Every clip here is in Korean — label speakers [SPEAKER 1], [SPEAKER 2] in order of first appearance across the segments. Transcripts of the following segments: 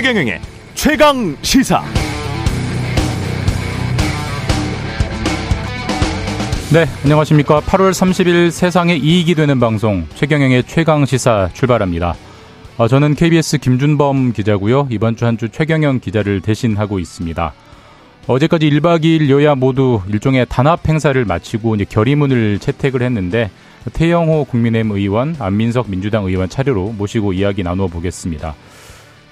[SPEAKER 1] 최경영의 최강 시사.
[SPEAKER 2] 네, 안녕하십니까. 8월 30일 세상에 이익이 되는 방송 최경영의 최강 시사 출발합니다. 어, 저는 KBS 김준범 기자고요. 이번 주 한 주 최경영 기자를 대신하고 있습니다. 어제까지 1박 2일 여야 모두 일종의 단합 행사를 마치고 이제 결의문을 채택을 했는데 태영호 국민의힘 의원, 안민석 민주당 의원 차례로 모시고 이야기 나누어 보겠습니다.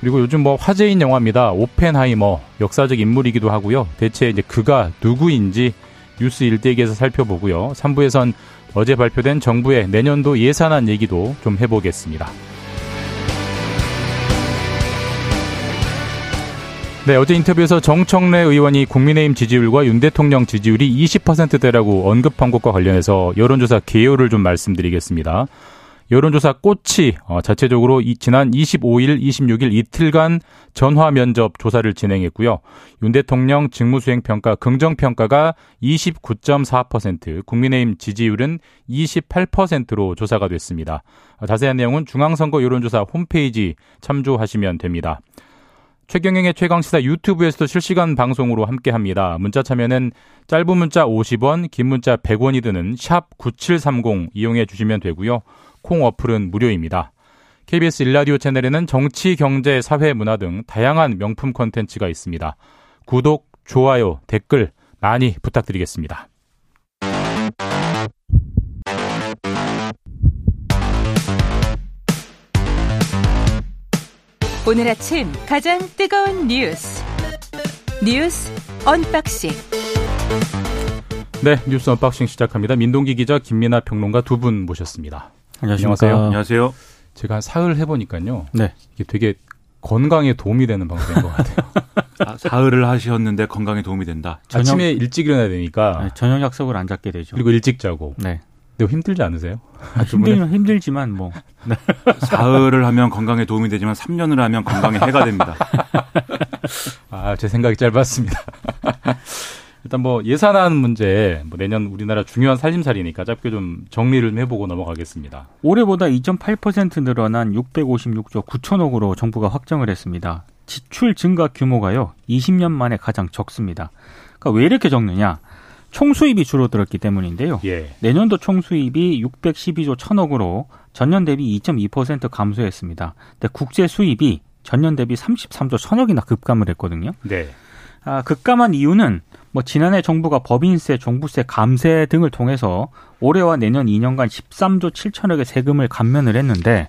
[SPEAKER 2] 그리고 요즘 뭐 화제인 영화입니다. 오펜하이머 역사적 인물이기도 하고요. 대체 이제 그가 누구인지 뉴스 일대기에서 살펴보고요. 3부에선 어제 발표된 정부의 내년도 예산안 얘기도 좀 해보겠습니다. 네, 어제 인터뷰에서 정청래 의원이 국민의힘 지지율과 윤 대통령 지지율이 20%대라고 언급한 것과 관련해서 여론조사 개요를 좀 말씀드리겠습니다. 여론조사 꽃이 어, 자체적으로 지난 25일, 26일 이틀간 전화 면접 조사를 진행했고요. 윤 대통령 직무수행 평가, 긍정 평가가 29.4%, 국민의힘 지지율은 28%로 조사가 됐습니다. 어, 자세한 내용은 중앙선거 여론조사 홈페이지 참조하시면 됩니다. 최경영의 최강시사 유튜브에서도 실시간 방송으로 함께합니다. 문자 참여는 짧은 문자 50원, 긴 문자 100원이 드는 샵 9730 이용해 주시면 되고요. 콩 어플은 무료입니다. KBS 일라디오 채널에는 정치, 경제, 사회, 문화 등 다양한 명품 콘텐츠가 있습니다. 구독, 좋아요, 댓글 많이 부탁드리겠습니다.
[SPEAKER 3] 오늘 아침 가장 뜨거운 뉴스 뉴스 unboxing
[SPEAKER 2] 네, 뉴스 unboxing 시작합니다. 민동기 기자, 김민아 평론가 두 분 모셨습니다.
[SPEAKER 4] 안녕하세요. 안녕하세요.
[SPEAKER 2] 제가 사흘 해보니까요. 네. 이게 되게 건강에 도움이 되는 방송인 것 같아요.
[SPEAKER 4] 아, 사흘을 하셨는데 건강에 도움이 된다.
[SPEAKER 2] 저녁, 아침에 일찍 일어나야 되니까. 네,
[SPEAKER 5] 저녁 약속을 안 잡게 되죠.
[SPEAKER 2] 그리고 일찍 자고. 네. 근데 힘들지 않으세요?
[SPEAKER 5] 아, 힘들면 힘들지만 뭐. 네.
[SPEAKER 4] 사흘을 하면 건강에 도움이 되지만 3년을 하면 건강에 해가 됩니다.
[SPEAKER 2] 아, 제 생각이 짧았습니다. 일단 뭐 예산안 문제, 뭐 내년 우리나라 중요한 살림살이니까 짧게 좀 정리를 좀 해보고 넘어가겠습니다.
[SPEAKER 5] 올해보다 2.8% 늘어난 656조 9천억으로 정부가 확정을 했습니다. 지출 증가 규모가요, 20년 만에 가장 적습니다. 그러니까 왜 이렇게 적느냐? 총수입이 줄어들었기 때문인데요. 예. 내년도 총수입이 612조 1천억으로 전년 대비 2.2% 감소했습니다. 근데 국제 수입이 전년 대비 33조 1천억이나 급감을 했거든요. 네. 아, 급감한 이유는 뭐 지난해 정부가 법인세, 종부세 감세 등을 통해서 올해와 내년 2년간 13조 7천억의 세금을 감면을 했는데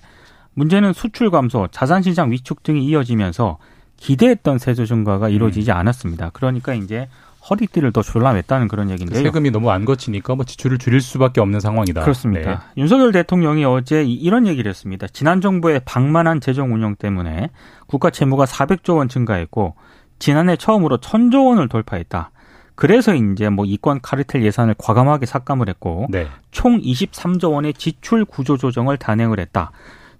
[SPEAKER 5] 문제는 수출 감소, 자산 시장 위축 등이 이어지면서 기대했던 세수 증가가 이루어지지 음. 않았습니다. 그러니까 이제 허리띠를 더 졸라맸다는 그런 얘기인데요.
[SPEAKER 2] 세금이 너무 안 거치니까 뭐 지출을 줄일 수밖에 없는 상황이다.
[SPEAKER 5] 그렇습니다. 네. 윤석열 대통령이 어제 이런 얘기를 했습니다. 지난 정부의 방만한 재정 운영 때문에 국가 채무가 400조 원 증가했고 지난해 처음으로 1000조 원을 돌파했다. 그래서 이제 뭐 이권 카르텔 예산을 과감하게 삭감을 했고 네. 총 23조 원의 지출 구조 조정을 단행을 했다.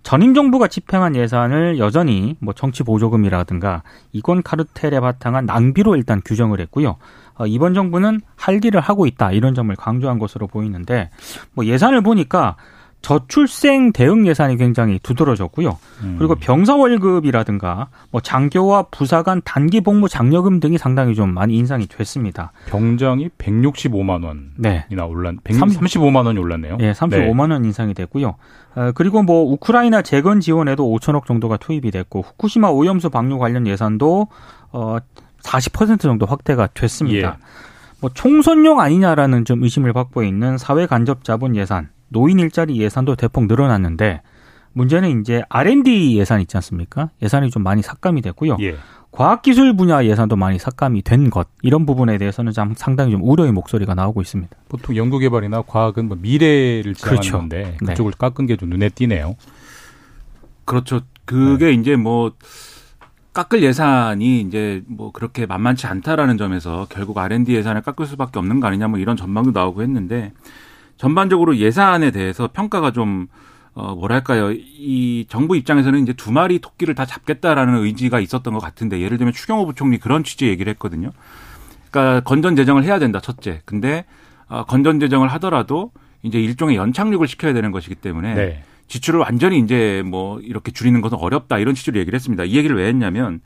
[SPEAKER 5] 전임 정부가 집행한 예산을 여전히 뭐 정치 보조금이라든가 이권 카르텔에 바탕한 낭비로 일단 규정을 했고요. 어, 이번 정부는 할 일을 하고 있다 이런 점을 강조한 것으로 보이는데 뭐 예산을 보니까 저출생 대응 예산이 굉장히 두드러졌고요. 음. 그리고 병사 월급이라든가 뭐 장교와 부사관 단기 복무 장려금 등이 상당히 좀 많이 인상이 됐습니다.
[SPEAKER 2] 병장이 165만 원이나 네. 올랐 135만 원이 올랐네요.
[SPEAKER 5] 네, 35만 네. 원 인상이 됐고요. 어, 그리고 뭐 우크라이나 재건 지원에도 5천억 정도가 투입이 됐고 후쿠시마 오염수 방류 관련 예산도 어40% 정도 확대가 됐습니다. 예. 뭐 총선용 아니냐라는 좀 의심을 받고 있는 사회 간접 자본 예산 노인 일자리 예산도 대폭 늘어났는데 문제는 이제 R&D 예산 있지 않습니까? 예산이 좀 많이 삭감이 됐고요. 예. 과학기술 분야 예산도 많이 삭감이 된 것 이런 부분에 대해서는 좀 상당히 좀 우려의 목소리가 나오고 있습니다.
[SPEAKER 2] 보통 연구개발이나 과학은 뭐 미래를 지향하는 그렇죠. 건데 네. 그쪽을 네. 깎은 게 좀 눈에 띄네요.
[SPEAKER 4] 그렇죠. 그게 네. 이제 뭐 깎을 예산이 이제 뭐 그렇게 만만치 않다라는 점에서 결국 R&D 예산을 깎을 수밖에 없는 거 아니냐 뭐 이런 전망도 나오고 했는데 전반적으로 예산에 대해서 평가가 좀 어, 뭐랄까요. 이 정부 입장에서는 이제 두 마리 토끼를 다 잡겠다라는 의지가 있었던 것 같은데 예를 들면 추경호 부총리 그런 취지 얘기를 했거든요. 그러니까 건전 재정을 해야 된다, 첫째. 근데 어, 건전 재정을 하더라도 이제 일종의 연착륙을 시켜야 되는 것이기 때문에 네. 지출을 완전히 이제 뭐 이렇게 줄이는 것은 어렵다 이런 취지로 얘기를 했습니다. 이 얘기를 왜 했냐면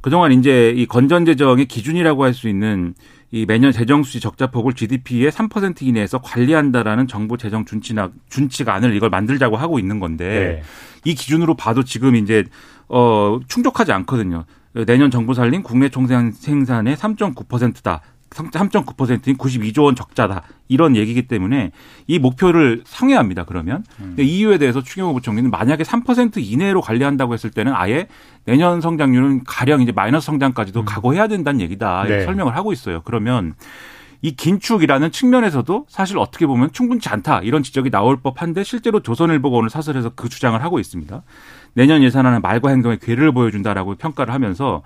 [SPEAKER 4] 그동안 이제 이 건전 재정의 기준이라고 할 수 있는 이 매년 재정 수지 적자 폭을 GDP의 3% 이내에서 관리한다라는 정부 재정 준치나 준치가 안을 이걸 만들자고 하고 있는 건데 네. 이 기준으로 봐도 지금 이제 어 충족하지 않거든요. 내년 정부 살림 국내 총생 생산의 3.9%다. 3.9%인 92조 원 적자다. 이런 얘기기 때문에 이 목표를 상회합니다. 그러면. 음. 근데 이유에 대해서 추경호 부총리는 만약에 3% 이내로 관리한다고 했을 때는 아예 내년 성장률은 가령 이제 마이너스 성장까지도 음. 각오해야 된다는 얘기다. 이렇게 네. 설명을 하고 있어요. 그러면 이 긴축이라는 측면에서도 사실 어떻게 보면 충분치 않다 이런 지적이 나올 법한데 실제로 조선일보가 오늘 사설에서 그 주장을 하고 있습니다. 내년 예산안은 말과 행동의 괴를 보여준다라고 평가를 하면서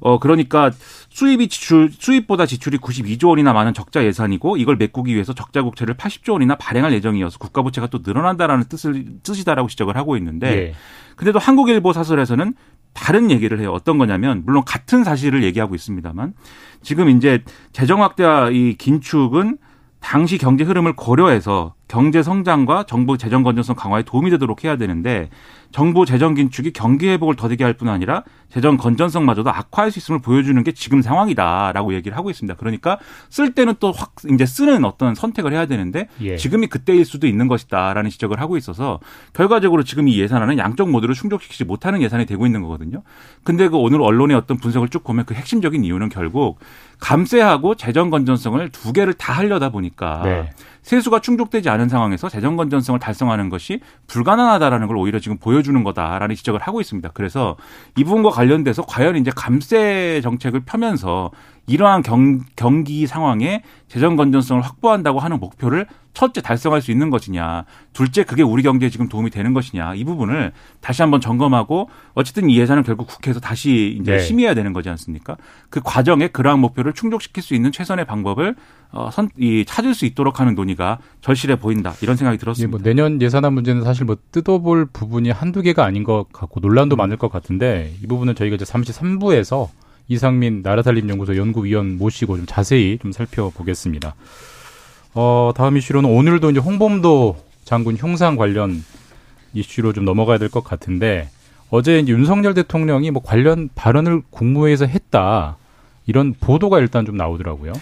[SPEAKER 4] 어 그러니까 수입이 지출 수입보다 지출이 92조 원이나 많은 적자 예산이고 이걸 메꾸기 위해서 적자 국채를 80조 원이나 발행할 예정이어서 국가 부채가 또 늘어난다라는 뜻을 뜻이다라고 지적을 하고 있는데 예. 근데도 한국일보 사설에서는 다른 얘기를 해요. 어떤 거냐면 물론 같은 사실을 얘기하고 있습니다만 지금 이제 재정 확대와 이 긴축은 당시 경제 흐름을 고려해서 경제 성장과 정부 재정 건전성 강화에 도움이 되도록 해야 되는데 정부 재정 긴축이 경기 회복을 더디게 할 뿐 아니라 재정 건전성마저도 악화할 수 있음을 보여주는 게 지금 상황이다라고 얘기를 하고 있습니다. 그러니까 쓸 때는 또 확 이제 쓰는 어떤 선택을 해야 되는데 예. 지금이 그때일 수도 있는 것이다라는 지적을 하고 있어서 결과적으로 지금 이 예산안은 양쪽 모두를 충족시키지 못하는 예산이 되고 있는 거거든요. 근데 그 오늘 언론의 어떤 분석을 쭉 보면 그 핵심적인 이유는 결국 감세하고 재정 건전성을 두 개를 다 하려다 보니까 네. 세수가 충족되지 않은 상황에서 재정 건전성을 달성하는 것이 불가능하다라는 걸 오히려 지금 보여주는 거다라는 지적을 하고 있습니다. 그래서 이 부분과 관련돼서 과연 이제 감세 정책을 펴면서 이러한 경, 경기 상황에 재정 건전성을 확보한다고 하는 목표를 첫째 달성할 수 있는 것이냐, 둘째 그게 우리 경제에 지금 도움이 되는 것이냐 이 부분을 다시 한번 점검하고 어쨌든 이 예산은 결국 국회에서 다시 이제 네. 심의해야 되는 거지 않습니까? 그 과정에 그러한 목표를 충족시킬 수 있는 최선의 방법을 어, 선, 이, 찾을 수 있도록 하는 논의가 절실해 보인다 이런 생각이 들었습니다. 예,
[SPEAKER 2] 뭐 내년 예산안 문제는 사실 뭐 뜯어볼 부분이 한두 개가 아닌 것 같고 논란도 음. 많을 것 같은데 이 부분은 저희가 이제 33부에서 이상민 나라살림연구소 연구위원 모시고 좀 자세히 좀 살펴보겠습니다. 어, 다음 이슈로는 오늘도 이제 홍범도 장군 형상 관련 이슈로 좀 넘어가야 될 것 같은데 어제 윤석열 대통령이 뭐 관련 발언을 국무회에서 했다 이런 보도가 일단 좀 나오더라고요.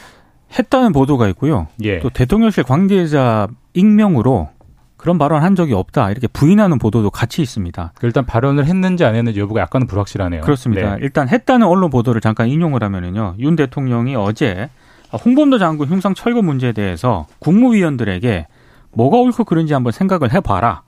[SPEAKER 5] 했다는 보도가 있고요. 예. 또 대통령실 관계자 익명으로 그런 발언 한 적이 없다 이렇게 부인하는 보도도 같이 있습니다.
[SPEAKER 2] 일단 발언을 했는지 안 했는지 여부가 약간은 불확실하네요.
[SPEAKER 5] 그렇습니다. 네. 일단 했다는 언론 보도를 잠깐 인용을 하면은요. 윤 대통령이 어제 홍범도 장군 흉상 철거 문제에 대해서 국무위원들에게 뭐가 옳고 그른지 한번 생각을 해봐라.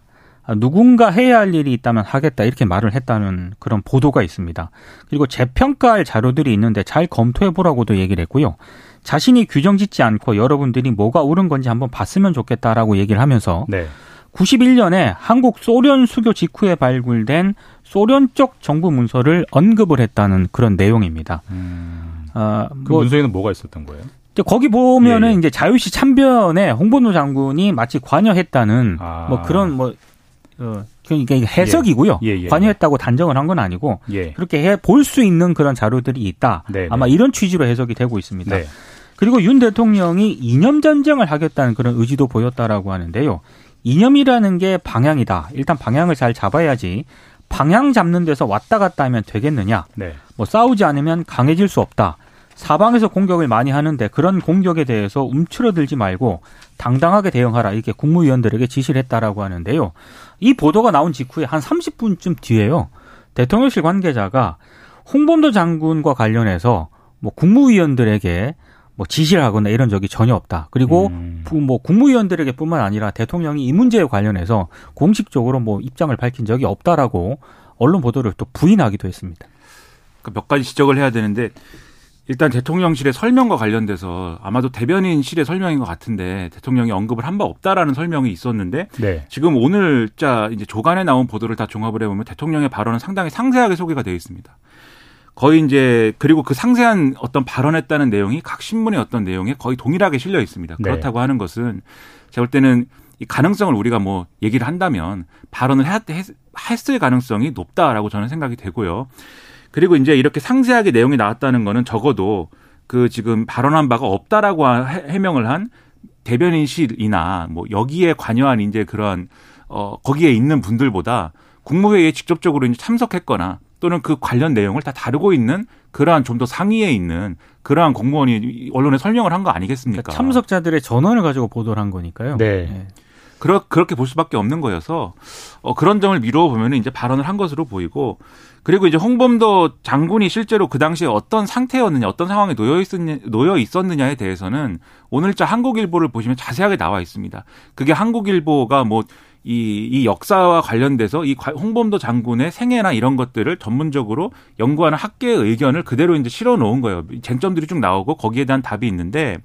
[SPEAKER 5] 누군가 해야 할 일이 있다면 하겠다 이렇게 말을 했다는 그런 보도가 있습니다. 그리고 재평가할 자료들이 있는데 잘 검토해 보라고도 얘기를 했고요. 자신이 규정 짓지 않고 여러분들이 뭐가 옳은 건지 한번 봤으면 좋겠다라고 얘기를 하면서 네. 91년에 한국 소련 수교 직후에 발굴된 소련 쪽 정부 문서를 언급을 했다는 그런 내용입니다.
[SPEAKER 2] 음. 어, 그 뭐, 문서에는 뭐가 있었던 거예요?
[SPEAKER 5] 거기 보면은 예, 예. 이제 자유시 참변에 홍범도 장군이 마치 관여했다는 아. 뭐 그런 뭐 어, 그러니까 해석이고요. 예. 예, 예. 관여했다고 단정을 한 건 아니고 예. 그렇게 해 볼 수 있는 그런 자료들이 있다. 네네. 아마 네. 이런 취지로 해석이 되고 있습니다. 네. 그리고 윤 대통령이 이념 전쟁을 하겠다는 그런 의지도 보였다라고 하는데요. 이념이라는 게 방향이다. 일단 방향을 잘 잡아야지 방향 잡는 데서 왔다 갔다 하면 되겠느냐. 네. 뭐 싸우지 않으면 강해질 수 없다. 사방에서 공격을 많이 하는데 그런 공격에 대해서 움츠러들지 말고 당당하게 대응하라 이렇게 국무위원들에게 지시를 했다라고 하는데요. 이 보도가 나온 직후에 한 30분쯤 뒤에요. 대통령실 관계자가 홍범도 장군과 관련해서 뭐 국무위원들에게 뭐 지시를 하거나 이런 적이 전혀 없다. 그리고 음. 뭐 국무위원들에게뿐만 아니라 대통령이 이 문제에 관련해서 공식적으로 뭐 입장을 밝힌 적이 없다라고 언론 보도를 또 부인하기도 했습니다.
[SPEAKER 4] 그러니까 몇 가지 지적을 해야 되는데 일단 대통령실의 설명과 관련돼서 아마도 대변인실의 설명인 것 같은데 대통령이 언급을 한 바 없다라는 설명이 있었는데 네. 지금 오늘 자 이제 조간에 나온 보도를 다 종합을 해보면 대통령의 발언은 상당히 상세하게 소개가 되어 있습니다. 거의 이제 그리고 그 상세한 어떤 발언했다는 내용이 각 신문의 어떤 내용에 거의 동일하게 실려 있습니다. 네. 그렇다고 하는 것은 제가 볼 때는 이 가능성을 우리가 뭐 얘기를 한다면 발언을 했, 했을 가능성이 높다라고 저는 생각이 되고요. 그리고 이제 이렇게 상세하게 내용이 나왔다는 거는 적어도 그 지금 발언한 바가 없다라고 해명을 한 대변인실이나 뭐 여기에 관여한 이제 그런 어 거기에 있는 분들보다 국무회의에 직접적으로 이제 참석했거나 또는 그 관련 내용을 다 다루고 있는 그러한 좀 더 상위에 있는 그러한 공무원이 언론에 설명을 한 거 아니겠습니까?
[SPEAKER 5] 그러니까 참석자들의 전원을 가지고 보도를 한 거니까요.
[SPEAKER 2] 네.
[SPEAKER 4] 그러, 그렇게 볼 수밖에 없는 거여서 어, 그런 점을 미루어 보면 이제 발언을 한 것으로 보이고 그리고 이제 홍범도 장군이 실제로 그 당시에 어떤 상태였느냐, 어떤 상황에 놓여 있었느냐, 놓여 있었느냐에 대해서는 오늘자 한국일보를 보시면 자세하게 나와 있습니다. 그게 한국일보가 뭐 이, 이 역사와 관련돼서 이 홍범도 장군의 생애나 이런 것들을 전문적으로 연구하는 학계의 의견을 그대로 이제 실어 놓은 거예요. 쟁점들이 쭉 나오고 거기에 대한 답이 있는데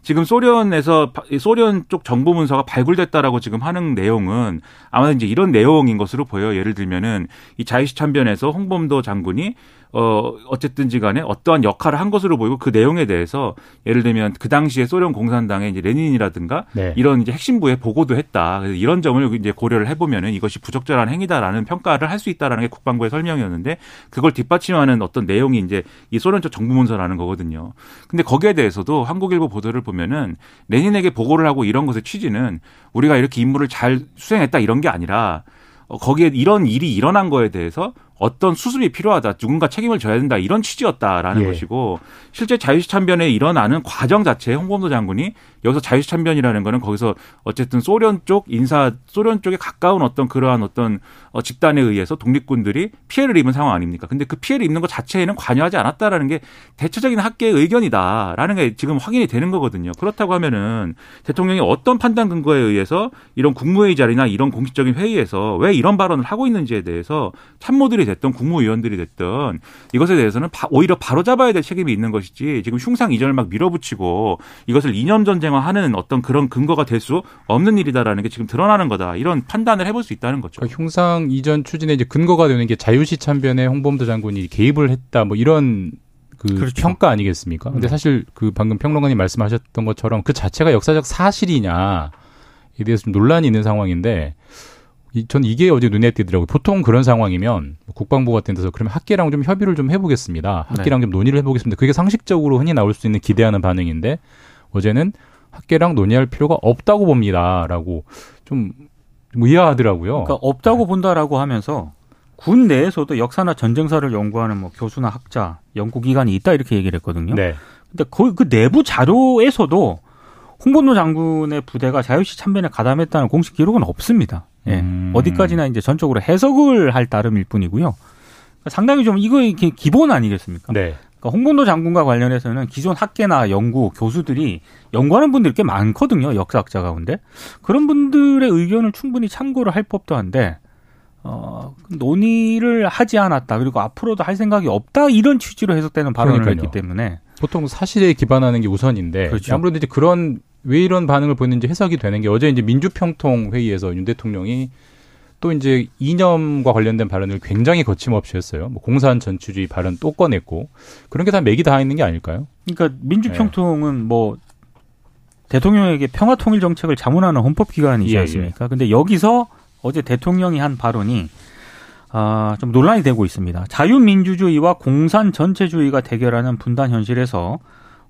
[SPEAKER 4] 지금 소련에서 소련 쪽 정보 문서가 발굴됐다라고 지금 하는 내용은 아마 이제 이런 내용인 것으로 보여요. 예를 들면은 이 자유시 참변에서 홍범도 장군이 어, 어쨌든지 간에 어떠한 역할을 한 것으로 보이고 그 내용에 대해서 예를 들면 그 당시에 소련 공산당의 이제 레닌이라든가 네. 이런 이제 핵심부에 보고도 했다. 그래서 이런 점을 이제 고려를 해보면은 이것이 부적절한 행위다라는 평가를 할 수 있다라는 게 국방부의 설명이었는데 그걸 뒷받침하는 어떤 내용이 이제 이 소련적 정부 문서라는 거거든요. 근데 거기에 대해서도 한국일보 보도를 보면은 레닌에게 보고를 하고 이런 것의 취지는 우리가 이렇게 임무를 잘 수행했다 이런 게 아니라 어, 거기에 이런 일이 일어난 거에 대해서 어떤 수습이 필요하다, 누군가 책임을 져야 된다 이런 취지였다라는 예. 것이고 실제 자유시 참변에 일어나는 과정 자체에 홍범도 장군이 여기서 자유시 참변이라는 거는 거기서 어쨌든 소련 쪽 인사 소련 쪽에 가까운 어떤 그러한 어떤 어, 집단에 의해서 독립군들이 피해를 입은 상황 아닙니까? 근데 그 피해를 입는 것 자체에는 관여하지 않았다라는 게 대체적인 학계의 의견이다라는 게 지금 확인이 되는 거거든요. 그렇다고 하면은 대통령이 어떤 판단 근거에 의해서 이런 국무회의 자리나 이런 공식적인 회의에서 왜 이런 발언을 하고 있는지에 대해서 참모들이 됐던 국무위원들이 됐던 이것에 대해서는 오히려 바로 잡아야 될 책임이 있는 것이지 지금 흉상 이전을 막 밀어붙이고 이것을 이념 전쟁화하는 어떤 그런 근거가 될 수 없는 일이다라는 게 지금 드러나는 거다 이런 판단을 해볼 수 있다는 거죠.
[SPEAKER 2] 그러니까 흉상 이전 추진에 이제 근거가 되는 게 자유시 참변에 홍범도 장군이 개입을 했다 뭐 이런 그 그렇죠. 평가 아니겠습니까? 근데 네. 사실 그 방금 평론가님 말씀하셨던 것처럼 그 자체가 역사적 사실이냐에 대해서 좀 논란이 있는 상황인데 전 이게 어제 눈에 띄더라고요. 보통 그런 상황이면 국방부 같은 데서 그러면 학계랑 좀 협의를 좀 해보겠습니다. 학계랑 네. 좀 논의를 해보겠습니다. 그게 상식적으로 흔히 나올 수 있는 기대하는 반응인데 어제는 학계랑 논의할 필요가 없다고 봅니다라고 좀, 좀 의아하더라고요.
[SPEAKER 5] 그러니까 없다고 네. 본다라고 하면서 군 내에서도 역사나 전쟁사를 연구하는 뭐 교수나 학자, 연구기관이 있다 이렇게 얘기를 했거든요. 네. 근데 그, 그 내부 자료에서도 홍범도 장군의 부대가 자유시 참변에 가담했다는 공식 기록은 없습니다. 예. 음. 어디까지나 이제 전적으로 해석을 할 따름일 뿐이고요. 상당히 좀 이거 이게 기본 아니겠습니까? 네. 그러니까 홍범도 장군과 관련해서는 기존 학계나 연구 교수들이 연구하는 분들이 꽤 많거든요. 역사학자 가운데 그런 분들의 의견을 충분히 참고를 할 법도 한데 어, 논의를 하지 않았다. 그리고 앞으로도 할 생각이 없다. 이런 취지로 해석되는 발언을 그러니까요. 했기 때문에
[SPEAKER 2] 보통 사실에 기반하는 게 우선인데 그렇죠. 아무래도 이제 그런 왜 이런 반응을 보였는지 해석이 되는 게 어제 이제 민주평통 회의에서 윤 대통령이 또 이제 이념과 관련된 발언을 굉장히 거침없이 했어요. 뭐 공산 전투주의 발언 또 꺼냈고 그런 게 다 맥이 다 있는 게 아닐까요?
[SPEAKER 5] 그러니까 민주평통은 네. 뭐 대통령에게 평화 통일 정책을 자문하는 헌법 기관이지 예, 예. 않습니까? 예, 예. 근데 여기서 어제 대통령이 한 발언이 아, 좀 논란이 되고 있습니다. 자유민주주의와 공산 전체주의가 대결하는 분단 현실에서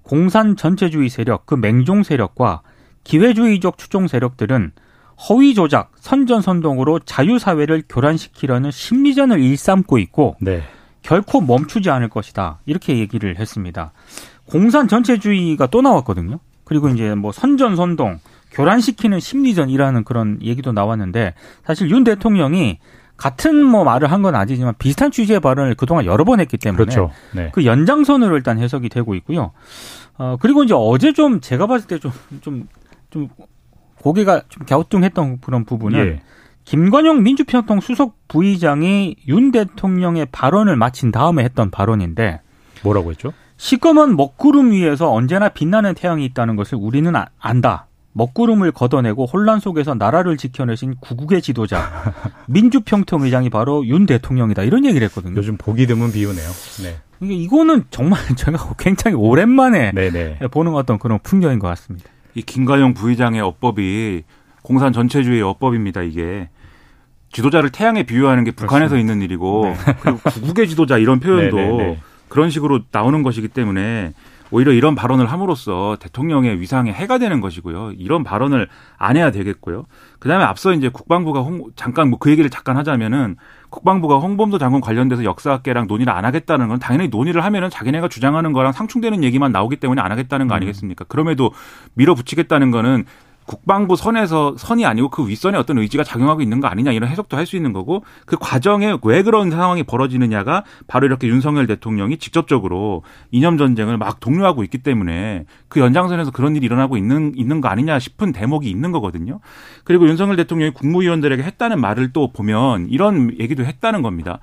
[SPEAKER 5] 공산 전체주의 세력, 그 맹종 세력과 기회주의적 추종 세력들은 허위 조작, 선전선동으로 자유사회를 교란시키려는 심리전을 일삼고 있고 네. 결코 멈추지 않을 것이다. 이렇게 얘기를 했습니다. 공산 전체주의가 또 나왔거든요. 그리고 이제 뭐 선전선동, 교란시키는 심리전이라는 그런 얘기도 나왔는데 사실 윤 대통령이 같은 뭐 말을 한 건 아니지만 비슷한 취지의 발언을 그동안 여러 번 했기 때문에 그렇죠. 네. 그 연장선으로 일단 해석이 되고 있고요. 어 그리고 이제 어제 좀 제가 봤을 때좀좀 좀 고개가 좀 갸우뚱했던 그런 부분은 예. 김관영 민주평통 수석 부의장이 윤 대통령의 발언을 마친 다음에 했던 발언인데
[SPEAKER 2] 뭐라고 했죠?
[SPEAKER 5] 시꺼먼 먹구름 위에서 언제나 빛나는 태양이 있다는 것을 우리는 아, 안다. 먹구름을 걷어내고 혼란 속에서 나라를 지켜내신 구국의 지도자 민주평통 의장이 바로 윤 대통령이다 이런 얘기를 했거든요.
[SPEAKER 2] 요즘 보기 드문 비유네요. 네.
[SPEAKER 5] 이게 이거는 정말 제가 굉장히 오랜만에 네네. 보는 어떤 그런 풍경인 것 같습니다.
[SPEAKER 4] 이 김가영 부의장의 어법이 공산 전체주의 어법입니다. 이게 지도자를 태양에 비유하는 게 북한에서 그렇습니다. 있는 일이고 네. 그리고 구국의 지도자 이런 표현도 네네네. 그런 식으로 나오는 것이기 때문에 오히려 이런 발언을 함으로써 대통령의 위상에 해가 되는 것이고요. 이런 발언을 안 해야 되겠고요. 그다음에 앞서 이제 국방부가 홍, 잠깐 뭐 그 얘기를 잠깐 하자면은 국방부가 홍범도 장군 관련돼서 역사학계랑 논의를 안 하겠다는 건 당연히 논의를 하면은 자기네가 주장하는 거랑 상충되는 얘기만 나오기 때문에 안 하겠다는 거 아니겠습니까? 그럼에도 밀어붙이겠다는 거는 국방부 선에서 선이 아니고 그 윗선에 어떤 의지가 작용하고 있는 거 아니냐 이런 해석도 할 수 있는 거고 그 과정에 왜 그런 상황이 벌어지느냐가 바로 이렇게 윤석열 대통령이 직접적으로 이념 전쟁을 막 독려하고 있기 때문에 그 연장선에서 그런 일이 일어나고 있는 있는 거 아니냐 싶은 대목이 있는 거거든요. 그리고 윤석열 대통령이 국무위원들에게 했다는 말을 또 보면 이런 얘기도 했다는 겁니다.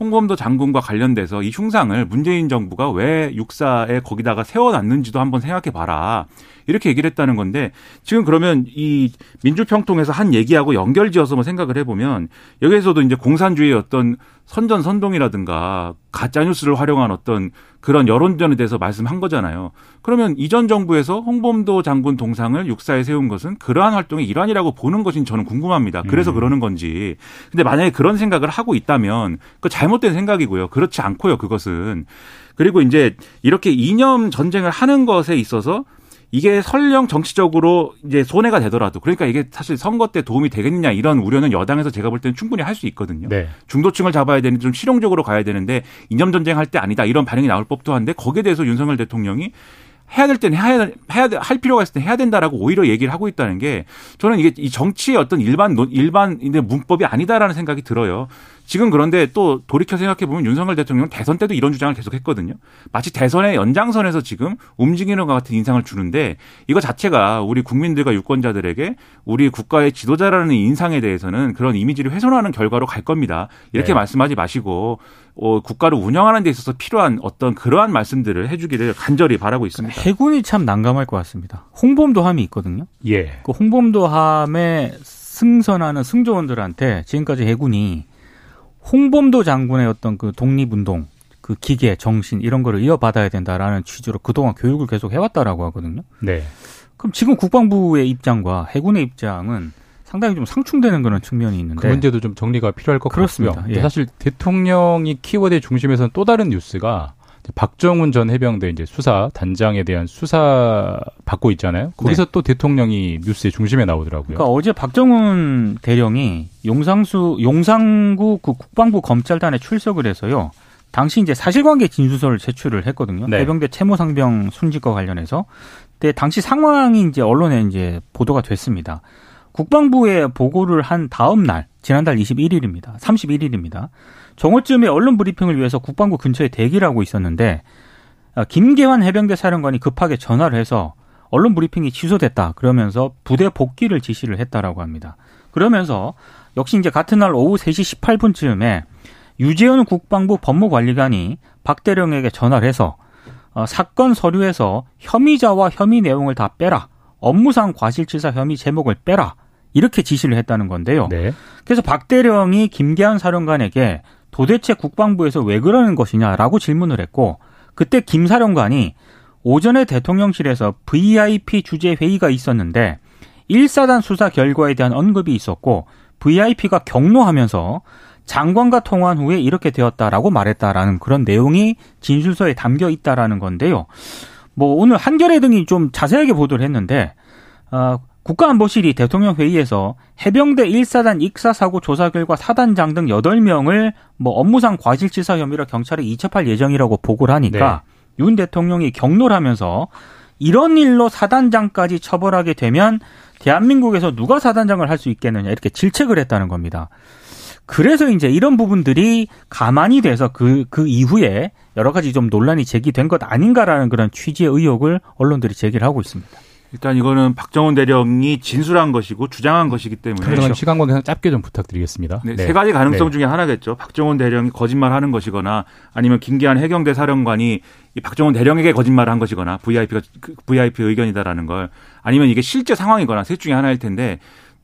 [SPEAKER 4] 홍범도 장군과 관련돼서 이 흉상을 문재인 정부가 왜 육사에 거기다가 세워놨는지도 한번 생각해 봐라. 이렇게 얘기를 했다는 건데 지금 그러면 이 민주평통에서 한 얘기하고 연결지어서 뭐 생각을 해보면 여기에서도 이제 공산주의의 어떤 선전 선동이라든가 가짜 뉴스를 활용한 어떤 그런 여론전에 대해서 말씀한 거잖아요. 그러면 이전 정부에서 홍범도 장군 동상을 육사에 세운 것은 그러한 활동의 일환이라고 보는 것인 저는 궁금합니다. 그래서 음. 그러는 건지. 근데 만약에 그런 생각을 하고 있다면 그 잘못된 생각이고요. 그렇지 않고요. 그것은. 그리고 이제 이렇게 이념 전쟁을 하는 것에 있어서 이게 설령 정치적으로 이제 손해가 되더라도 그러니까 이게 사실 선거 때 도움이 되겠느냐 이런 우려는 여당에서 제가 볼 때는 충분히 할 수 있거든요. 네. 중도층을 잡아야 되는데 좀 실용적으로 가야 되는데 이념 전쟁 할 때 아니다 이런 반응이 나올 법도 한데 거기에 대해서 윤석열 대통령이 해야 될 때는 해야 해야 할 필요가 있을 때 해야 된다라고 오히려 얘기를 하고 있다는 게 저는 이게 이 정치의 어떤 일반 일반인의 문법이 아니다라는 생각이 들어요. 지금 그런데 또 돌이켜 생각해 보면 윤석열 대통령은 대선 때도 이런 주장을 계속했거든요. 마치 대선의 연장선에서 지금 움직이는 것 같은 인상을 주는데 이거 자체가 우리 국민들과 유권자들에게 우리 국가의 지도자라는 인상에 대해서는 그런 이미지를 훼손하는 결과로 갈 겁니다. 이렇게 네. 말씀하지 마시고 어, 국가를 운영하는 데 있어서 필요한 어떤 그러한 말씀들을 해주기를 간절히 바라고 있습니다.
[SPEAKER 5] 해군이 참 난감할 것 같습니다. 홍범도함이 있거든요.
[SPEAKER 2] 예.
[SPEAKER 5] 그 홍범도함에 승선하는 승조원들한테 지금까지 해군이 홍범도 장군의 어떤 그 독립운동, 그 기계, 정신 이런 거를 이어받아야 된다라는 취지로 그동안 교육을 계속 해왔다라고 하거든요.
[SPEAKER 2] 네.
[SPEAKER 5] 그럼 지금 국방부의 입장과 해군의 입장은 상당히 좀 상충되는 그런 측면이 있는데
[SPEAKER 2] 그 문제도 좀 정리가 필요할 것 그렇습니다. 같고요. 예. 사실 대통령이 키워드의 중심에서는 또 다른 뉴스가 박정훈 전 해병대 이제 수사 단장에 대한 수사 받고 있잖아요. 거기서 네. 또 대통령이 뉴스의 중심에 나오더라고요.
[SPEAKER 5] 그러니까 어제 박정훈 대령이 용상수 용상구 그 국방부 검찰단에 출석을 해서요. 당시 이제 사실관계 진술서를 제출을 했거든요. 네. 해병대 채모상병 순직과 관련해서. 근데 당시 상황이 이제 언론에 이제 보도가 됐습니다. 국방부에 보고를 한 다음 날, 지난달 21일입니다. 31일입니다. 정오쯤에 언론 브리핑을 위해서 국방부 근처에 대기를 하고 있었는데 아, 김계환 해병대 사령관이 급하게 전화를 해서 언론 브리핑이 취소됐다. 그러면서 부대 복귀를 지시를 했다라고 합니다. 그러면서 역시 이제 같은 날 오후 3시 18분쯤에 유재현 국방부 법무관리관이 박 대령에게 전화를 해서 어, 사건 서류에서 혐의자와 혐의 내용을 다 빼라. 업무상 과실치사 혐의 제목을 빼라. 이렇게 지시를 했다는 건데요. 네. 그래서 박 대령이 김계한 사령관에게 도대체 국방부에서 왜 그러는 것이냐라고 질문을 했고 그때 김 사령관이 오전에 대통령실에서 VIP 주재 회의가 있었는데 1사단 수사 결과에 대한 언급이 있었고 VIP가 경로하면서 장관과 통화한 후에 이렇게 되었다라고 말했다라는 그런 내용이 진술서에 담겨 있다라는 건데요. 뭐 오늘 한겨레 등이 좀 자세하게 보도를 했는데 어, 국가안보실이 대통령 회의에서 해병대 1사단 익사 사고 조사 결과 사단장 등 8명을 뭐 업무상 과실치사 혐의로 경찰에 이첩할 예정이라고 보고를 하니까 네. 윤 대통령이 경로를 하면서 이런 일로 사단장까지 처벌하게 되면 대한민국에서 누가 사단장을 할 수 있겠느냐 이렇게 질책을 했다는 겁니다. 그래서 이제 이런 부분들이 가만히 돼서 그, 그 이후에 여러 가지 좀 논란이 제기된 것 아닌가라는 그런 취지의 의혹을 언론들이 제기를 하고 있습니다.
[SPEAKER 4] 일단 이거는 박정훈 대령이 진술한 것이고 주장한 것이기 때문에
[SPEAKER 2] 그동안 시간 관계상 짧게 좀 부탁드리겠습니다.
[SPEAKER 4] 네, 네. 세 가지 가능성 네. 중에 하나겠죠. 박정훈 대령이 거짓말하는 것이거나 아니면 김기한 해경대 사령관이 이 박정훈 대령에게 거짓말을 한 것이거나 VIP가 VIP 그 의견이다라는 걸 아니면 이게 실제 상황이거나 셋 중에 하나일 텐데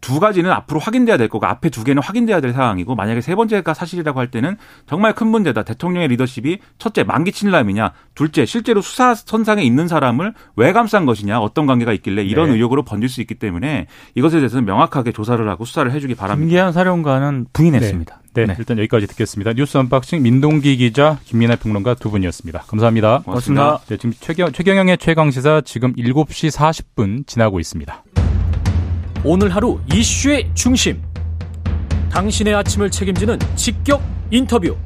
[SPEAKER 4] 두 가지는 앞으로 확인돼야 될 거고 앞에 두 개는 확인돼야 될 상황이고 만약에 세 번째가 사실이라고 할 때는 정말 큰 문제다. 대통령의 리더십이 첫째 만기 친남이냐, 둘째 실제로 수사 선상에 있는 사람을 왜 감싼 것이냐, 어떤 관계가 있길래 이런 네. 의혹으로 번질 수 있기 때문에 이것에 대해서는 명확하게 조사를 하고 수사를 해주기 바랍니다.
[SPEAKER 5] 김계환 사령관은 부인했습니다.
[SPEAKER 2] 네. 네, 네, 일단 여기까지 듣겠습니다. 뉴스 언박싱 민동기 기자, 김민아 평론가 두 분이었습니다. 감사합니다.
[SPEAKER 5] 고맙습니다.
[SPEAKER 2] 네, 지금 최경, 최경영의 최강시사 지금 7시 40분 지나고 있습니다.
[SPEAKER 6] 오늘 하루 이슈의 중심. 당신의 아침을 책임지는 직격 인터뷰.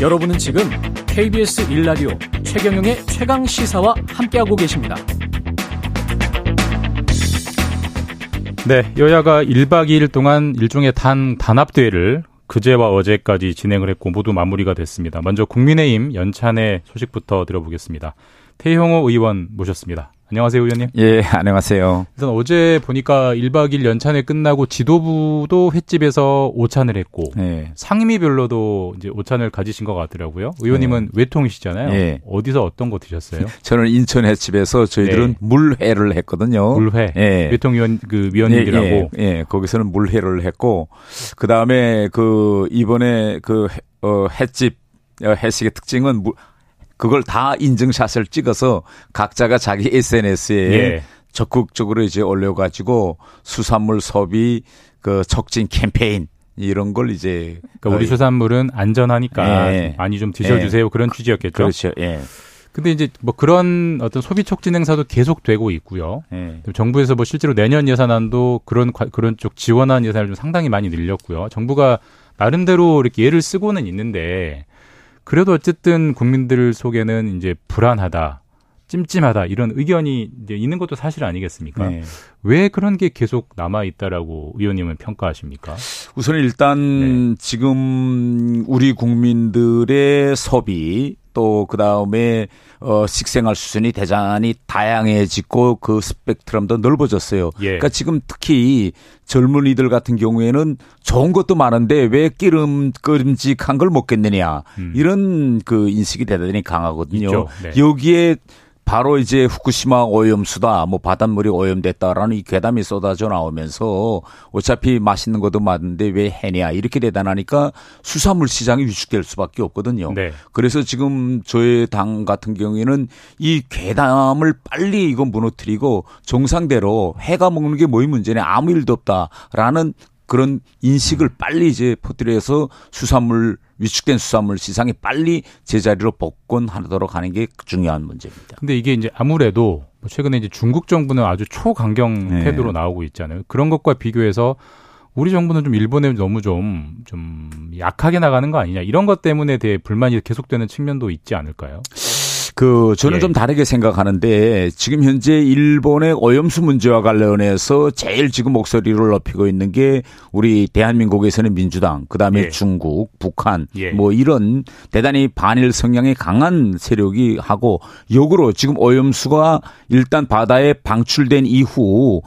[SPEAKER 6] 여러분은 지금 KBS 1라디오 최경영의 최강 시사와 함께하고 계십니다.
[SPEAKER 2] 네, 여야가 1박 2일 동안 일종의 단 단합대회를 그제와 어제까지 진행을 했고 모두 마무리가 됐습니다. 먼저 국민의힘 연찬의 소식부터 들어보겠습니다. 태형호 의원 모셨습니다. 안녕하세요, 의원님.
[SPEAKER 7] 예, 안녕하세요.
[SPEAKER 2] 일단 어제 보니까 1박 2일 연찬회 끝나고 지도부도 횟집에서 오찬을 했고 예. 상임위별로도 이제 오찬을 가지신 것 같더라고요. 의원님은 예. 외통이시잖아요. 예. 어디서 어떤 거 드셨어요?
[SPEAKER 7] 저는 인천 횟집에서 저희들은 네. 물회를 했거든요.
[SPEAKER 2] 물회. 예. 외통 위원 그 위원님들하고 예,
[SPEAKER 7] 예, 예. 거기서는 물회를 했고 그다음에 그 이번에 그 어, 횟집 어, 회식의 특징은 물 그걸 다 인증샷을 찍어서 각자가 자기 SNS에 예. 적극적으로 이제 올려가지고 수산물 소비 그 촉진 캠페인 이런 걸 이제
[SPEAKER 2] 그러니까 우리 수산물은 안전하니까 예. 많이 좀 드셔주세요 예. 그런 취지였겠죠.
[SPEAKER 7] 그렇죠. 예.
[SPEAKER 2] 근데 이제 뭐 그런 어떤 소비 촉진 행사도 계속 되고 있고요. 예. 정부에서 뭐 실제로 내년 예산안도 그런 그런 쪽 지원한 예산을 좀 상당히 많이 늘렸고요. 정부가 나름대로 이렇게 예를 쓰고는 있는데 그래도 어쨌든 국민들 속에는 이제 불안하다. 찜찜하다 이런 의견이 이제 있는 것도 사실 아니겠습니까? 네. 왜 그런 게 계속 남아 있다라고 의원님은 평가하십니까?
[SPEAKER 7] 우선 일단 네. 지금 우리 국민들의 소비 또 그다음에 어 식생활 수준이 대단히 다양해지고 그 스펙트럼도 넓어졌어요. 예. 그러니까 지금 특히 젊은이들 같은 경우에는 좋은 것도 많은데 왜 기름 끓임직한 걸 먹겠느냐 음. 이런 그 인식이 대단히 강하거든요. 네. 여기에 바로 이제 후쿠시마 오염수다, 뭐 바닷물이 오염됐다라는 이 괴담이 쏟아져 나오면서 어차피 맛있는 것도 많은데 왜 해냐 이렇게 대단하니까 수산물 시장이 위축될 수밖에 없거든요. 네. 그래서 지금 저희 당 같은 경우에는 이 괴담을 빨리 이건 무너뜨리고 정상대로 해가 먹는 게 뭐의 문제냐 아무 일도 없다라는 그런 인식을 빨리 이제 퍼뜨려서 수산물 위축된 수산물 시장이 빨리 제자리로 복권하도록 하는 게 중요한 문제입니다.
[SPEAKER 2] 근데 이게 이제 아무래도 뭐 최근에 이제 중국 정부는 아주 초강경 네. 태도로 나오고 있잖아요. 그런 것과 비교해서 우리 정부는 좀 일본에 너무 좀, 좀 약하게 나가는 거 아니냐. 이런 것 때문에 대해 불만이 계속되는 측면도 있지 않을까요?
[SPEAKER 7] 그 저는 예. 좀 다르게 생각하는데 지금 현재 일본의 오염수 문제와 관련해서 제일 지금 목소리를 높이고 있는 게 우리 대한민국에서는 민주당, 그다음에 예. 중국, 북한 예. 뭐 이런 대단히 반일 성향이 강한 세력이 하고 역으로 지금 오염수가 일단 바다에 방출된 이후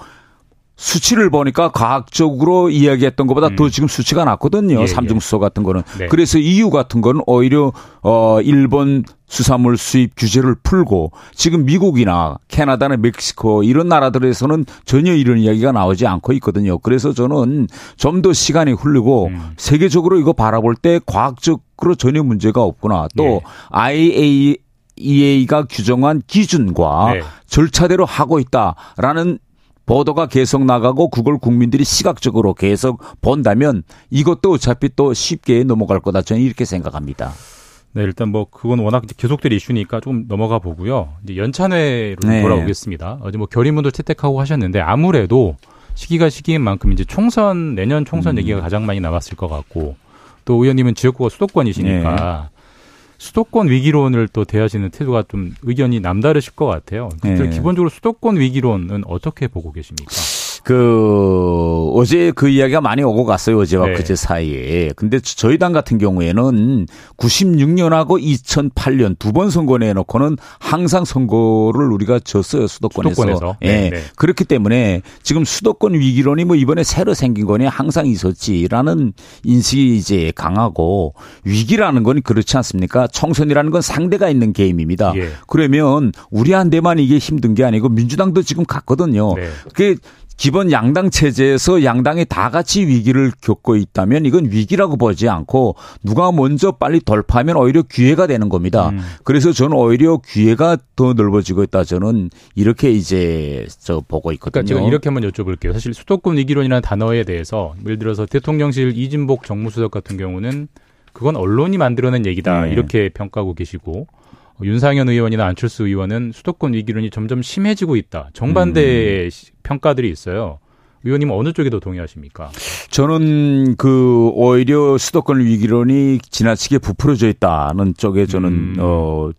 [SPEAKER 7] 수치를 보니까 과학적으로 이야기했던 것보다 음. 더 지금 수치가 낮거든요. 예, 삼중수소 예. 같은 거는. 네. 그래서 EU 같은 거는 오히려 어 일본 수산물 수입 규제를 풀고 지금 미국이나 캐나다나 멕시코 이런 나라들에서는 전혀 이런 이야기가 나오지 않고 있거든요. 그래서 저는 좀 더 시간이 흐르고 음. 세계적으로 이거 바라볼 때 과학적으로 전혀 문제가 없구나. 또 예. IA EA가 규정한 기준과 네. 절차대로 하고 있다라는 보도가 계속 나가고 그걸 국민들이 시각적으로 계속 본다면 이것도 어차피 또 쉽게 넘어갈 거다 저는 이렇게 생각합니다.
[SPEAKER 2] 네, 일단 뭐 그건 워낙 계속될 이슈니까 좀 넘어가 보고요. 이제 연찬회로 네. 돌아오겠습니다. 어제 뭐 결의문도 채택하고 하셨는데 아무래도 시기가 시기인 만큼 이제 총선 내년 총선 음. 얘기가 가장 많이 나왔을 것 같고 또 의원님은 지역구가 수도권이시니까 네. 수도권 위기론을 또 대하시는 태도가 좀 의견이 남다르실 것 같아요. 네. 기본적으로 수도권 위기론은 어떻게 보고 계십니까?
[SPEAKER 7] 그 어제 그 이야기가 많이 오고 갔어요 어제와 네. 그제 사이에. 근데 저희 당 같은 경우에는 96년하고 2008년 두 번 선거 내놓고는 항상 선거를 우리가 졌어요 수도권에서. 수도권에서. 예. 네, 네. 그렇기 때문에 지금 수도권 위기론이 뭐 이번에 새로 생긴 거니 항상 있었지라는 인식이 이제 강하고 위기라는 건 그렇지 않습니까? 총선이라는 건 상대가 있는 게임입니다. 예. 그러면 우리한테만 이게 힘든 게 아니고 민주당도 지금 갔거든요. 네. 그게 기본 양당 체제에서 양당이 다 같이 위기를 겪고 있다면 이건 위기라고 보지 않고 누가 먼저 빨리 돌파하면 오히려 기회가 되는 겁니다. 음. 그래서 저는 오히려 기회가 더 넓어지고 있다 저는 이렇게 이제 저 보고 있거든요.
[SPEAKER 2] 그러니까 제가 이렇게 한번 여쭤볼게요. 사실 수도권 위기론이라는 단어에 대해서 예를 들어서 대통령실 이진복 정무수석 같은 경우는 그건 언론이 만들어낸 얘기다 네. 이렇게 평가하고 계시고 윤상현 의원이나 안철수 의원은 수도권 위기론이 점점 심해지고 있다. 정반대의 음. 평가들이 있어요. 의원님은 어느 쪽에 더 동의하십니까?
[SPEAKER 7] 저는 그 오히려 수도권 위기론이 지나치게 부풀어져 있다는 쪽에 저는 음. 어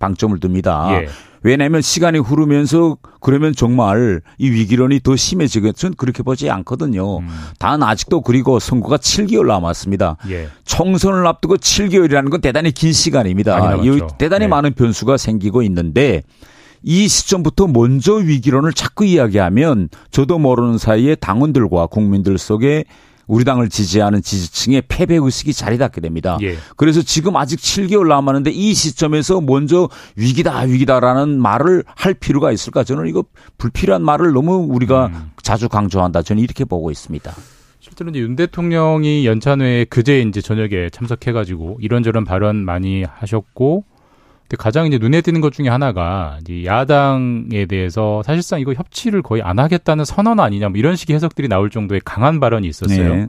[SPEAKER 7] 방점을 둡니다. 예. 왜냐하면 시간이 흐르면서 그러면 정말 이 위기론이 더 심해지겠 저는 그렇게 보지 않거든요. 음. 단 아직도 그리고 선거가 7개월 남았습니다. 예. 총선을 앞두고 7개월이라는 건 대단히 긴 시간입니다. 대단히 네. 많은 변수가 생기고 있는데 이 시점부터 먼저 위기론을 자꾸 이야기하면 저도 모르는 사이에 당원들과 국민들 속에 우리 당을 지지하는 지지층의 패배 의식이 자리 잡게 됩니다. 예. 그래서 지금 아직 7개월 남았는데 이 시점에서 먼저 위기다 위기다라는 말을 할 필요가 있을까? 저는 이거 불필요한 말을 너무 우리가 음. 자주 강조한다. 저는 이렇게 보고 있습니다.
[SPEAKER 2] 실제로 이제 윤 대통령이 연찬회에 그제 이제 저녁에 참석해가지고 이런저런 발언 많이 하셨고 가장 이제 눈에 띄는 것 중에 하나가 이제 야당에 대해서 사실상 이거 협치를 거의 안 하겠다는 선언 아니냐 뭐 이런 식의 해석들이 나올 정도의 강한 발언이 있었어요. 네.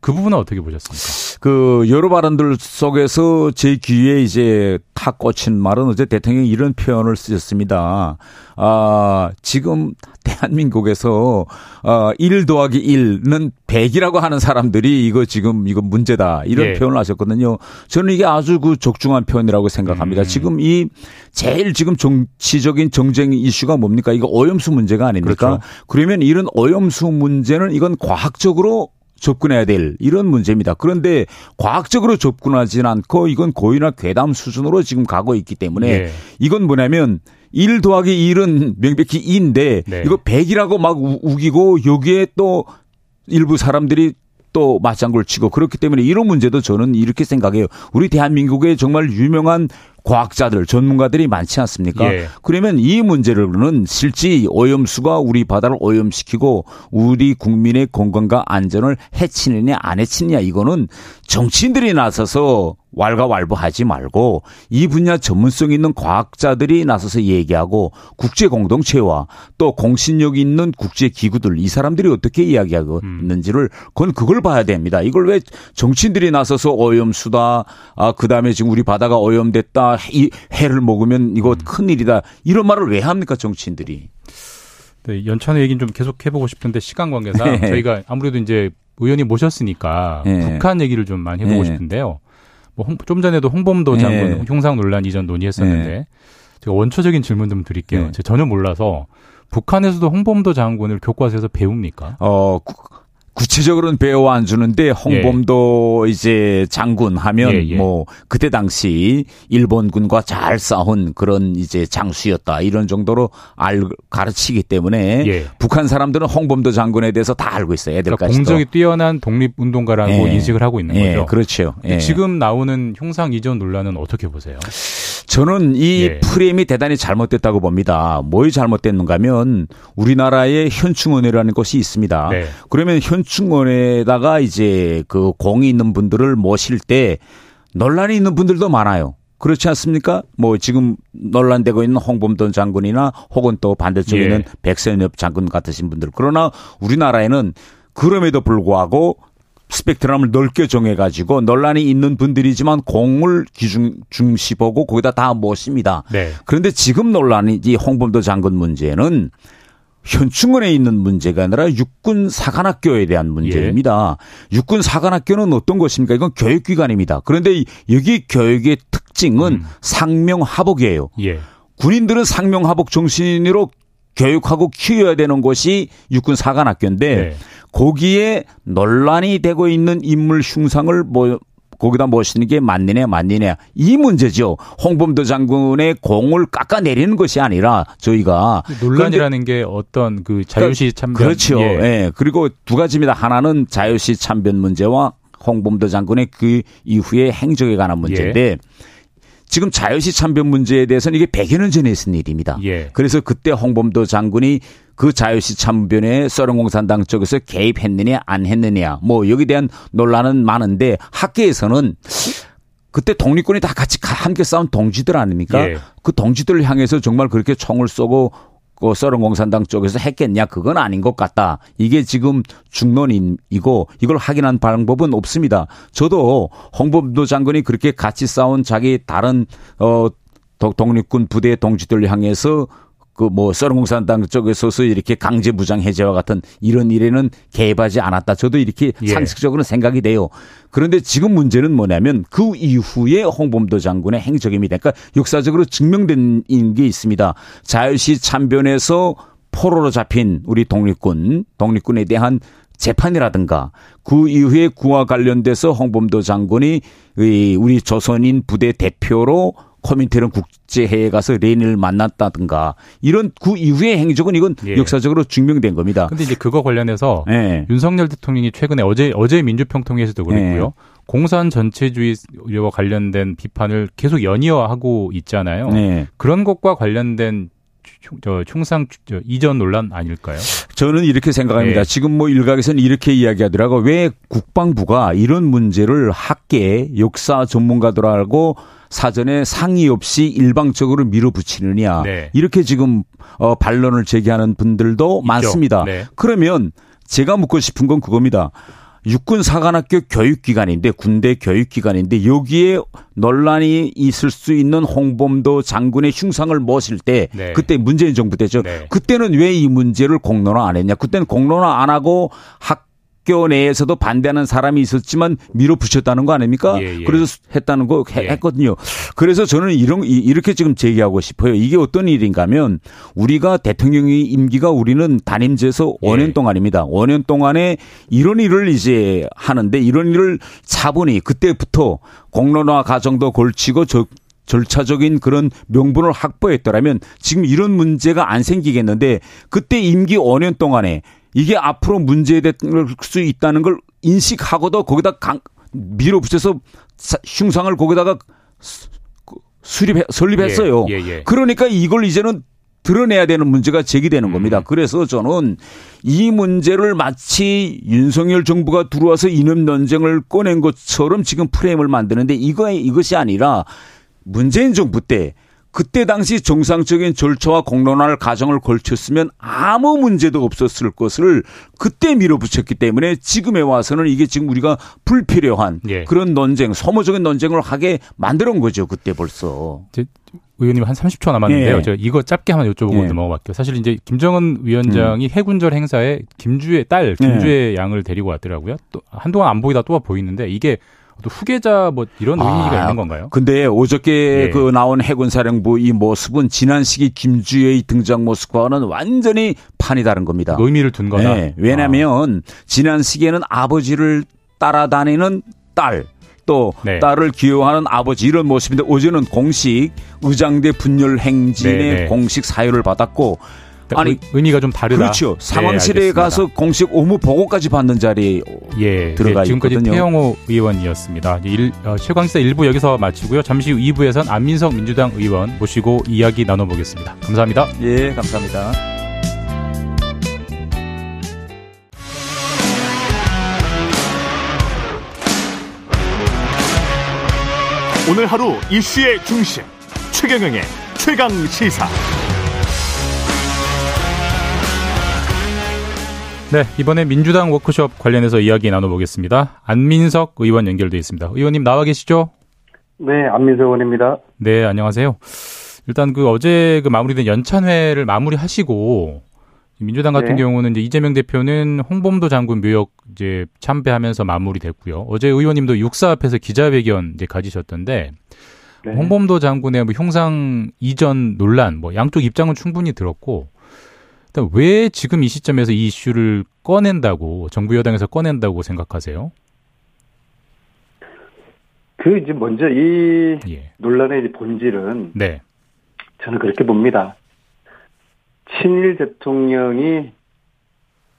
[SPEAKER 2] 그 부분은 어떻게 보셨습니까?
[SPEAKER 7] 그 여러 발언들 속에서 제 귀에 이제 탁 꽂힌 말은 어제 대통령이 이런 표현을 쓰셨습니다. 아, 지금 대한민국에서 어, 1 더하기 1는 100이라고 하는 사람들이 이거 지금 이거 문제다. 이런 예. 표현을 하셨거든요. 저는 이게 아주 그 적중한 표현이라고 생각합니다. 음. 지금 이 제일 지금 정치적인 정쟁 이슈가 뭡니까? 이거 오염수 문제가 아닙니까? 그렇죠. 그러면 이런 오염수 문제는 이건 과학적으로 접근해야 될 이런 문제입니다. 그런데 과학적으로 접근하지는 않고 이건 고의나 괴담 수준으로 지금 가고 있기 때문에 네. 이건 뭐냐면 1 더하기 1은 명백히 2인데 네. 이거 100이라고 막 우기고 여기에 또 일부 사람들이 또 맞장구를 치고 그렇기 때문에 이런 문제도 저는 이렇게 생각해요. 우리 대한민국에 정말 유명한 과학자들, 전문가들이 많지 않습니까? 예. 그러면 이 문제로는 실제 오염수가 우리 바다를 오염시키고 우리 국민의 건강과 안전을 해치느냐 안 해치느냐 이거는 정치인들이 나서서 왈가왈부하지 말고 이 분야 전문성 있는 과학자들이 나서서 얘기하고 국제 공동체와 또 공신력 있는 국제 기구들 이 사람들이 어떻게 이야기하고 음. 있는지를 그건 그걸 봐야 됩니다. 이걸 왜 정치인들이 나서서 오염수다 아 그다음에 지금 우리 바다가 오염됐다 이 해를 먹으면 이거 음. 큰일이다 이런 말을 왜 합니까 정치인들이?
[SPEAKER 2] 네, 연찬의 얘기는 좀 계속 해보고 싶은데 시간 관계상 네. 저희가 아무래도 이제 의원이 모셨으니까 네. 북한 얘기를 좀 많이 해보고 네. 싶은데요. 뭐 좀 전에도 홍범도 네. 장군 네. 흉상 논란 이전 논의했었는데 네. 제가 원초적인 질문 좀 드릴게요. 네. 제가 전혀 몰라서 북한에서도 홍범도 장군을 교과서에서 배웁니까?
[SPEAKER 7] 어, 구체적으로는 배워 안 주는데 홍범도 예. 이제 장군 하면 예, 예. 뭐 그때 당시 일본군과 잘 싸운 그런 이제 장수였다 이런 정도로 알 가르치기 때문에 예. 북한 사람들은 홍범도 장군에 대해서 다 알고 있어요. 애들까지 그러니까
[SPEAKER 2] 공정이 뛰어난 독립운동가라고 예. 인식을 하고 있는
[SPEAKER 7] 예,
[SPEAKER 2] 거죠.
[SPEAKER 7] 그렇죠.
[SPEAKER 2] 지금 나오는 흉상 이전 논란은 어떻게 보세요?
[SPEAKER 7] 저는 이 프레임이 대단히 잘못됐다고 봅니다. 뭐이 잘못됐는가 하면 우리나라의 현충원이라는 것이 있습니다. 네. 그러면 현 현충원에다가 이제 그 공이 있는 분들을 모실 때 논란이 있는 분들도 많아요. 그렇지 않습니까? 뭐 지금 논란되고 있는 홍범돈 장군이나 혹은 또 반대쪽에 있는 예. 백선엽 장군 같으신 분들. 그러나 우리나라에는 그럼에도 불구하고 스펙트럼을 넓게 정해가지고 논란이 있는 분들이지만 공을 기준 중시 보고 거기다 다 모십니다. 네. 그런데 지금 논란이 이 홍범도 장군 문제는 현충원에 있는 문제가 아니라 육군 사관학교에 대한 문제입니다. 예. 육군 사관학교는 어떤 것입니까? 이건 교육기관입니다. 그런데 여기 교육의 특징은 음. 상명하복이에요. 예. 군인들은 상명하복 정신으로 교육하고 키워야 되는 곳이 육군 사관학교인데 네. 거기에 논란이 되고 있는 인물 흉상을 뭐 거기다 모시는 게 맞느냐 맞느냐 이 문제죠. 홍범도 장군의 공을 깎아내리는 것이 아니라 저희가
[SPEAKER 2] 논란이라는 게 어떤 그 자유시 그러니까 참변
[SPEAKER 7] 그렇죠. 예. 예. 그리고 두 가지입니다. 하나는 자유시 참변 문제와 홍범도 장군의 그 이후에 행적에 관한 문제인데 예. 지금 자유시 참변 문제에 대해서는 이게 100여 년 전에 있은 일입니다.
[SPEAKER 2] 예.
[SPEAKER 7] 그래서 그때 홍범도 장군이 그 자유시 참변에 썰렁공산당 쪽에서 개입했느냐 안 했느냐 뭐 여기에 대한 논란은 많은데 학계에서는 그때 독립군이 다 같이 함께 싸운 동지들 아닙니까?
[SPEAKER 2] 예.
[SPEAKER 7] 그 동지들을 향해서 정말 그렇게 총을 쏘고 그 썰렁공산당 쪽에서 했겠냐 그건 아닌 것 같다. 이게 지금 중론이고 이걸 확인한 방법은 없습니다. 저도 홍범도 장군이 그렇게 같이 싸운 자기 다른 어 독립군 부대 동지들 향해서 그 뭐 썰렁공산당 쪽에서서 이렇게 강제 무장 해제와 같은 이런 일에는 개입하지 않았다. 저도 이렇게
[SPEAKER 2] 예.
[SPEAKER 7] 상식적으로 생각이 돼요. 그런데 지금 문제는 뭐냐면 그 이후에 홍범도 장군의 행적입니다. 그러니까 역사적으로 증명된 게 있습니다. 자유시 참변에서 포로로 잡힌 우리 독립군, 독립군에 대한 재판이라든가 그 이후에 그와 관련돼서 홍범도 장군이 이 우리 조선인 부대 대표로 코민테른 국제회에 가서 레닌을 만났다든가 이런 그 이후의 행적은 이건
[SPEAKER 2] 예.
[SPEAKER 7] 역사적으로 증명된 겁니다.
[SPEAKER 2] 근데 이제 그거 관련해서
[SPEAKER 7] 예.
[SPEAKER 2] 윤석열 대통령이 최근에 어제 어제 민주평통에서도 그랬고요.
[SPEAKER 7] 네.
[SPEAKER 2] 공산 전체주의와 관련된 비판을 계속 연이어 하고 있잖아요.
[SPEAKER 7] 네.
[SPEAKER 2] 그런 것과 관련된 충, 저 충상 저 이전 논란 아닐까요?
[SPEAKER 7] 저는 이렇게 생각합니다.
[SPEAKER 2] 예.
[SPEAKER 7] 지금 뭐 일각에서는 이렇게 이야기하더라고. 왜 국방부가 이런 문제를 학계, 역사 전문가들하고 사전에 상의 없이 일방적으로 밀어붙이느냐.
[SPEAKER 2] 네.
[SPEAKER 7] 이렇게 지금 어 반론을 제기하는 분들도 많습니다.
[SPEAKER 2] 네.
[SPEAKER 7] 그러면 제가 묻고 싶은 건 그겁니다. 육군 사관학교 교육기관인데 군대 교육기관인데 여기에 논란이 있을 수 있는 홍범도 장군의 흉상을 모실 때
[SPEAKER 2] 네.
[SPEAKER 7] 그때 문재인 정부 때죠.
[SPEAKER 2] 네.
[SPEAKER 7] 그때는 왜 이 문제를 공론화 안 했냐? 그때는 공론화 안 하고 학 교 내에서도 반대하는 사람이 있었지만 밀어붙였다는 거 아닙니까?
[SPEAKER 2] 예, 예.
[SPEAKER 7] 그래서 했다는 거 해-
[SPEAKER 2] 예.
[SPEAKER 7] 했거든요. 그래서 저는 이런 이- 이렇게 지금 제기하고 싶어요. 이게 어떤 일인가면 우리가 대통령의 임기가 우리는 단임제에서
[SPEAKER 2] 예.
[SPEAKER 7] 5년 동안입니다. 5년 동안에 이런 일을 이제 하는데 이런 일을 차분히 그때부터 공론화 과정도 걸치고 저 절차적인 그런 명분을 확보했더라면 지금 이런 문제가 안 생기겠는데 그때 임기 5년 동안에 이게 앞으로 문제될 수 있다는 걸 인식하고도 거기다 강, 밀어붙여서 사- 흉상을 거기다가 수- 수립해 설립했어요.
[SPEAKER 2] 예, 예, 예.
[SPEAKER 7] 그러니까 이걸 이제는 드러내야 되는 문제가 제기되는 겁니다. 그래서 저는 이 문제를 마치 윤석열 정부가 들어와서 이념 논쟁을 꺼낸 것처럼 지금 프레임을 만드는데 이거 이것이 아니라 문재인 정부 때 그때 당시 정상적인 절차와 공론화를 과정을 걸쳤으면 아무 문제도 없었을 것을 그때 밀어붙였기 때문에 지금에 와서는 이게 지금 우리가 불필요한
[SPEAKER 2] 예.
[SPEAKER 7] 그런 논쟁, 소모적인 논쟁을 하게 만들어 거죠. 그때 벌써.
[SPEAKER 2] 이제 의원님 한 30초 남았는데요.
[SPEAKER 7] 예.
[SPEAKER 2] 제가 이거 짧게 한번 여쭤보고
[SPEAKER 7] 예.
[SPEAKER 2] 넘어갈게요. 사실 이제 김정은 위원장이 해군절 행사에 김주의 딸
[SPEAKER 7] 예.
[SPEAKER 2] 김주의 양을 데리고 왔더라고요. 또 한동안 안 보이다 또 보이는데 이게 또 후계자 뭐 이런 의미가
[SPEAKER 7] 아,
[SPEAKER 2] 있는 건가요?
[SPEAKER 7] 근데 어저께
[SPEAKER 2] 예.
[SPEAKER 7] 그 나온 해군사령부 이 모습은 지난 시기 김주의 등장 모습과는 완전히 판이 다른 겁니다.
[SPEAKER 2] 의미를 둔 거다.
[SPEAKER 7] 네, 왜냐하면 지난 시기에는 아버지를 따라다니는 딸. 또
[SPEAKER 2] 네.
[SPEAKER 7] 딸을 기여하는 아버지 이런 모습인데 어제는 공식 의장대 분열 행진의
[SPEAKER 2] 네, 네.
[SPEAKER 7] 공식 사유를 받았고
[SPEAKER 2] 그러니까
[SPEAKER 7] 아니
[SPEAKER 2] 의- 의미가 좀 다르다.
[SPEAKER 7] 그렇죠
[SPEAKER 2] 네,
[SPEAKER 7] 상황실에
[SPEAKER 2] 알겠습니다.
[SPEAKER 7] 가서 공식 업무 보고까지 받는 자리에
[SPEAKER 2] 예,
[SPEAKER 7] 들어가
[SPEAKER 2] 예, 지금까지
[SPEAKER 7] 있거든요.
[SPEAKER 2] 태영호 의원이었습니다. 일, 어, 최강시사 1부 여기서 마치고요. 잠시 후 2부에선 안민석 민주당 의원 모시고 이야기 나눠보겠습니다. 감사합니다.
[SPEAKER 7] 예 감사합니다.
[SPEAKER 1] 오늘 하루 이슈의 중심 최경영의 최강 시사.
[SPEAKER 2] 네, 이번에 민주당 워크숍 관련해서 이야기 나눠보겠습니다. 안민석 의원 연결돼 있습니다. 의원님 나와 계시죠?
[SPEAKER 8] 네, 안민석 의원입니다.
[SPEAKER 2] 네, 안녕하세요. 일단 그 어제 그 마무리된 연찬회를 마무리하시고 민주당 같은
[SPEAKER 8] 네.
[SPEAKER 2] 경우는 이제 이재명 대표는 홍범도 장군 묘역 이제 참배하면서 마무리됐고요. 어제 의원님도 육사 앞에서 기자회견 이제 가지셨던데
[SPEAKER 8] 네.
[SPEAKER 2] 홍범도 장군의 뭐 흉상 이전 논란 뭐 양쪽 입장은 충분히 들었고 일단 왜 지금 이 시점에서 이 이슈를 꺼낸다고 정부 여당에서 꺼낸다고 생각하세요?
[SPEAKER 8] 그 이제 먼저 이
[SPEAKER 2] 예.
[SPEAKER 8] 논란의 본질은
[SPEAKER 2] 네.
[SPEAKER 8] 저는 그렇게 봅니다. 친일 대통령이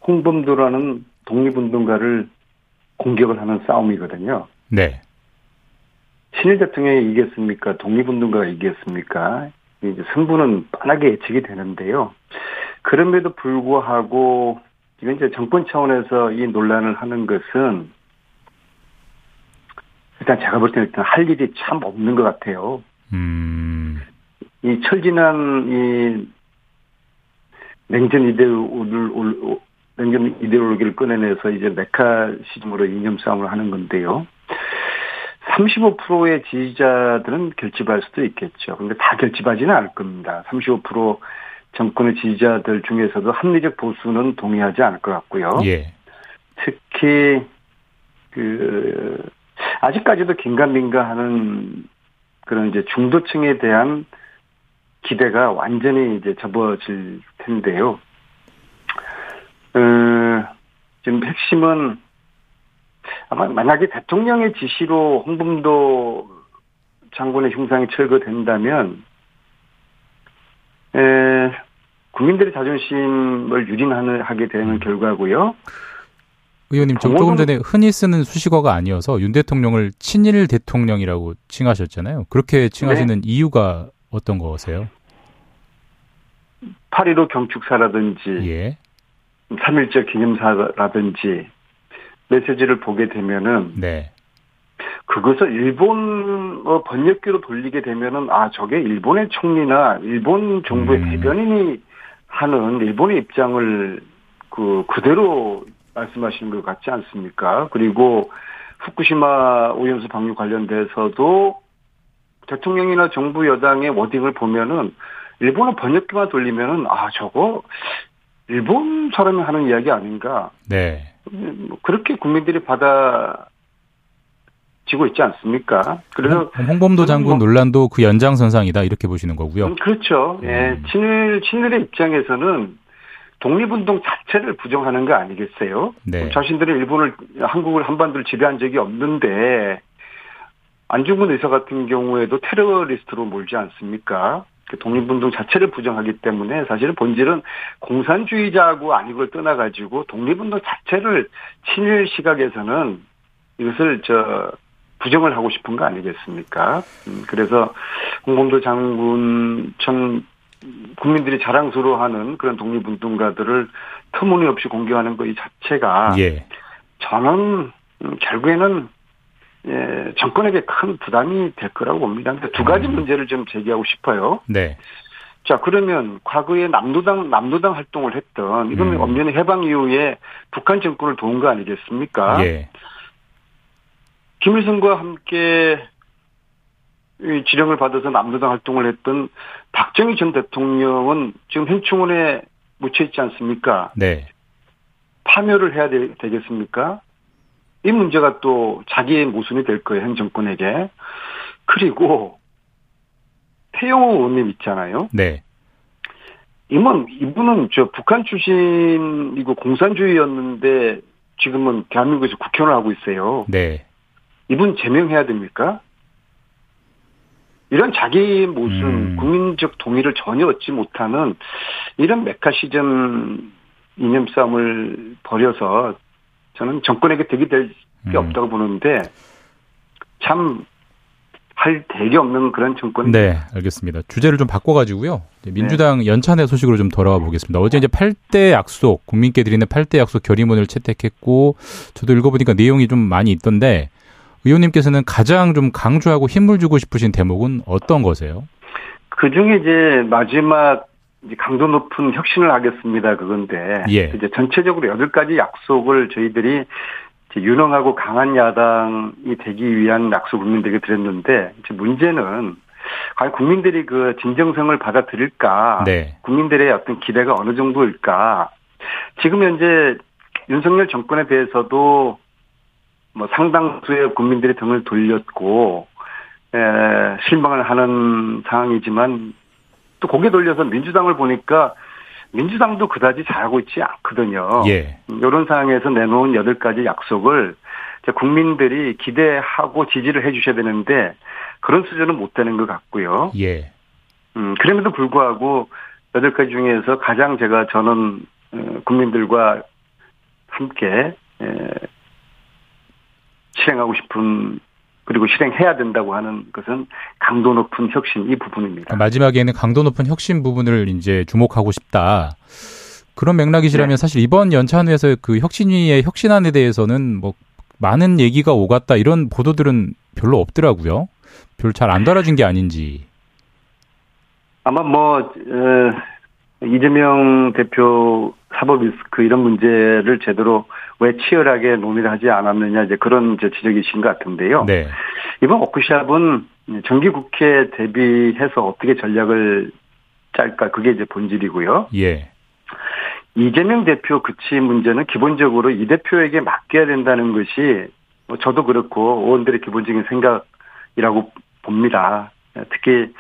[SPEAKER 8] 홍범도라는 독립운동가를 공격을 하는 싸움이거든요.
[SPEAKER 2] 네.
[SPEAKER 8] 친일 대통령이 이겼습니까? 독립운동가가 이겼습니까? 이제 승부는 뻔하게 예측이 되는데요. 그럼에도 불구하고 지금 이제 정권 차원에서 이 논란을 하는 것은 일단 제가 볼 때는 일단 할 일이 참 없는 것 같아요.
[SPEAKER 2] 음.
[SPEAKER 8] 이 철진한 이 냉전 이데올을 냉전 이데올로기를 꺼내내서 이제 메카시즘으로 이념 싸움을 하는 건데요. 35%의 지지자들은 결집할 수도 있겠죠. 근데 다 결집하지는 않을 겁니다. 35% 정권의 지지자들 중에서도 합리적 보수는 동의하지 않을 것 같고요.
[SPEAKER 2] 예.
[SPEAKER 8] 특히 그 아직까지도 긴가민가하는 그런 이제 중도층에 대한 기대가 완전히 이제 접어질 텐데요. 어, 지금 핵심은 아마 만약에 대통령의 지시로 홍범도 장군의 흉상이 철거된다면 에, 국민들의 자존심을 유린하게 되는 결과고요.
[SPEAKER 2] 의원님, 좀 조금 전에 흔히 쓰는 수식어가 아니어서 윤 대통령을 친일 대통령이라고 칭하셨잖아요. 그렇게 칭하시는
[SPEAKER 8] 네.
[SPEAKER 2] 이유가 어떤 거세요?
[SPEAKER 8] 8.15 경축사라든지
[SPEAKER 2] 예.
[SPEAKER 8] 3.1절 기념사라든지 메시지를 보게 되면은
[SPEAKER 2] 네.
[SPEAKER 8] 그것을 일본 어, 번역기로 돌리게 되면은 아 저게 일본의 총리나 일본 정부의
[SPEAKER 2] 음.
[SPEAKER 8] 대변인이 하는 일본의 입장을 그 그대로 말씀하시는 것 같지 않습니까? 그리고 후쿠시마 오염수 방류 관련돼서도 대통령이나 정부 여당의 워딩을 보면은 일본어 번역기만 돌리면은 아 저거 일본 사람이 하는 이야기 아닌가
[SPEAKER 2] 네.
[SPEAKER 8] 뭐 그렇게 국민들이 받아 지고 있지 않습니까? 그래서
[SPEAKER 2] 홍- 홍범도 장군
[SPEAKER 8] 뭐-
[SPEAKER 2] 논란도 그 연장선상이다 이렇게 보시는 거고요.
[SPEAKER 8] 음, 그렇죠. 예,
[SPEAKER 2] 음.
[SPEAKER 8] 친일 친일의 입장에서는 독립운동 자체를 부정하는 거 아니겠어요?
[SPEAKER 2] 네.
[SPEAKER 8] 자신들은 일본을 한국을 한반도를 지배한 적이 없는데 안중근 의사 같은 경우에도 테러리스트로 몰지 않습니까? 그 독립운동 자체를 부정하기 때문에 사실은 본질은 공산주의자하고 아니고를 떠나가지고 독립운동 자체를 친일 시각에서는 이것을 저 부정을 하고 싶은 거 아니겠습니까? 음, 그래서 홍범도 장군 참 국민들이 자랑스러워하는 그런 독립운동가들을 터무니없이 공격하는 것 이 자체가
[SPEAKER 2] 예.
[SPEAKER 8] 저는 음, 결국에는 예, 정권에게 큰 부담이 될 거라고 봅니다. 근데 두 가지
[SPEAKER 2] 음.
[SPEAKER 8] 문제를 좀 제기하고 싶어요.
[SPEAKER 2] 네.
[SPEAKER 8] 자, 그러면 과거에 남노당, 남노당 활동을 했던, 이건
[SPEAKER 2] 음.
[SPEAKER 8] 엄연히 해방 이후에 북한 정권을 도운 거 아니겠습니까?
[SPEAKER 2] 예.
[SPEAKER 8] 김일성과 함께 이 지령을 받아서 남노당 활동을 했던 박정희 전 대통령은 지금 현충원에 묻혀 있지 않습니까?
[SPEAKER 2] 네.
[SPEAKER 8] 파멸을 해야 되, 겠습니까이 문제가 또 자기의 모순이 될 거예요, 현 정권에게. 그리고 태영호 의원님 있잖아요.
[SPEAKER 2] 네.
[SPEAKER 8] 이분, 이분은 저 북한 출신이고 공산주의였는데 지금은 대한민국에서 국회의원을 하고 있어요.
[SPEAKER 2] 네.
[SPEAKER 8] 이분 제명해야 됩니까? 이런 자기 모순,
[SPEAKER 2] 음.
[SPEAKER 8] 국민적 동의를 전혀 얻지 못하는 이런 메카시즘 이념 싸움을 벌여서 저는 정권에게 득이 될게
[SPEAKER 2] 음.
[SPEAKER 8] 없다고 보는데 참 할 대리 없는 그런 정권.
[SPEAKER 2] 네, 알겠습니다. 주제를 좀 바꿔가지고요. 민주당 연찬회 소식으로 좀 돌아와 보겠습니다. 어제 이제 8대 약속, 국민께 드리는 8대 약속 결의문을 채택했고, 저도 읽어보니까 내용이 좀 많이 있던데, 의원님께서는 가장 좀 강조하고 힘을 주고 싶으신 대목은 어떤 거세요?
[SPEAKER 8] 그 중에 이제 마지막 이제 강도 높은 혁신을 하겠습니다. 그건데
[SPEAKER 2] 예.
[SPEAKER 8] 이제 전체적으로 여덟 가지 약속을 저희들이 유능하고 강한 야당이 되기 위한 약속 국민들에게 드렸는데 이제 문제는 과연 국민들이 그 진정성을 받아들일까?
[SPEAKER 2] 네.
[SPEAKER 8] 국민들의 어떤 기대가 어느 정도일까? 지금 현재 윤석열 정권에 대해서도 뭐 상당수의 국민들이 등을 돌렸고 에, 실망을 하는 상황이지만 또 고개 돌려서 민주당을 보니까 민주당도 그다지 잘하고 있지 않거든요.
[SPEAKER 2] 예.
[SPEAKER 8] 이런 상황에서 내놓은 여덟 가지 약속을 국민들이 기대하고 지지를 해주셔야 되는데 그런 수준은 못 되는 것 같고요.
[SPEAKER 2] 예.
[SPEAKER 8] 음, 그럼에도 불구하고 여덟 가지 중에서 가장 제가 저는 어, 국민들과 함께 에, 실행하고 싶은 그리고 실행해야 된다고 하는 것은 강도 높은 혁신 이 부분입니다.
[SPEAKER 2] 마지막에는 강도 높은 혁신 부분을 이제 주목하고 싶다. 그런 맥락이시라면
[SPEAKER 8] 네.
[SPEAKER 2] 사실 이번 연찬회에서 그 혁신위의 혁신안에 대해서는 뭐 많은 얘기가 오갔다 이런 보도들은 별로 없더라고요. 별 잘 안 달아진 게 아닌지.
[SPEAKER 8] 아마 뭐 어, 이재명 대표 사법 리스크 이런 문제를 제대로 왜 치열하게 논의를 하지 않았느냐 이제 그런 이제 지적이신 것 같은데요.
[SPEAKER 2] 네.
[SPEAKER 8] 이번 워크샵은 정기 국회 대비해서 어떻게 전략을 짤까 그게 이제 본질이고요.
[SPEAKER 2] 예.
[SPEAKER 8] 이재명 대표 그치 문제는 기본적으로 이 대표에게 맡겨야 된다는 것이 뭐 저도 그렇고 의원들의 기본적인 생각이라고 봅니다. 특히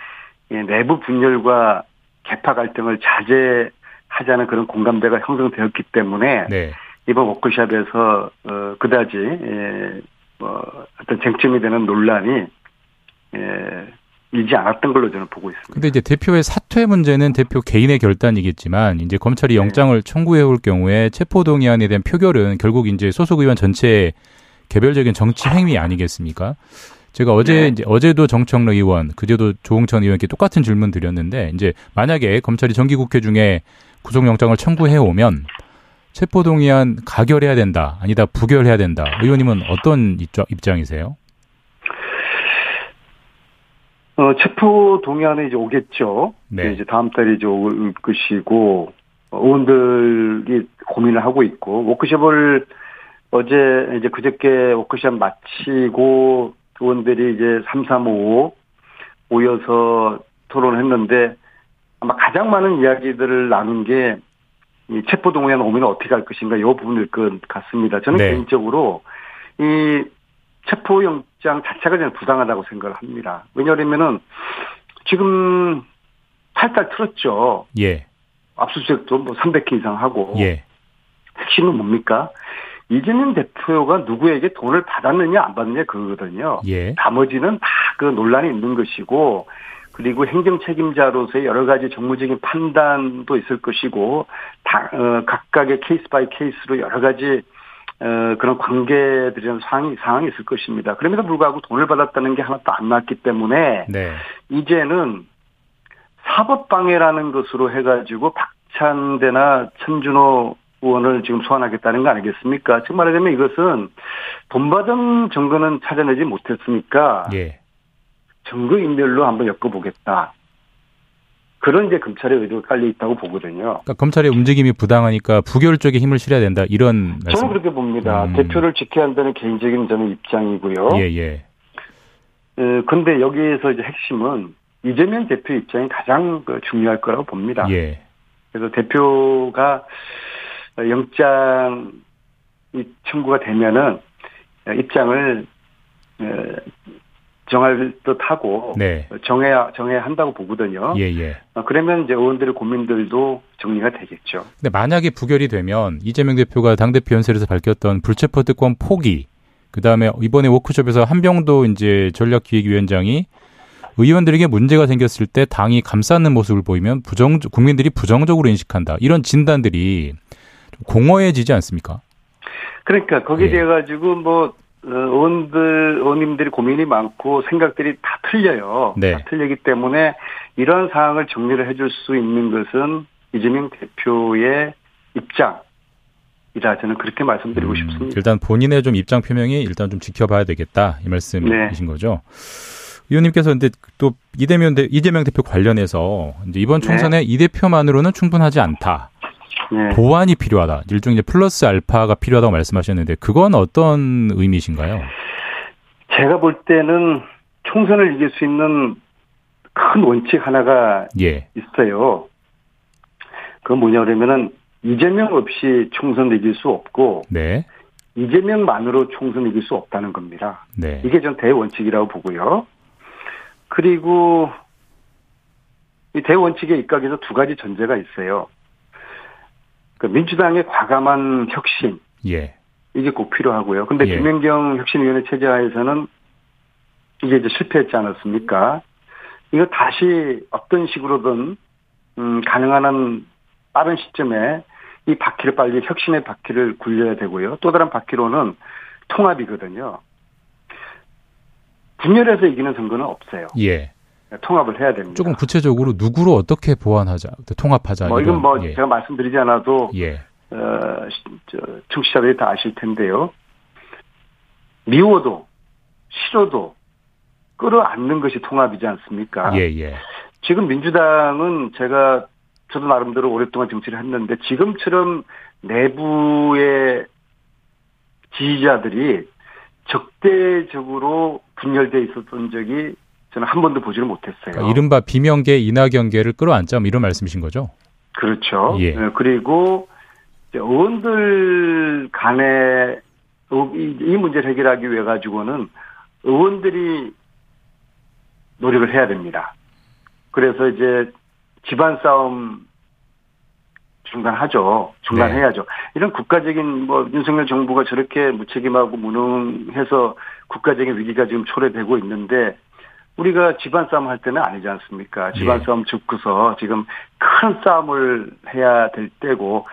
[SPEAKER 8] 내부 분열과 개파 갈등을 자제하자는 그런 공감대가 형성되었기 때문에
[SPEAKER 2] 네.
[SPEAKER 8] 이번 워크샵에서 어, 그다지 예, 뭐 어떤 쟁점이 되는 논란이 예, 일지 않았던 걸로 저는 보고 있습니다.
[SPEAKER 2] 근데 이제 대표의 사퇴 문제는 대표 개인의 결단이겠지만 이제 검찰이
[SPEAKER 8] 네.
[SPEAKER 2] 영장을 청구해 올 경우에 체포 동의안에 대한 표결은 결국 이제 소속 의원 전체의 개별적인 정치 행위 아니겠습니까? 제가 어제
[SPEAKER 8] 네.
[SPEAKER 2] 이제 어제도 정청래 의원, 그제도 조홍천 의원께 똑같은 질문 드렸는데 이제 만약에 검찰이 정기국회 중에 구속영장을 청구해 오면 체포 동의안 가결해야 된다, 아니다 부결해야 된다. 의원님은 어떤 입장, 입장이세요?
[SPEAKER 8] 어, 체포 동의안에 이제 오겠죠.
[SPEAKER 2] 네.
[SPEAKER 8] 이제 다음 달에 이제 올 것이고, 어, 의원들이 고민을 하고 있고, 워크숍을 어제 이제 그저께 워크숍 마치고, 의원들이 이제 3355 모여서 토론을 했는데, 아마 가장 많은 이야기들을 나눈 게, 이 체포 동의안 오면 어떻게 할 것인가, 이 부분일 것 같습니다. 저는
[SPEAKER 2] 네.
[SPEAKER 8] 개인적으로, 이 체포영장 자체가 저는 부당하다고 생각을 합니다. 왜냐하면은 지금 탈탈 틀었죠.
[SPEAKER 2] 예,
[SPEAKER 8] 압수수색도 뭐 300회 이상 하고.
[SPEAKER 2] 예,
[SPEAKER 8] 핵심은 뭡니까? 이재명 대표가 누구에게 돈을 받았느냐 안 받느냐 그거거든요.
[SPEAKER 2] 예,
[SPEAKER 8] 나머지는 다 그 논란이 있는 것이고 그리고 행정 책임자로서의 여러 가지 정무적인 판단도 있을 것이고 다 어, 각각의 case by case로 여러 가지 어, 그런 관계들이나 상황이 상황이 있을 것입니다. 그럼에도 불구하고 돈을 받았다는 게 하나도 안 나왔기 때문에
[SPEAKER 2] 네,
[SPEAKER 8] 이제는 사법방해라는 것으로 해가지고 박찬대나 천준호 의원을 지금 소환하겠다는 거 아니겠습니까? 즉 말하자면 이것은 돈 받은 증거는 찾아내지 못했으니까
[SPEAKER 2] 예.
[SPEAKER 8] 증거 인멸로 한번 엮어보겠다. 그런 이제 검찰의 의도가 깔려 있다고 보거든요.
[SPEAKER 2] 그러니까 검찰의 움직임이 부당하니까 부결 쪽에 힘을 실어야 된다 이런 말씀.
[SPEAKER 8] 저는 그렇게 봅니다.
[SPEAKER 2] 음.
[SPEAKER 8] 대표를 지켜야 한다는 개인적인 저는 입장이고요.
[SPEAKER 2] 예, 예.
[SPEAKER 8] 어, 근데 여기에서 이제 핵심은 이재명 대표 입장이 가장 그 중요할 거라고 봅니다.
[SPEAKER 2] 예.
[SPEAKER 8] 그래서 대표가 영장 이 청구가 되면은 입장을 어, 정할 듯하고
[SPEAKER 2] 네.
[SPEAKER 8] 정해야 정해야 한다고 보거든요.
[SPEAKER 2] 예, 예.
[SPEAKER 8] 어, 그러면 이제 의원들의 고민들도 정리가 되겠죠.
[SPEAKER 2] 근데 만약에 부결이 되면 이재명 대표가 당 대표 연설에서 밝혔던 불체포 특권 포기, 그 다음에 이번에 워크숍에서 한병도 이제 전략기획위원장이 의원들에게 문제가 생겼을 때 당이 감싸는 모습을 보이면 부정 국민들이 부정적으로 인식한다 이런 진단들이 좀 공허해지지 않습니까?
[SPEAKER 8] 그러니까 거기에
[SPEAKER 2] 예.
[SPEAKER 8] 대해 가지고 뭐 어, 의원들 의원님들이 고민이 많고 생각들이 다 틀려요.
[SPEAKER 2] 네.
[SPEAKER 8] 다 틀리기 때문에 이러한 상황을 정리를 해줄 수 있는 것은 이재명 대표의 입장 이라 저는 그렇게 말씀드리고
[SPEAKER 2] 음,
[SPEAKER 8] 싶습니다.
[SPEAKER 2] 일단 본인의 좀 입장 표명이 일단 좀 지켜봐야 되겠다 이 말씀이신
[SPEAKER 8] 네.
[SPEAKER 2] 거죠. 의원님께서 근데 또 이재명 대 이재명 대표 관련해서 이번
[SPEAKER 8] 네.
[SPEAKER 2] 총선에 이 대표만으로는 충분하지 않다.
[SPEAKER 8] 네.
[SPEAKER 2] 보완이 필요하다. 일종의 이제 플러스 알파가 필요하다고 말씀하셨는데 그건 어떤 의미신가요?
[SPEAKER 8] 제가 볼 때는 총선을 이길 수 있는 큰 원칙 하나가
[SPEAKER 2] 예.
[SPEAKER 8] 있어요. 그건 뭐냐 그러면은 이재명 없이 총선 이길 수 없고
[SPEAKER 2] 네.
[SPEAKER 8] 이재명만으로 총선 이길 수 없다는 겁니다.
[SPEAKER 2] 네.
[SPEAKER 8] 이게 전 대원칙이라고 보고요. 그리고 이 대원칙의 입각에서 두 가지 전제가 있어요. 그 민주당의 과감한 혁신
[SPEAKER 2] 예.
[SPEAKER 8] 이게 꼭 필요하고요. 근데
[SPEAKER 2] 예.
[SPEAKER 8] 김연경 혁신위원회 체제하에서는 이게 이제 실패했지 않았습니까? 이거 다시 어떤 식으로든 음, 가능한 한 빠른 시점에 이 바퀴를 빨리 혁신의 바퀴를 굴려야 되고요. 또 다른 바퀴로는 통합이거든요. 분열해서 이기는 선거는 없어요.
[SPEAKER 2] 예.
[SPEAKER 8] 통합을 해야 됩니다.
[SPEAKER 2] 조금 구체적으로 누구로 어떻게 보완하자, 통합하자.
[SPEAKER 8] 뭐 이건 뭐
[SPEAKER 2] 예.
[SPEAKER 8] 제가 말씀드리지 않아도
[SPEAKER 2] 예.
[SPEAKER 8] 어, 시- 저, 청취자들이 다 아실 텐데요. 미워도 싫어도 끌어안는 것이 통합이지 않습니까?
[SPEAKER 2] 예, 예.
[SPEAKER 8] 지금 민주당은 제가 저도 나름대로 오랫동안 정치를 했는데 지금처럼 내부의 지지자들이 적대적으로 분열돼 있었던 적이 저는 한 번도 보지를 못했어요.
[SPEAKER 2] 그러니까 이른바 비명계 이낙연계를 끌어안자 뭐 이런 말씀이신 거죠?
[SPEAKER 8] 그렇죠.
[SPEAKER 2] 예.
[SPEAKER 8] 예, 그리고 의원들 간에 의- 이, 이 문제를 해결하기 위해 가지고는 의원들이 노력을 해야 됩니다. 그래서 이제 집안 싸움 중단하죠. 중단해야죠. 이런 국가적인 뭐 윤석열 정부가 저렇게 무책임하고 무능해서 국가적인 위기가 지금 초래되고 있는데 우리가 집안 싸움 할 때는 아니지 않습니까? 집안
[SPEAKER 2] 예.
[SPEAKER 8] 싸움 죽고서 지금 큰 싸움을 해야 될 때고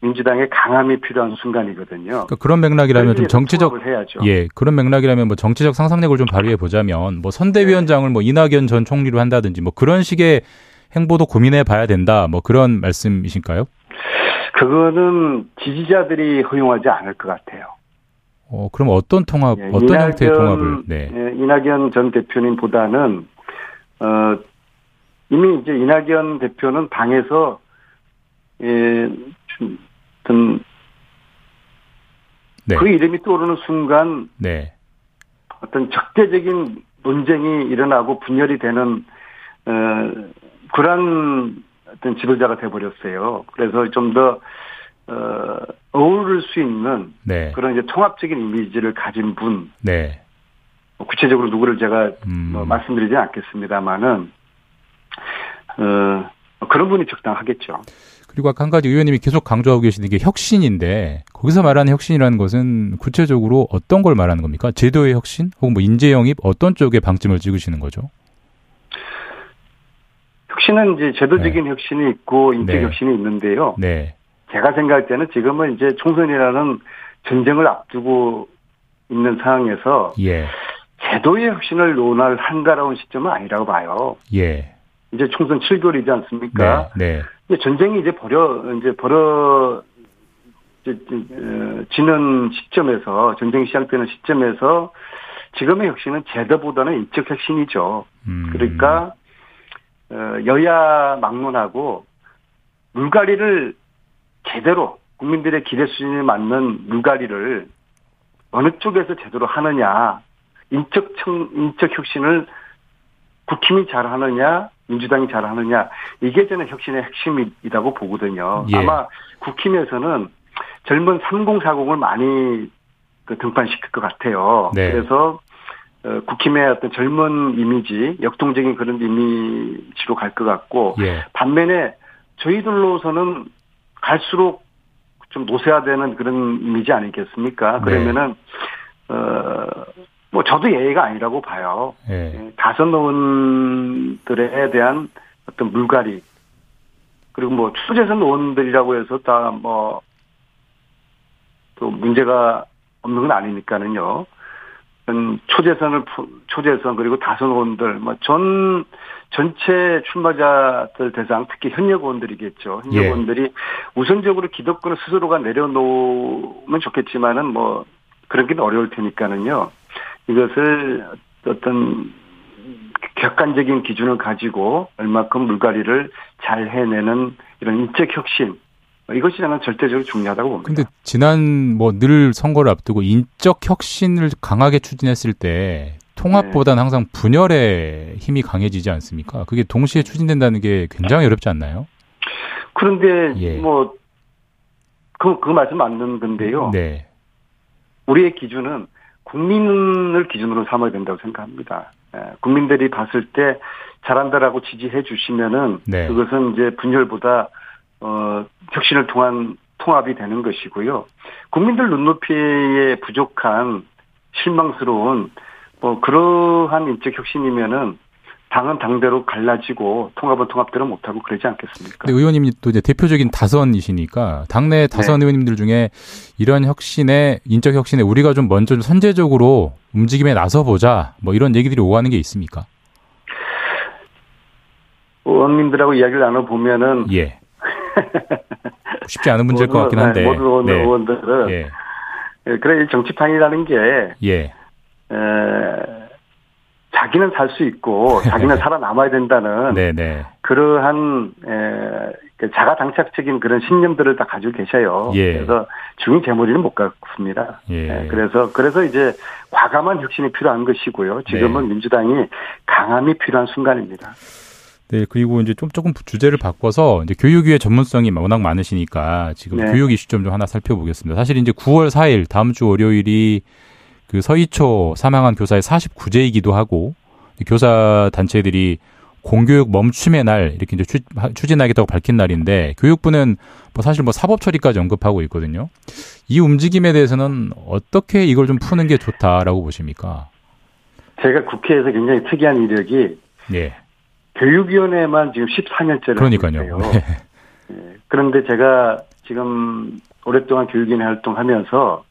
[SPEAKER 8] 민주당의 강함이 필요한 순간이거든요.
[SPEAKER 2] 그러니까 그런 맥락이라면 좀 정치적
[SPEAKER 8] 해야죠.
[SPEAKER 2] 예 그런 맥락이라면 뭐 정치적 상상력을 좀 발휘해 보자면 뭐 선대위원장을 뭐 이낙연 전 총리로 한다든지 뭐 그런 식의 행보도 고민해 봐야 된다 뭐 그런 말씀이신가요?
[SPEAKER 8] 그거는 지지자들이 허용하지 않을 것 같아요.
[SPEAKER 2] 어 그럼 어떤 통합
[SPEAKER 8] 예,
[SPEAKER 2] 어떤 형태의 통합을 네
[SPEAKER 8] 예, 이낙연 전 대표님보다는 어 이미 이제 이낙연 대표는 당에서 예, 좀 어떤
[SPEAKER 2] 네.
[SPEAKER 8] 그 이름이 떠오르는 순간
[SPEAKER 2] 네.
[SPEAKER 8] 어떤 적대적인 논쟁이 일어나고 분열이 되는 어 그런 어떤 지도자가 돼 버렸어요. 그래서 좀더 어, 어우를 수 있는
[SPEAKER 2] 네.
[SPEAKER 8] 그런 이제 통합적인 이미지를 가진 분,
[SPEAKER 2] 네.
[SPEAKER 8] 뭐 구체적으로 누구를 제가
[SPEAKER 2] 음.
[SPEAKER 8] 뭐 말씀드리지 않겠습니다만은 어, 그런 분이 적당하겠죠.
[SPEAKER 2] 그리고 아까 한 가지 의원님이 계속 강조하고 계시는 게 혁신인데 거기서 말하는 혁신이라는 것은 구체적으로 어떤 걸 말하는 겁니까? 제도의 혁신 혹은 뭐 인재 영입 어떤 쪽에 방점을 찍으시는 거죠?
[SPEAKER 8] 혁신은 이제 제도적인 혁신이 있고 인적
[SPEAKER 2] 네.
[SPEAKER 8] 혁신이 있는데요.
[SPEAKER 2] 네.
[SPEAKER 8] 제가 생각할 때는 지금은 이제 총선이라는 전쟁을 앞두고 있는 상황에서
[SPEAKER 2] 예.
[SPEAKER 8] 제도의 혁신을 논할 한가로운 시점은 아니라고 봐요.
[SPEAKER 2] 예.
[SPEAKER 8] 이제 총선 7개월이지 않습니까?
[SPEAKER 2] 네. 네.
[SPEAKER 8] 이제 전쟁이 이제 벌어 이제 벌어 어, 지는 시점에서 전쟁이 시작되는 시점에서 지금의 혁신은 제도보다는 인적 혁신이죠.
[SPEAKER 2] 음.
[SPEAKER 8] 그러니까 어, 여야 막론하고 물갈이를 제대로 국민들의 기대 수준에 맞는 물갈이를 어느 쪽에서 제대로 하느냐 인적 청 인적 혁신을 국힘이 잘 하느냐 민주당이 잘 하느냐 이게 저는 혁신의 핵심이라고 보거든요.
[SPEAKER 2] 예.
[SPEAKER 8] 아마 국힘에서는 젊은 3040을 많이 그 등판시킬 것 같아요.
[SPEAKER 2] 네.
[SPEAKER 8] 그래서 어, 국힘의 어떤 젊은 이미지, 역동적인 그런 이미지로 갈 것 같고
[SPEAKER 2] 예.
[SPEAKER 8] 반면에 저희들로서는 갈수록 좀 노쇠화되는 그런 이미지 아니겠습니까?
[SPEAKER 2] 네.
[SPEAKER 8] 그러면은 어뭐 저도 예의가 아니라고 봐요.
[SPEAKER 2] 예.
[SPEAKER 8] 예, 다선 의원들에 대한 어떤 물갈이 그리고 뭐 초재선 의원들이라고 해서 다 뭐 또 문제가 없는 건 아니니까는요. 음, 초재선을 푸- 초재선 그리고 다선 의원들 뭐전 전체 출마자들 대상 특히 현역 의원들이겠죠. 현역
[SPEAKER 2] 예.
[SPEAKER 8] 의원들이 우선적으로 기득권을 스스로가 내려놓으면 좋겠지만은 뭐 그런 게 어려울 테니까는요. 이것을 어떤 객관적인 기준을 가지고 얼마큼 물갈이를 잘 해내는 이런 인적 혁신 이것이 저는 절대적으로 중요하다고 봅니다.
[SPEAKER 2] 근데 지난 뭐 늘 선거를 앞두고 인적 혁신을 강하게 추진했을 때 통합보다는 항상 분열의 힘이 강해지지 않습니까? 그게 동시에 추진된다는 게 굉장히 어렵지 않나요?
[SPEAKER 8] 그런데
[SPEAKER 2] 예.
[SPEAKER 8] 뭐 그, 그 말씀 맞는 건데요.
[SPEAKER 2] 네.
[SPEAKER 8] 우리의 기준은 국민을 기준으로 삼아야 된다고 생각합니다. 예, 국민들이 봤을 때 잘한다라고 지지해 주시면은
[SPEAKER 2] 네.
[SPEAKER 8] 그것은 이제 분열보다 어 혁신을 통한 통합이 되는 것이고요. 국민들 눈높이에 부족한 실망스러운 뭐 그러한 인적 혁신이면은 당은 당대로 갈라지고 통합은 통합대로 못하고 그러지 않겠습니까?
[SPEAKER 2] 근데 의원님이 또 이제 대표적인 다선이시니까 당내 다선
[SPEAKER 8] 네.
[SPEAKER 2] 의원님들 중에 이런 혁신에 인적 혁신에 우리가 좀 먼저 좀 선제적으로 움직임에 나서 보자 뭐 이런 얘기들이 오가는 게 있습니까?
[SPEAKER 8] 의원님들하고 이야기를 나눠 보면은
[SPEAKER 2] 예. 쉽지 않은 문제일 것 같긴 한데.
[SPEAKER 8] 모든 의원-
[SPEAKER 2] 네.
[SPEAKER 8] 의원들은
[SPEAKER 2] 예.
[SPEAKER 8] 예, 그래 이 정치판이라는 게
[SPEAKER 2] 예.
[SPEAKER 8] 에, 자기는 살 수 있고 자기는 살아남아야 된다는
[SPEAKER 2] 네, 네.
[SPEAKER 8] 그러한 에, 그 자가 당착적인 그런 신념들을 다 가지고 계셔요.
[SPEAKER 2] 예.
[SPEAKER 8] 그래서 중의 재물이는 못 갖습니다.
[SPEAKER 2] 예.
[SPEAKER 8] 예, 그래서 그래서 이제 과감한 혁신이 필요한 것이고요. 지금은
[SPEAKER 2] 네.
[SPEAKER 8] 민주당이 강함이 필요한 순간입니다.
[SPEAKER 2] 네, 그리고 이제 좀 조금 주제를 바꿔서 이제 교육위의 전문성이 워낙 많으시니까 지금
[SPEAKER 8] 네.
[SPEAKER 2] 교육 이슈 좀, 좀 하나 살펴보겠습니다. 사실 이제 9월 4일 다음 주 월요일이 그 서희초 사망한 교사의 49제이기도 하고 교사 단체들이 공교육 멈춤의 날 이렇게 이제 추, 추진하겠다고 밝힌 날인데 교육부는 뭐 사실 뭐 사법 처리까지 언급하고 있거든요. 이 움직임에 대해서는 어떻게 이걸 좀 푸는 게 좋다라고 보십니까?
[SPEAKER 8] 제가 국회에서 굉장히 특이한 이력이
[SPEAKER 2] 예.
[SPEAKER 8] 교육위원회만 지금 14년째를
[SPEAKER 2] 그러니까요. 네.
[SPEAKER 8] 그런데 제가 지금 오랫동안 교육위원회 활동하면서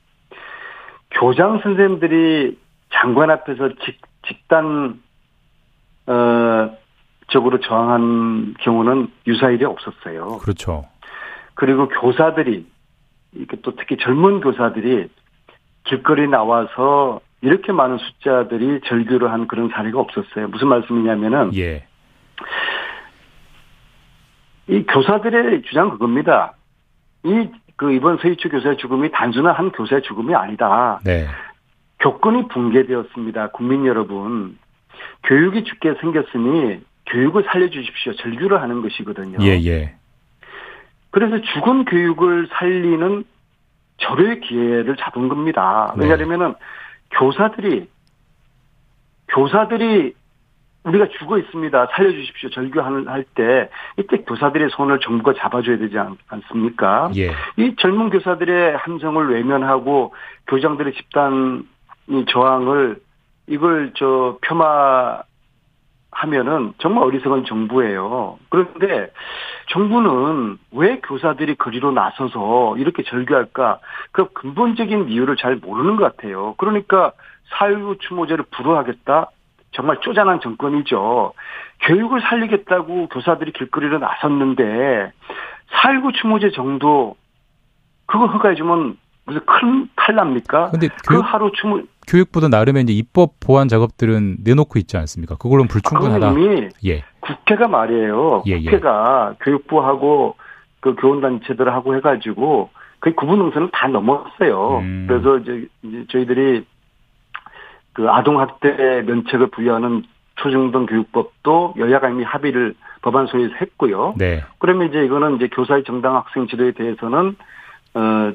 [SPEAKER 8] 교장 선생님들이 장관 앞에서 직, 직단 어 적으로 저항한 경우는 유사일이 없었어요.
[SPEAKER 2] 그렇죠.
[SPEAKER 8] 그리고 교사들이 이렇게 또 특히 젊은 교사들이 길거리 나와서 이렇게 많은 숫자들이 절규를 한 그런 사례가 없었어요. 무슨 말씀이냐면은
[SPEAKER 2] 예.
[SPEAKER 8] 이 교사들의 주장 그겁니다. 이 그 이번 서희초 교사의 죽음이 단순한 한 교사의 죽음이 아니다.
[SPEAKER 2] 네.
[SPEAKER 8] 교권이 붕괴되었습니다. 국민 여러분. 교육이 죽게 생겼으니 교육을 살려주십시오. 절규를 하는 것이거든요.
[SPEAKER 2] 예, 예.
[SPEAKER 8] 그래서 죽은 교육을 살리는 절호의 기회를 잡은 겁니다.
[SPEAKER 2] 네.
[SPEAKER 8] 왜냐하면은 교사들이 교사들이 우리가 죽어 있습니다. 살려주십시오. 절규하는 할 때 이때 교사들의 손을 정부가 잡아줘야 되지 않, 않습니까?
[SPEAKER 2] 예.
[SPEAKER 8] 이 젊은 교사들의 함성을 외면하고 교장들의 집단 이 저항을 이걸 저 폄하하면은 정말 어리석은 정부예요. 그런데 정부는 왜 교사들이 거리로 나서서 이렇게 절규할까? 그 근본적인 이유를 잘 모르는 것 같아요. 그러니까 사유 추모제를 불허하겠다? 정말 쪼잔한 정권이죠. 교육을 살리겠다고 교사들이 길거리로 나섰는데 살구 추모제 정도 그거 허가해주면 무슨 큰 칼 납니까?
[SPEAKER 2] 근데
[SPEAKER 8] 그
[SPEAKER 2] 교육,
[SPEAKER 8] 하루 추모
[SPEAKER 2] 교육부도 나름의 이제 입법 보완 작업들은 내놓고 있지 않습니까? 그걸로는 불충분하다.
[SPEAKER 8] 이미
[SPEAKER 2] 예.
[SPEAKER 8] 국회가 말이에요.
[SPEAKER 2] 예, 예.
[SPEAKER 8] 국회가 교육부하고 그 교원단체들하고 해가지고 그 구분응선은 다 넘었어요.
[SPEAKER 2] 음.
[SPEAKER 8] 그래서 이제, 이제 저희들이 그 아동학대 면책을 부여하는 초중등 교육법도 여야가 이미 합의를 법안 소위에서 했고요.
[SPEAKER 2] 네.
[SPEAKER 8] 그러면 이제 이거는 이제 교사의 정당 학생 지도에 대해서는 어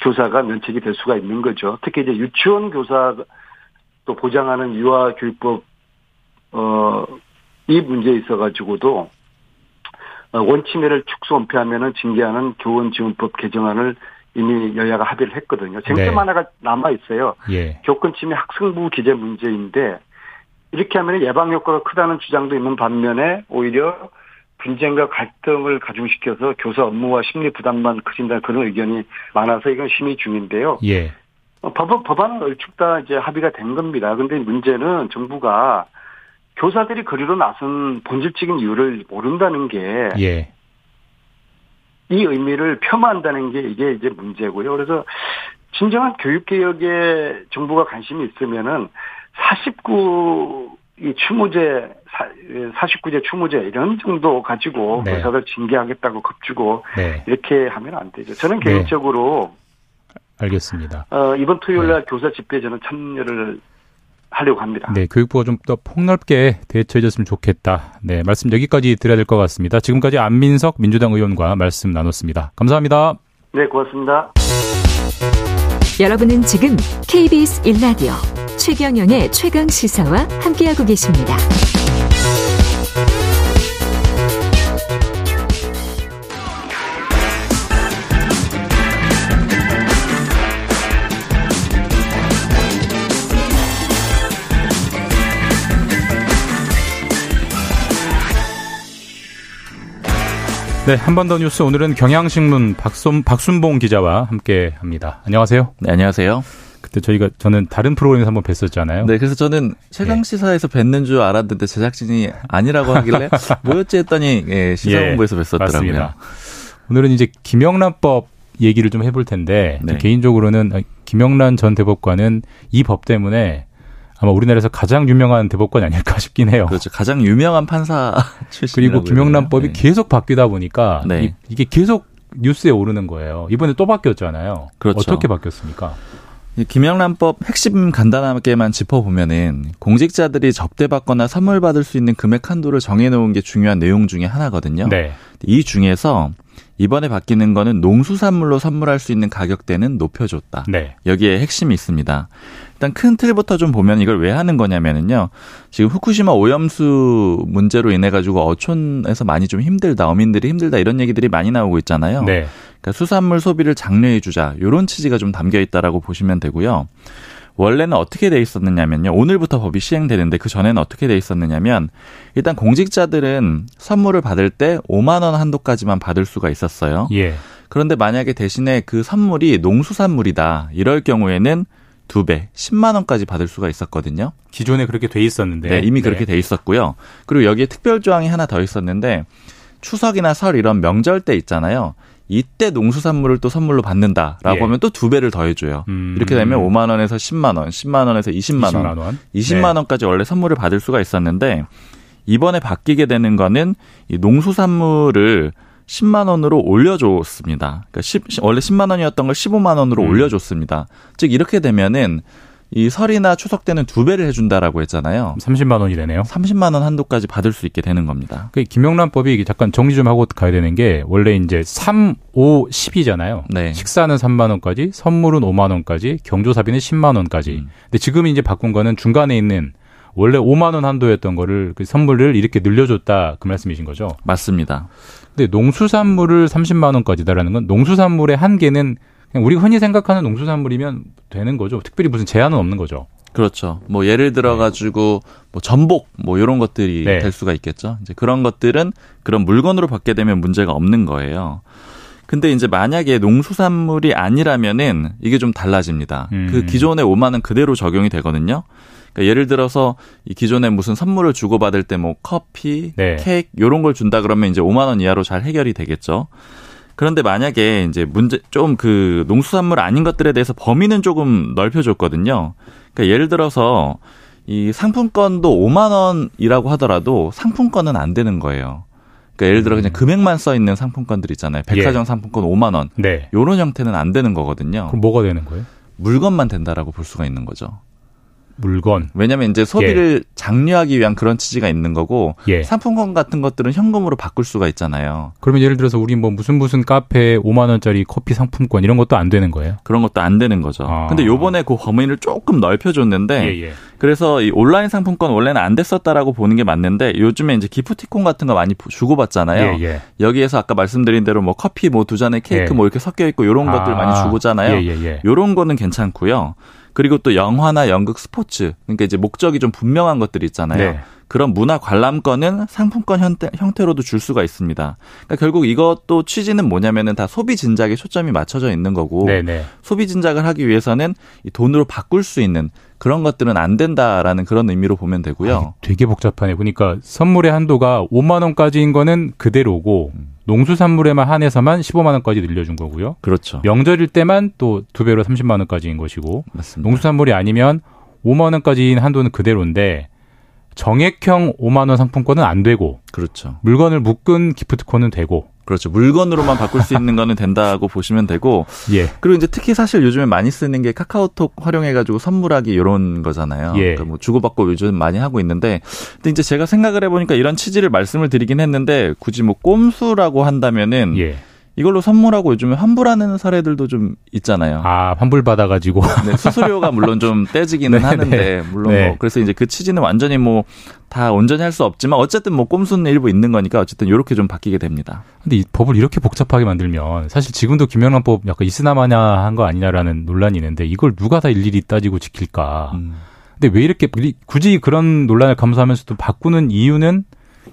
[SPEAKER 8] 교사가 면책이 될 수가 있는 거죠. 특히 이제 유치원 교사 또 보장하는 유아 교육법 어이 문제에 있어 가지고도 어, 원침해를 축소 은폐하면은 징계하는 교원 지원법 개정안을 이미 여야가 합의를 했거든요. 쟁점
[SPEAKER 2] 네.
[SPEAKER 8] 하나가 남아 있어요.
[SPEAKER 2] 예.
[SPEAKER 8] 교권 침해 학생부 기재 문제인데 이렇게 하면 예방 효과가 크다는 주장도 있는 반면에 오히려 분쟁과 갈등을 가중시켜서 교사 업무와 심리 부담만 커진다는 그런 의견이 많아서 이건 심의 중인데요.
[SPEAKER 2] 예.
[SPEAKER 8] 어, 법, 법안은 얼추 다 이제 합의가 된 겁니다. 근데 문제는 정부가 교사들이 거리로 나선 본질적인 이유를 모른다는 게 이
[SPEAKER 2] 예.
[SPEAKER 8] 의미를 폄하한다는 게 이게 이제 문제고요. 그래서 진정한 교육 개혁에 정부가 관심이 있으면은 49, 이 추모제, 49제 추모제 이런 정도 가지고
[SPEAKER 2] 네.
[SPEAKER 8] 교사들 징계하겠다고 겁주고
[SPEAKER 2] 네.
[SPEAKER 8] 이렇게 하면 안 되죠. 저는
[SPEAKER 2] 네.
[SPEAKER 8] 개인적으로
[SPEAKER 2] 알겠습니다.
[SPEAKER 8] 어, 이번 토요일 날 교사 집회에 저는 참여를 하려고 합니다.
[SPEAKER 2] 네, 교육부가 좀 더 폭넓게 대처해줬으면 좋겠다. 네, 말씀 여기까지 드려야 될 것 같습니다. 지금까지 안민석 민주당 의원과 말씀 나눴습니다. 감사합니다.
[SPEAKER 8] 네, 고맙습니다.
[SPEAKER 3] 여러분은 지금 KBS 1라디오 최경영의 최강 시사와 함께하고 계십니다.
[SPEAKER 2] 네, 한 번 더 뉴스 오늘은 경향신문 박순, 박순봉 기자와 함께 합니다. 안녕하세요.
[SPEAKER 9] 네, 안녕하세요.
[SPEAKER 2] 그때 저희가 저는 다른 프로그램에서 한번 뵀었잖아요.
[SPEAKER 9] 네, 그래서 저는 최강 시사에서 뵙는 줄 알았는데 제작진이 아니라고 하길래 뭐였지 했더니 예, 시사본부에서 뵀었더라고요.
[SPEAKER 2] 맞습니다. 오늘은 이제 김영란법 얘기를 좀 해볼 텐데
[SPEAKER 9] 네.
[SPEAKER 2] 개인적으로는 김영란 전 대법관은 이 법 때문에 아마 우리나라에서 가장 유명한 대법관이 아닐까 싶긴 해요.
[SPEAKER 9] 그렇죠. 가장 유명한 판사 출신이라고
[SPEAKER 2] 그리고 김영란법이
[SPEAKER 9] 네.
[SPEAKER 2] 계속 바뀌다 보니까
[SPEAKER 9] 네.
[SPEAKER 2] 이, 게 계속 뉴스에 오르는 거예요. 이번에 또 바뀌었잖아요.
[SPEAKER 9] 그렇죠.
[SPEAKER 2] 어떻게 바뀌었습니까?
[SPEAKER 9] 이 김영란법 핵심 간단하게만 짚어보면은 공직자들이 접대받거나 선물 받을 수 있는 금액 한도를 정해놓은 게 중요한 내용 중에 하나거든요.
[SPEAKER 2] 네.
[SPEAKER 9] 이 중에서 이번에 바뀌는 거는 농수산물로 선물할 수 있는 가격대는 높여줬다.
[SPEAKER 2] 네.
[SPEAKER 9] 여기에 핵심이 있습니다. 일단 큰 틀부터 좀 보면 이걸 왜 하는 거냐면은요. 지금 후쿠시마 오염수 문제로 인해 가지고 어촌에서 많이 좀 힘들다, 어민들이 힘들다 이런 얘기들이 많이 나오고 있잖아요.
[SPEAKER 2] 네.
[SPEAKER 9] 그러니까 수산물 소비를 장려해 주자. 요런 취지가 좀 담겨 있다라고 보시면 되고요. 원래는 어떻게 돼 있었느냐면요. 오늘부터 법이 시행되는데 그 전에는 어떻게 돼 있었느냐면 일단 공직자들은 선물을 받을 때 5만 원 한도까지만 받을 수가 있었어요.
[SPEAKER 2] 예.
[SPEAKER 9] 그런데 만약에 대신에 그 선물이 농수산물이다. 이럴 경우에는 두 배, 10만 원까지 받을 수가 있었거든요.
[SPEAKER 2] 기존에 그렇게 돼 있었는데.
[SPEAKER 9] 네, 이미
[SPEAKER 2] 네.
[SPEAKER 9] 그렇게 돼 있었고요. 그리고 여기에 특별 조항이 하나 더 있었는데 추석이나 설 이런 명절 때 있잖아요. 이때 농수산물을 또 선물로 받는다라고
[SPEAKER 2] 예.
[SPEAKER 9] 하면 또 두 배를 더해 줘요.
[SPEAKER 2] 음.
[SPEAKER 9] 이렇게 되면 5만 원에서 10만 원, 10만 원에서 20만 원,
[SPEAKER 2] 20만 원.
[SPEAKER 9] 20만
[SPEAKER 2] 네.
[SPEAKER 9] 원까지 원래 선물을 받을 수가 있었는데 이번에 바뀌게 되는 거는 이 농수산물을 10만 원으로 올려줬습니다. 그러니까 10, 원래 10만 원이었던 걸 15만 원으로
[SPEAKER 2] 음.
[SPEAKER 9] 올려줬습니다. 즉 이렇게 되면은 이 설이나 추석 때는 두 배를 해준다라고 했잖아요.
[SPEAKER 2] 30만 원이 되네요.
[SPEAKER 9] 30만 원 한도까지 받을 수 있게 되는 겁니다.
[SPEAKER 2] 그 김영란법이 잠깐 정리 좀 하고 가야 되는 게 원래 이제 3, 5, 10이잖아요.
[SPEAKER 9] 네.
[SPEAKER 2] 식사는 3만 원까지, 선물은 5만 원까지, 경조사비는 10만 원까지.
[SPEAKER 9] 음.
[SPEAKER 2] 근데 지금 이제 바꾼 거는 중간에 있는 원래 5만 원 한도였던 거를 그 선물을 이렇게 늘려줬다 그 말씀이신 거죠.
[SPEAKER 9] 맞습니다.
[SPEAKER 2] 근데 농수산물을 30만 원까지다라는 건 농수산물의 한계는 그냥 우리가 흔히 생각하는 농수산물이면 되는 거죠. 특별히 무슨 제한은 없는 거죠.
[SPEAKER 9] 그렇죠. 뭐 예를 들어 가지고 뭐 전복 뭐 이런 것들이
[SPEAKER 2] 네.
[SPEAKER 9] 될 수가 있겠죠. 이제 그런 것들은 그런 물건으로 받게 되면 문제가 없는 거예요. 근데 이제 만약에 농수산물이 아니라면은 이게 좀 달라집니다.
[SPEAKER 2] 음.
[SPEAKER 9] 그 기존의 5만 원 그대로 적용이 되거든요. 그러니까 예를 들어서 이 기존에 무슨 선물을 주고 받을 때 뭐 커피,
[SPEAKER 2] 네.
[SPEAKER 9] 케이크 요런 걸 준다 그러면 이제 5만 원 이하로 잘 해결이 되겠죠. 그런데 만약에 이제 문제 좀 그 농수산물 아닌 것들에 대해서 범위는 조금 넓혀줬거든요. 그러니까 예를 들어서 이 상품권도 5만 원이라고 하더라도 상품권은 안 되는 거예요. 그러니까 예를 들어 그냥 금액만 써 있는 상품권들 있잖아요. 백화점
[SPEAKER 2] 예.
[SPEAKER 9] 상품권 5만 원.
[SPEAKER 2] 네.
[SPEAKER 9] 요런 형태는 안 되는 거거든요.
[SPEAKER 2] 그럼 뭐가 되는 거예요?
[SPEAKER 9] 물건만 된다라고 볼 수가 있는 거죠.
[SPEAKER 2] 물건.
[SPEAKER 9] 왜냐하면 이제 소비를 장려하기 위한 그런 취지가 있는 거고
[SPEAKER 2] 예.
[SPEAKER 9] 상품권 같은 것들은 현금으로 바꿀 수가 있잖아요.
[SPEAKER 2] 그러면 예를 들어서 우리 뭐 무슨 무슨 카페에 5만 원짜리 커피 상품권 이런 것도 안 되는 거예요?
[SPEAKER 9] 그런 것도 안 되는 거죠.
[SPEAKER 2] 아.
[SPEAKER 9] 근데 요번에 그 범위를 조금 넓혀 줬는데
[SPEAKER 2] 예, 예.
[SPEAKER 9] 그래서 이 온라인 상품권 원래는 안 됐었다라고 보는 게 맞는데 요즘에 이제 기프티콘 같은 거 많이 주고 받잖아요.
[SPEAKER 2] 예, 예.
[SPEAKER 9] 여기에서 아까 말씀드린 대로 뭐 커피 뭐 두 잔에 케이크
[SPEAKER 2] 예.
[SPEAKER 9] 뭐 이렇게 섞여 있고 요런 것들 많이 주고잖아요.
[SPEAKER 2] 예, 예, 예.
[SPEAKER 9] 요런 거는 괜찮고요. 그리고 또 영화나 연극, 스포츠 그러니까 이제 목적이 좀 분명한 것들이 있잖아요.
[SPEAKER 2] 네.
[SPEAKER 9] 그런 문화 관람권은 상품권 형태, 형태 로도 줄 수가 있습니다. 그러니까 결국 이것도 취지는 뭐냐면은 다 소비 진작에 초점이 맞춰져 있는 거고
[SPEAKER 2] 네, 네.
[SPEAKER 9] 소비 진작을 하기 위해서는 이 돈으로 바꿀 수 있는 그런 것들은 안 된다라는 그런 의미로 보면 되고요.
[SPEAKER 2] 아, 되게 복잡하네. 보니까 선물의 한도가 5만 원까지인 거는 그대로고
[SPEAKER 9] 음.
[SPEAKER 2] 농수산물에만 한해서만 15만 원까지 늘려준 거고요.
[SPEAKER 9] 그렇죠.
[SPEAKER 2] 명절일 때만 또 두 배로 30만 원까지인 것이고
[SPEAKER 9] 맞습니다.
[SPEAKER 2] 농수산물이 아니면 5만 원까지인 한도는 그대로인데 정액형 5만 원 상품권은 안 되고
[SPEAKER 9] 그렇죠.
[SPEAKER 2] 물건을 묶은 기프트콘은 되고
[SPEAKER 9] 그렇죠. 물건으로만 바꿀 수 있는 거는 된다고 보시면 되고
[SPEAKER 2] 예.
[SPEAKER 9] 그리고 이제 특히 사실 요즘에 많이 쓰는 게 카카오톡 활용해가지고 선물하기 이런 거잖아요.
[SPEAKER 2] 예.
[SPEAKER 9] 그러니까 뭐 주고받고 요즘 많이 하고 있는데, 근데 이제 제가 생각을 해보니까 이런 취지를 말씀을 드리긴 했는데 굳이 뭐 꼼수라고 한다면은
[SPEAKER 2] 예.
[SPEAKER 9] 이걸로 선물하고 요즘에 환불하는 사례들도 좀 있잖아요.
[SPEAKER 2] 아, 환불 받아 가지고
[SPEAKER 9] 네, 수수료가 물론 좀 떼지기는
[SPEAKER 2] 네,
[SPEAKER 9] 하는데
[SPEAKER 2] 네.
[SPEAKER 9] 물론
[SPEAKER 2] 네.
[SPEAKER 9] 뭐 그래서 이제 그 취지는 완전히 뭐 다 온전히 할 수 없지만 어쨌든 뭐 꼼수는 일부 있는 거니까 어쨌든 이렇게 좀 바뀌게 됩니다.
[SPEAKER 2] 근데 이 법을 이렇게 복잡하게 만들면 사실 지금도 김영란법 약간 이스나마냐 한 거 아니냐라는 논란이 있는데 이걸 누가 다 일일이 따지고 지킬까?
[SPEAKER 9] 음.
[SPEAKER 2] 근데 왜 이렇게 굳이 그런 논란을 감수하면서도 바꾸는 이유는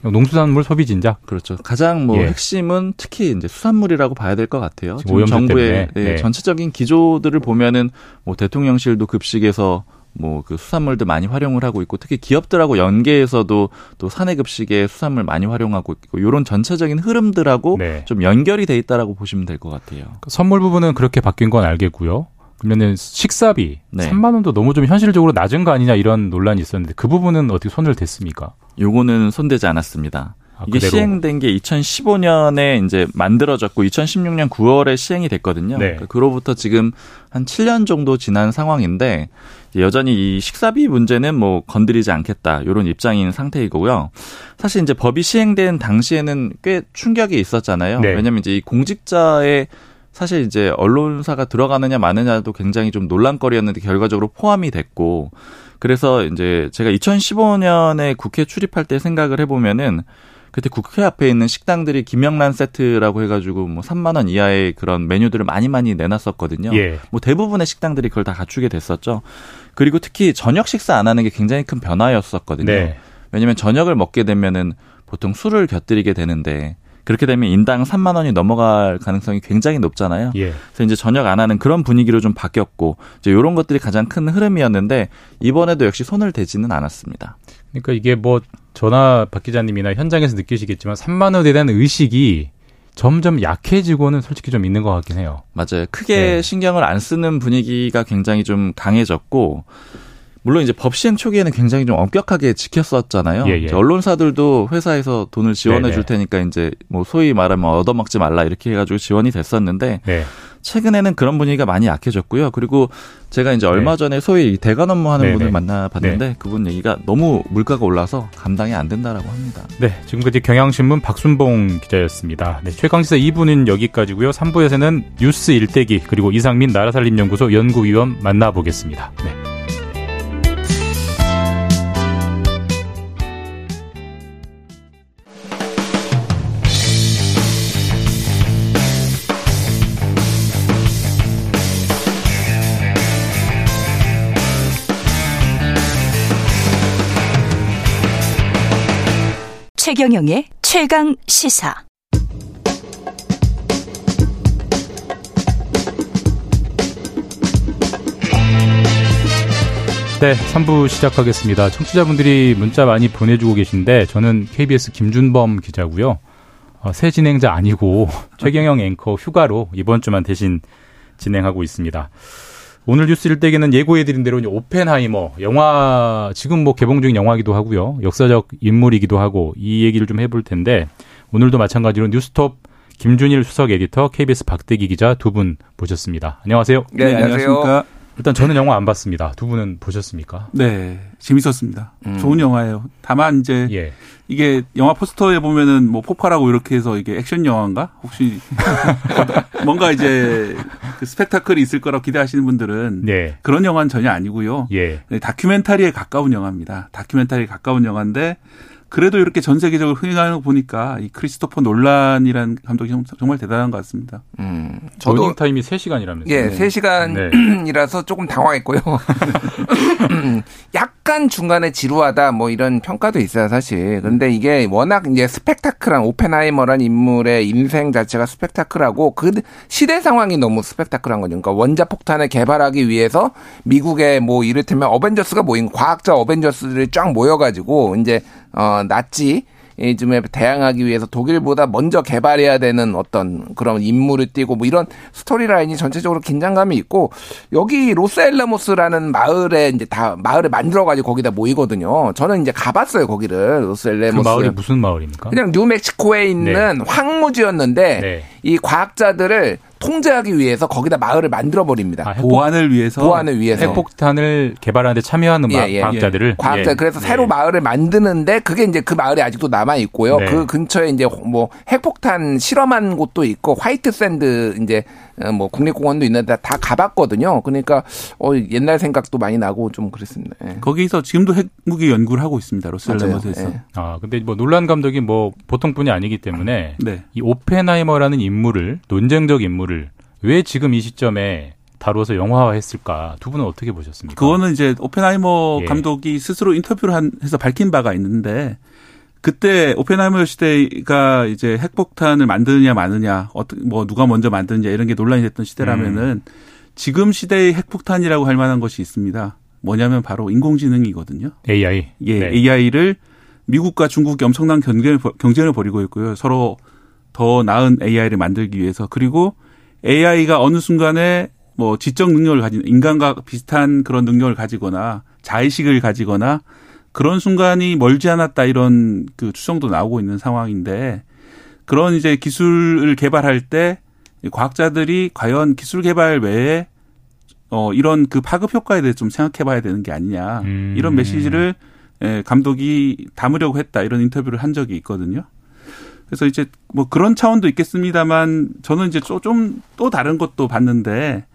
[SPEAKER 2] 농수산물 소비 진작.
[SPEAKER 9] 그렇죠. 가장 뭐
[SPEAKER 2] 예.
[SPEAKER 9] 핵심은 특히 이제 수산물이라고 봐야 될 것 같아요.
[SPEAKER 2] 지금
[SPEAKER 9] 정부의. 예,
[SPEAKER 2] 네.
[SPEAKER 9] 전체적인 기조들을 보면은 뭐 대통령실도 급식에서 뭐그 수산물들 많이 활용을 하고 있고 특히 기업들하고 연계해서도 또 사내 급식에 수산물 많이 활용하고 있고 이런 전체적인 흐름들하고
[SPEAKER 2] 네.
[SPEAKER 9] 좀 연결이 돼 있다라고 보시면 될 것 같아요.
[SPEAKER 2] 선물 부분은 그렇게 바뀐 건 알겠고요. 그러면은 식사비
[SPEAKER 9] 네.
[SPEAKER 2] 3만 원도 너무 좀 현실적으로 낮은 거 아니냐 이런 논란이 있었는데 그 부분은 어떻게 손을 댔습니까?
[SPEAKER 9] 요거는 손대지 않았습니다.
[SPEAKER 2] 아,
[SPEAKER 9] 이게
[SPEAKER 2] 그대로.
[SPEAKER 9] 시행된 게 2015년에 이제 만들어졌고 2016년 9월에 시행이 됐거든요.
[SPEAKER 2] 네.
[SPEAKER 9] 그러니까 그로부터 지금 한 7년 정도 지난 상황인데 여전히 이 식사비 문제는 뭐 건드리지 않겠다 이런 입장인 상태이고요. 사실 이제 법이 시행된 당시에는 꽤 충격이 있었잖아요.
[SPEAKER 2] 네.
[SPEAKER 9] 왜냐하면 이제 이 공직자의 사실 이제 언론사가 들어가느냐 마느냐도 굉장히 좀 논란거리였는데 결과적으로 포함이 됐고 그래서 이제 제가 2015년에 국회 출입할 때 생각을 해보면은 그때 국회 앞에 있는 식당들이 김영란 세트라고 해가지고 뭐 3만 원 이하의 그런 메뉴들을 많이 많이 내놨었거든요.
[SPEAKER 2] 예.
[SPEAKER 9] 뭐 대부분의 식당들이 그걸 다 갖추게 됐었죠. 그리고 특히 저녁 식사 안 하는 게 굉장히 큰 변화였었거든요.
[SPEAKER 2] 네.
[SPEAKER 9] 왜냐면 저녁을 먹게 되면은 보통 술을 곁들이게 되는데 그렇게 되면 인당 3만 원이 넘어갈 가능성이 굉장히 높잖아요.
[SPEAKER 2] 예.
[SPEAKER 9] 그래서 이제 저녁 안 하는 그런 분위기로 좀 바뀌었고 이제 이런 것들이 가장 큰 흐름이었는데 이번에도 역시 손을 대지는 않았습니다.
[SPEAKER 2] 그러니까 이게 뭐 저나 박 기자님이나 현장에서 느끼시겠지만 3만 원에 대한 의식이 점점 약해지고는 솔직히 좀 있는 것 같긴 해요.
[SPEAKER 9] 맞아요. 크게
[SPEAKER 2] 네.
[SPEAKER 9] 신경을 안 쓰는 분위기가 굉장히 좀 강해졌고 물론 이제 법 시행 초기에는 굉장히 좀 엄격하게 지켰었잖아요.
[SPEAKER 2] 예, 예.
[SPEAKER 9] 언론사들도 회사에서 돈을 지원해
[SPEAKER 2] 네네.
[SPEAKER 9] 줄 테니까 이제 뭐 소위 말하면 얻어먹지 말라 이렇게 해가지고 지원이 됐었는데
[SPEAKER 2] 네.
[SPEAKER 9] 최근에는 그런 분위기가 많이 약해졌고요. 그리고 제가 이제 얼마 전에 소위 대관 업무하는
[SPEAKER 2] 네네.
[SPEAKER 9] 분을 만나봤는데 그분 얘기가 너무 물가가 올라서 감당이 안 된다라고 합니다.
[SPEAKER 2] 네, 지금까지 경향신문 박순봉 기자였습니다. 네, 최강시사 2부는 여기까지고요. 3부에서는 뉴스 일대기 그리고 이상민 나라살림연구소 연구위원 만나보겠습니다. 네.
[SPEAKER 10] 최경영의 최강 시사.
[SPEAKER 2] 네, 3부 시작하겠습니다. 청취자분들이 문자 많이 보내주고 계신데 저는 KBS 김준범 기자고요. 어, 새 진행자 아니고 최경영 앵커 휴가로 이번 주만 대신 진행하고 있습니다. 오늘 뉴스 일대기는 예고해드린 대로 오펜하이머 영화 지금 뭐 개봉 중인 영화이기도 하고요. 역사적 인물이기도 하고 이 얘기를 좀 해볼 텐데 오늘도 마찬가지로 뉴스톱 김준일 수석 에디터 KBS 박대기 기자 두 분 모셨습니다. 안녕하세요.
[SPEAKER 11] 네, 안녕하세요.
[SPEAKER 2] 일단 저는 영화 안 봤습니다. 두 분은 보셨습니까?
[SPEAKER 11] 네, 재밌었습니다. 좋은 영화예요. 다만 이제
[SPEAKER 2] 예.
[SPEAKER 11] 이게 영화 포스터에 보면은 뭐 폭발하고 이렇게 해서 이게 액션 영화인가? 혹시 뭔가 이제 그 스펙타클이 있을 거라고 기대하시는 분들은
[SPEAKER 2] 네.
[SPEAKER 11] 그런 영화는 전혀 아니고요.
[SPEAKER 2] 예.
[SPEAKER 11] 네, 다큐멘터리에 가까운 영화입니다. 다큐멘터리에 가까운 영화인데 그래도 이렇게 전 세계적으로 흥행하는 거 보니까 이 크리스토퍼 놀란이라는 감독이 정- 정말 대단한 것 같습니다.
[SPEAKER 12] 음,
[SPEAKER 2] 저도 타임이 3시간이라면서요.
[SPEAKER 12] 예,
[SPEAKER 2] 네.
[SPEAKER 12] 3시간이라서 조금 당황했고요. 약 간 중간에 지루하다 뭐 이런 평가도 있어요, 사실. 근데 이게 워낙 이제 스펙타클한 오펜하이머란 인물의 인생 자체가 스펙타클하고 그 시대 상황이 너무 스펙타클한 거죠. 그러니까 원자 폭탄을 개발하기 위해서 미국의 뭐 이를테면 어벤져스가 모인 과학자 어벤져스들이 쫙 모여가지고 이제 어 나치즘에 대항하기 위해서 독일보다 먼저 개발해야 되는 어떤 그런 임무를 띠고 뭐 이런 story line이 전체적으로 긴장감이 있고 여기 로스앨러모스라는 마을에 이제 다 마을을 만들어 가지고 거기다 모이거든요. 저는 이제 가봤어요 거기를
[SPEAKER 2] 그
[SPEAKER 12] 로스앨러모스.
[SPEAKER 2] 마을이 무슨 마을입니까?
[SPEAKER 12] 그냥 뉴멕시코에 있는 황무지였는데
[SPEAKER 2] 네.
[SPEAKER 12] 이 과학자들을 통제하기 위해서 거기다 마을을 만들어 버립니다.
[SPEAKER 2] 아,
[SPEAKER 11] 보안을 위해서
[SPEAKER 12] 보안을 위해서.
[SPEAKER 2] 핵폭탄을 개발하는데 참여하는 마-
[SPEAKER 12] 예, 예.
[SPEAKER 2] 과학자들을
[SPEAKER 12] 과학자
[SPEAKER 2] 예.
[SPEAKER 12] 그래서
[SPEAKER 2] 네.
[SPEAKER 12] 새로 마을을 만드는데 그게 이제 그 마을이 아직도 남아 있고요.
[SPEAKER 2] 네.
[SPEAKER 12] 그 근처에 이제 뭐 핵폭탄 실험한 곳도 있고 화이트 샌즈 이제 어, 뭐 국립공원도 있는데 다 가봤거든요. 그러니까 어 옛날 생각도 많이 나고 좀 그랬습니다. 예.
[SPEAKER 11] 거기서 지금도 핵무기 연구를 하고 있습니다.
[SPEAKER 12] 맞아요.
[SPEAKER 11] 로스앨러모스에서.
[SPEAKER 12] 예.
[SPEAKER 2] 아, 근데 뭐 놀란 감독이 뭐 보통 분이 아니기 때문에
[SPEAKER 11] 네.
[SPEAKER 2] 이 오펜하이머라는 인물을 논쟁적 인물을 왜 지금 이 시점에 다뤄서 영화화했을까? 두 분은 어떻게 보셨습니까?
[SPEAKER 11] 그거는 이제 오펜하이머
[SPEAKER 2] 예.
[SPEAKER 11] 감독이 스스로 인터뷰를 한, 해서 밝힌 바가 있는데 그때 오펜하이머 시대가 이제 핵폭탄을 만드느냐 마느냐 어떻게 뭐 누가 먼저 만드느냐 이런 게 논란이 됐던 시대라면은 지금 시대의 핵폭탄이라고 할 만한 것이 있습니다. 뭐냐면 바로 인공지능이거든요.
[SPEAKER 2] AI.
[SPEAKER 11] 예,
[SPEAKER 2] 네.
[SPEAKER 11] AI를 미국과 중국이 엄청난 경쟁을, 경쟁을 벌이고 있고요. 서로 더 나은 AI를 만들기 위해서 그리고 AI가 어느 순간에 뭐 지적 능력을 가진 인간과 비슷한 그런 능력을 가지거나 자의식을 가지거나 그런 순간이 멀지 않았다 이런 그 추정도 나오고 있는 상황인데 그런 이제 기술을 개발할 때 과학자들이 과연 기술 개발 외에 어 이런 그 파급 효과에 대해 좀 생각해 봐야 되는 게 아니냐.
[SPEAKER 2] 음.
[SPEAKER 11] 이런 메시지를 예, 감독이 담으려고 했다. 이런 인터뷰를 한 적이 있거든요. 그래서 이제 뭐 그런 차원도 있겠습니다만 저는 이제 좀 또 다른 것도 봤는데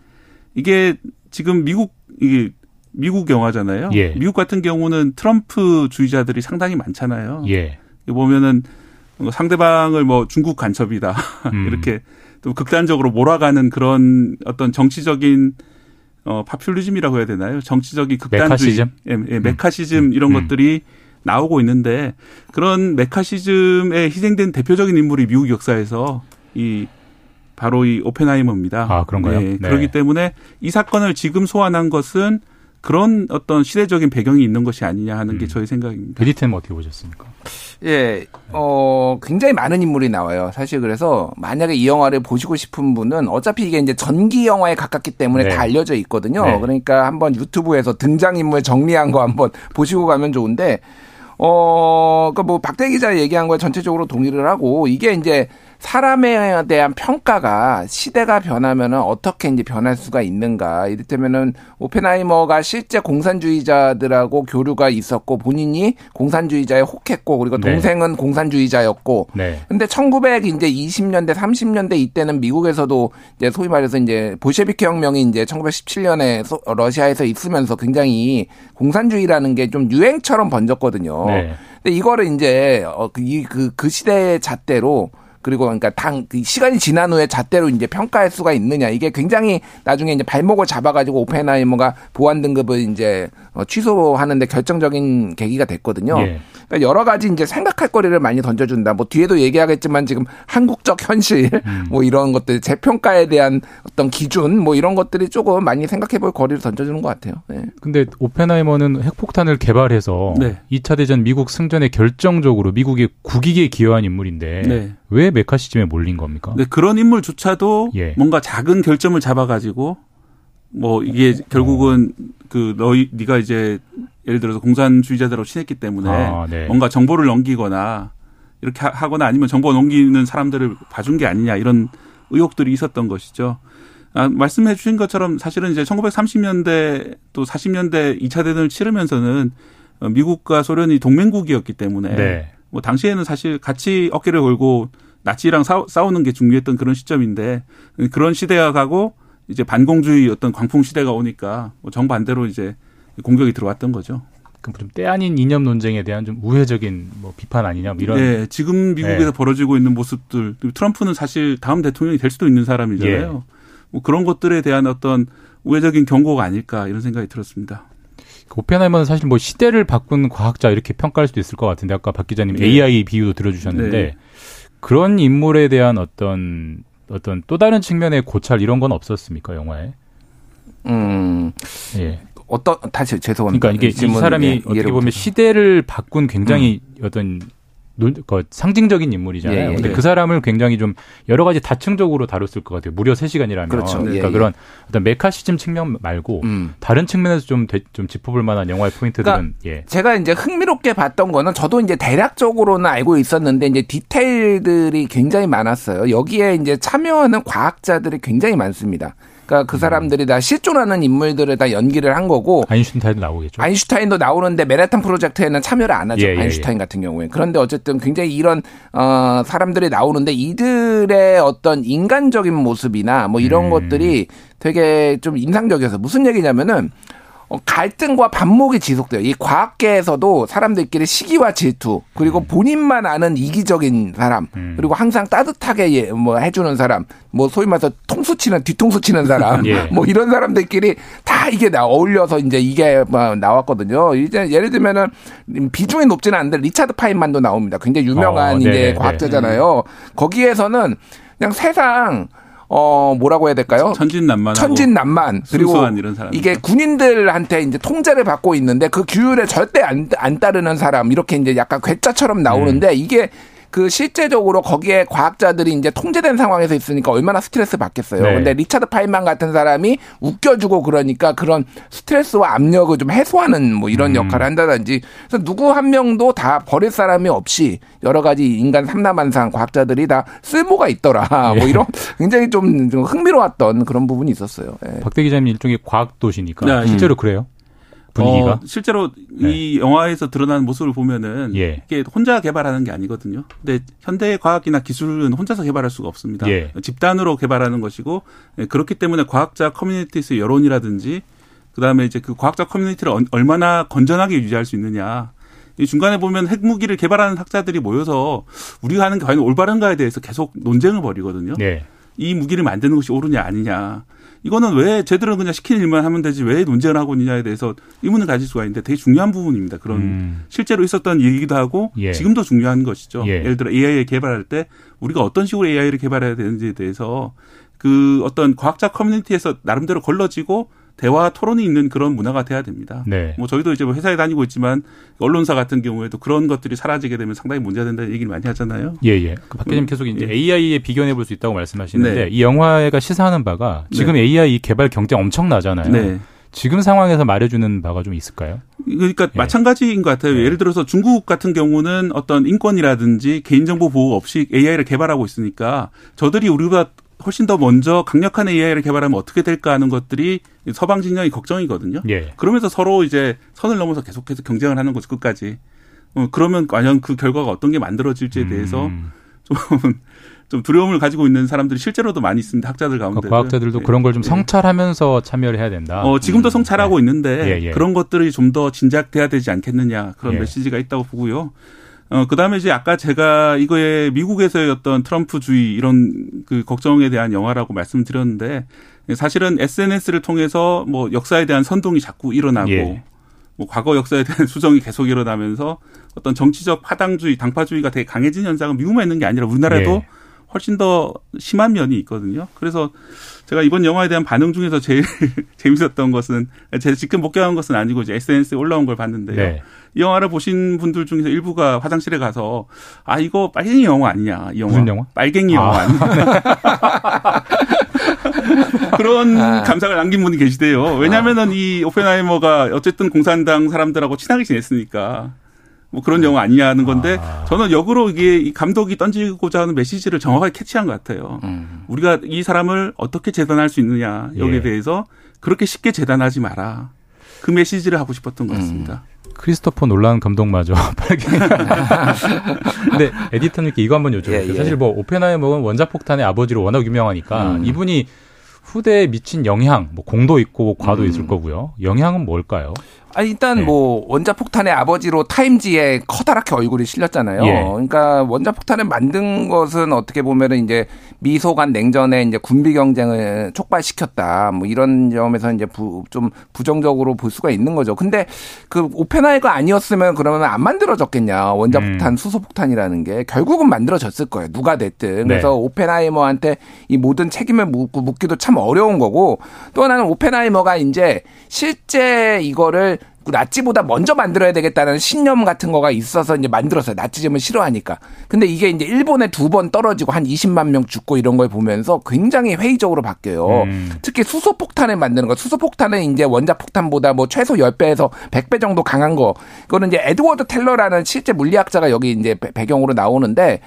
[SPEAKER 11] 이게 지금 미국 이게 미국 영화잖아요.
[SPEAKER 2] 예.
[SPEAKER 11] 미국 같은 경우는 트럼프 주의자들이 상당히 많잖아요.
[SPEAKER 2] 예.
[SPEAKER 11] 보면은 뭐 상대방을 뭐 중국 간첩이다
[SPEAKER 2] 음.
[SPEAKER 11] 이렇게 또 극단적으로 몰아가는 그런 어떤 정치적인 어 파퓰리즘이라고 해야 되나요? 정치적인 극단주의,
[SPEAKER 2] 메카시즘?
[SPEAKER 11] 예, 예, 메카시즘 이런
[SPEAKER 2] 음.
[SPEAKER 11] 것들이 나오고 있는데 그런 메카시즘에 희생된 대표적인 인물이 미국 역사에서 이 바로 이 오펜하이머입니다.
[SPEAKER 2] 아, 그런가요?
[SPEAKER 11] 네,
[SPEAKER 2] 네.
[SPEAKER 11] 그렇기 때문에 이 사건을 지금 소환한 것은 그런 어떤 시대적인 배경이 있는 것이 아니냐 하는 게 저희 생각입니다.
[SPEAKER 2] 에디트는 어떻게 보셨습니까?
[SPEAKER 12] 예, 어, 굉장히 많은 인물이 나와요. 사실 그래서 만약에 이 영화를 보시고 싶은 분은 어차피 이게 이제 전기 영화에 가깝기 때문에
[SPEAKER 13] 네.
[SPEAKER 12] 다 알려져 있거든요.
[SPEAKER 13] 네.
[SPEAKER 12] 그러니까 한번 유튜브에서 등장인물 정리한 거 한번 보시고 가면 좋은데, 어, 그뭐 박대 기자 얘기한 거에 전체적으로 동의를 하고 이게 이제 사람에 대한 평가가 시대가 변하면은 어떻게 이제 변할 수가 있는가. 이를테면은 오펜하이머가 실제 공산주의자들하고 교류가 있었고 본인이 공산주의자에 혹했고 그리고
[SPEAKER 2] 네.
[SPEAKER 12] 동생은 공산주의자였고
[SPEAKER 2] 네.
[SPEAKER 12] 근데 1900 이제 20년대 30년대 이때는 미국에서도 이제 소위 말해서 이제 볼셰비키 혁명이 이제 1917년에 러시아에서 있으면서 굉장히 공산주의라는 게 좀 유행처럼 번졌거든요.
[SPEAKER 2] 네.
[SPEAKER 12] 근데 이거를 이제 어 이그 그 시대의 잣대로 그리고 그러니까 당그 시간이 지난 후에 잣대로 이제 평가할 수가 있느냐 이게 굉장히 나중에 이제 발목을 잡아가지고 오펜하이머가 보안 등급을 이제 어, 취소하는데 결정적인 계기가 됐거든요.
[SPEAKER 2] 예.
[SPEAKER 12] 그러니까 여러 가지 이제 생각할 거리를 많이 던져준다. 뭐 뒤에도 얘기하겠지만 지금 한국적 현실 뭐 이런 것들 재평가에 대한 어떤 기준 뭐 이런 것들이 조금 많이 생각해볼 거리를 던져주는 것 같아요. 네.
[SPEAKER 2] 근데 오펜하이머는 핵폭탄을 개발해서
[SPEAKER 11] 네.
[SPEAKER 2] 2차 대전 미국 승전에 결정적으로 미국의 국익에 기여한 인물인데
[SPEAKER 11] 네.
[SPEAKER 2] 왜 메카시즘에 몰린 겁니까?
[SPEAKER 11] 네, 그런 인물조차도
[SPEAKER 2] 예.
[SPEAKER 11] 뭔가 작은 결점을 잡아가지고 뭐 이게 결국은 그 너희 네가 이제 예를 들어서 공산주의자들하고 친했기 때문에
[SPEAKER 2] 아, 네.
[SPEAKER 11] 뭔가 정보를 넘기거나 이렇게 하- 하거나 아니면 정보 넘기는 사람들을 봐준 게 아니냐 이런 의혹들이 있었던 것이죠. 아, 말씀해 주신 것처럼 사실은 이제 1930년대 또 40년대 2차 대전을 치르면서는 어, 미국과 소련이 동맹국이었기 때문에
[SPEAKER 2] 네.
[SPEAKER 11] 뭐 당시에는 사실 같이 어깨를 걸고 나치랑 싸우, 싸우는 게 중요했던 그런 시점인데 그런 시대가 가고 이제 반공주의 어떤 광풍 시대가 오니까 뭐 정반대로 이제 공격이 들어왔던 거죠.
[SPEAKER 2] 그럼 좀때 아닌 이념 논쟁에 대한 좀 우회적인 뭐 비판 아니냐 뭐 이런
[SPEAKER 11] 네, 지금 미국에서
[SPEAKER 2] 네.
[SPEAKER 11] 벌어지고 있는 모습들 트럼프는 사실 다음 대통령이 될 수도 있는 사람이잖아요.
[SPEAKER 2] 예.
[SPEAKER 11] 뭐 그런 것들에 대한 어떤 우회적인 경고가 아닐까 이런 생각이 들었습니다.
[SPEAKER 2] 그 오펜하이머는 사실 뭐 시대를 바꾼 과학자 이렇게 평가할 수도 있을 것 같은데 아까 박 기자님
[SPEAKER 11] 네.
[SPEAKER 2] AI 비유도 들어주셨는데
[SPEAKER 11] 네.
[SPEAKER 2] 그런 인물에 대한 어떤 어떤 또 다른 측면의 고찰 이런 건 없었습니까 영화에?
[SPEAKER 12] 음.
[SPEAKER 2] 예.
[SPEAKER 12] 어떤 다시 죄송합니다.
[SPEAKER 2] 그러니까 이게 이 사람이
[SPEAKER 12] 예,
[SPEAKER 2] 어떻게 보면. 시대를 바꾼 굉장히 어떤 논- 그 상징적인 인물이잖아요.
[SPEAKER 12] 예, 예,
[SPEAKER 2] 근데
[SPEAKER 12] 예.
[SPEAKER 2] 그 사람을 굉장히 좀 여러 가지 다층적으로 다뤘을 것 같아요. 무려 3시간이라면.
[SPEAKER 12] 그렇죠.
[SPEAKER 2] 러니까
[SPEAKER 12] 예, 예.
[SPEAKER 2] 그런 어떤 메카시즘 측면 말고
[SPEAKER 12] 음.
[SPEAKER 2] 다른 측면에서 좀, 되- 좀 짚어볼 만한 영화의 포인트들은
[SPEAKER 12] 그러니까
[SPEAKER 2] 예.
[SPEAKER 12] 제가 이제 흥미롭게 봤던 거는 저도 이제 대략적으로는 알고 있었는데 이제 디테일들이 굉장히 많았어요. 여기에 이제 참여하는 과학자들이 굉장히 많습니다. 그러니까
[SPEAKER 2] 음.
[SPEAKER 12] 그 사람들이 다 실존하는 인물들을 다 연기를 한 거고
[SPEAKER 2] 아인슈타인도 나오겠죠.
[SPEAKER 12] 아인슈타인도 나오는데 맨하탄 프로젝트에는 참여를 안 하죠.
[SPEAKER 2] 예, 예,
[SPEAKER 12] 아인슈타인 같은 경우에. 그런데 어쨌든 굉장히 이런 어 사람들이 나오는데 이들의 어떤 인간적인 모습이나 뭐 이런
[SPEAKER 2] 음.
[SPEAKER 12] 것들이 되게 좀 인상적이어서 무슨 얘기냐면은 어, 갈등과 반목이 지속돼요. 이 과학계에서도 사람들끼리 시기와 질투 그리고
[SPEAKER 2] 음.
[SPEAKER 12] 본인만 아는 이기적인 사람 그리고 항상 따뜻하게 예, 뭐 해주는 사람 뭐 소위 말해서 통수 치는 뒤통수 치는 사람
[SPEAKER 2] 예.
[SPEAKER 12] 뭐 이런 사람들끼리 다 이게 나 어울려서 이제 이게 막 나왔거든요. 이제 예를 들면은 비중이 높지는 않은데 리차드 파인만도 나옵니다. 굉장히 유명한
[SPEAKER 2] 어,
[SPEAKER 12] 이제. 과학자잖아요. 거기에서는 그냥 세상 어 뭐라고 해야 될까요?
[SPEAKER 11] 천진난만
[SPEAKER 12] 천진난만. 그리고 이게 군인들한테 이제 통제를 받고 있는데 그 규율에 절대 안, 안 따르는 사람 이렇게 이제 약간 괴짜처럼 나오는데 이게 그 실제적으로 거기에 과학자들이 이제 통제된 상황에서 있으니까 얼마나 스트레스 받겠어요.
[SPEAKER 2] 네.
[SPEAKER 12] 근데 리차드 파인만 같은 사람이 웃겨주고 그러니까 그런 스트레스와 압력을 좀 해소하는 뭐 이런
[SPEAKER 2] 음.
[SPEAKER 12] 역할을 한다든지 그래서 누구 한 명도 다 버릴 사람이 없이 여러 가지 인간 삼라만상 과학자들이 다 쓸모가 있더라.
[SPEAKER 2] 예.
[SPEAKER 12] 뭐 이런 굉장히 좀, 좀 흥미로웠던 그런 부분이 있었어요. 예.
[SPEAKER 2] 박대 기자님 일종의 과학 도시니까
[SPEAKER 11] 네.
[SPEAKER 2] 실제로 그래요? 분위기가
[SPEAKER 11] 어, 실제로 이 영화에서 드러나는 모습을 보면은
[SPEAKER 2] 예.
[SPEAKER 11] 이게 혼자 개발하는 게 아니거든요. 근데 현대 과학이나 기술은 혼자서 개발할 수가 없습니다.
[SPEAKER 2] 예.
[SPEAKER 11] 집단으로 개발하는 것이고 예, 그렇기 때문에 과학자 커뮤니티에서 여론이라든지 그다음에 이제 그 과학자 커뮤니티를 얼- 얼마나 건전하게 유지할 수 있느냐. 이 중간에 보면 핵무기를 개발하는 학자들이 모여서 우리가 하는 게 과연 올바른가에 대해서 계속 논쟁을 벌이거든요.
[SPEAKER 2] 네.
[SPEAKER 11] 이 무기를 만드는 것이 옳으냐 아니냐. 이거는 왜 제대로 그냥 시키는 일만 하면 되지 왜 논쟁을 하고 있느냐에 대해서 의문을 가질 수가 있는데 되게 중요한 부분입니다. 그런
[SPEAKER 2] 음.
[SPEAKER 11] 실제로 있었던 얘기기도 하고
[SPEAKER 2] 예.
[SPEAKER 11] 지금도 중요한 것이죠.
[SPEAKER 2] 예.
[SPEAKER 11] 예를 들어 AI를 개발할 때 우리가 어떤 식으로 AI를 개발해야 되는지에 대해서 그 어떤 과학자 커뮤니티에서 나름대로 걸러지고 대화 토론이 있는 그런 문화가 돼야 됩니다.
[SPEAKER 2] 네.
[SPEAKER 11] 뭐 저희도 이제 뭐 회사에 다니고 있지만 언론사 같은 경우에도 그런 것들이 사라지게 되면 상당히 문제가 된다는 얘기를 많이 하잖아요.
[SPEAKER 2] 예, 예. 그 박 기자님 계속 이제 AI에 비견해 볼 수 있다고 말씀하시는데
[SPEAKER 11] 네.
[SPEAKER 2] 이 영화가 시사하는 바가 지금
[SPEAKER 11] 네.
[SPEAKER 2] AI 개발 경쟁 엄청나잖아요.
[SPEAKER 11] 네.
[SPEAKER 2] 지금 상황에서 말해주는 바가 좀 있을까요?
[SPEAKER 11] 그러니까 마찬가지인 것 같아요. 예를 들어서 중국 같은 경우는 어떤 인권이라든지 개인정보 보호 없이 AI를 개발하고 있으니까 저들이 우리보다 훨씬 더 먼저 강력한 AI를 개발하면 어떻게 될까 하는 것들이 서방 진영의 걱정이거든요.
[SPEAKER 2] 예.
[SPEAKER 11] 그러면서 서로 이제 선을 넘어서 계속해서 경쟁을 하는 거죠 끝까지. 어, 그러면 과연 그 결과가 어떤 게 만들어질지에 대해서
[SPEAKER 2] 음.
[SPEAKER 11] 좀, 좀 두려움을 가지고 있는 사람들이 실제로도 많이 있습니다. 학자들 가운데.
[SPEAKER 2] 그러니까 과학자들도 그런 걸좀 성찰하면서 참여를 해야 된다.
[SPEAKER 11] 어, 지금도 성찰하고 있는데
[SPEAKER 2] 예, 예.
[SPEAKER 11] 그런 것들이 좀 더 진작돼야 되지 않겠느냐 그런
[SPEAKER 2] 예.
[SPEAKER 11] 메시지가 있다고 보고요. 어, 그 다음에 이제 아까 제가 이거에 미국에서의 어떤 트럼프주의 이런 그 걱정에 대한 영화라고 말씀드렸는데 사실은 SNS를 통해서 뭐 역사에 대한 선동이 자꾸 일어나고
[SPEAKER 2] 예.
[SPEAKER 11] 뭐 과거 역사에 대한 수정이 계속 일어나면서 어떤 정치적 파당주의, 당파주의가 되게 강해진 현상은 미국만 있는 게 아니라 우리나라에도
[SPEAKER 2] 예.
[SPEAKER 11] 훨씬 더 심한 면이 있거든요. 그래서 제가 이번 영화에 대한 반응 중에서 제일 재밌었던 것은 제가 직접 목격한 것은 아니고 이제 SNS에 올라온 걸 봤는데요.
[SPEAKER 2] 네.
[SPEAKER 11] 이 영화를 보신 분들 중에서 일부가 화장실에 가서 아 이거 빨갱이 영화 아니냐 이 영화
[SPEAKER 2] 무슨 영화?
[SPEAKER 11] 빨갱이 영화
[SPEAKER 2] 아.
[SPEAKER 11] 아니냐 그런 감상을 남긴 분이 계시대요. 왜냐하면은 이 오펜하이머가 어쨌든 공산당 사람들하고 친하게 지냈으니까 뭐 그런 영화 아니냐는 건데 저는 역으로 이게 이 감독이 던지고자 하는 메시지를 정확하게 캐치한 것 같아요. 우리가 이 사람을 어떻게 재단할 수 있느냐 여기에
[SPEAKER 2] 예.
[SPEAKER 11] 대해서 그렇게 쉽게 재단하지 마라. 그 메시지를 하고 싶었던 것 같습니다.
[SPEAKER 2] 크리스토퍼 놀란 감독마저 빨갱이. 근데 에디터님께 이거 한번 여쭤볼게요.
[SPEAKER 12] 예, 예.
[SPEAKER 2] 사실 뭐 오펜하이머는 원자폭탄의 아버지로 워낙 유명하니까
[SPEAKER 12] 음.
[SPEAKER 2] 이분이 후대에 미친 영향, 뭐 공도 있고 과도
[SPEAKER 12] 음.
[SPEAKER 2] 있을 거고요. 영향은 뭘까요?
[SPEAKER 12] 아, 일단
[SPEAKER 2] 네.
[SPEAKER 12] 뭐 원자폭탄의 아버지로 타임지에 커다랗게 얼굴이 실렸잖아요.
[SPEAKER 2] 예.
[SPEAKER 12] 그러니까 원자폭탄을 만든 것은 어떻게 보면은 이제 미소간 냉전에 이제 군비 경쟁을 촉발시켰다. 뭐 이런 점에서 이제 부, 좀 부정적으로 볼 수가 있는 거죠. 근데 그 오펜하이가 아니었으면 그러면 안 만들어졌겠냐. 원자폭탄,
[SPEAKER 2] 음.
[SPEAKER 12] 수소폭탄이라는 게 결국은 만들어졌을 거예요. 누가 됐든.
[SPEAKER 2] 네.
[SPEAKER 12] 그래서 오펜하이머한테 이 모든 책임을 묻고 묻기도 참 어려운 거고 또 하나는 오펜하이머가 이제 실제 이거를 나치보다 먼저 만들어야 되겠다는 신념 같은 거가 있어서 이제 만들었어요. 나치즘을 싫어하니까. 근데 이게 이제 일본에 두 번 떨어지고 한 20만 명 죽고 이런 걸 보면서 굉장히 회의적으로 바뀌어요.
[SPEAKER 2] 음.
[SPEAKER 12] 특히 수소폭탄을 만드는 거. 수소폭탄은 이제 원자폭탄보다 뭐 최소 10배에서 100배 정도 강한 거. 그거는 이제 에드워드 텔러라는 실제 물리학자가 여기 이제 배- 배경으로 나오는데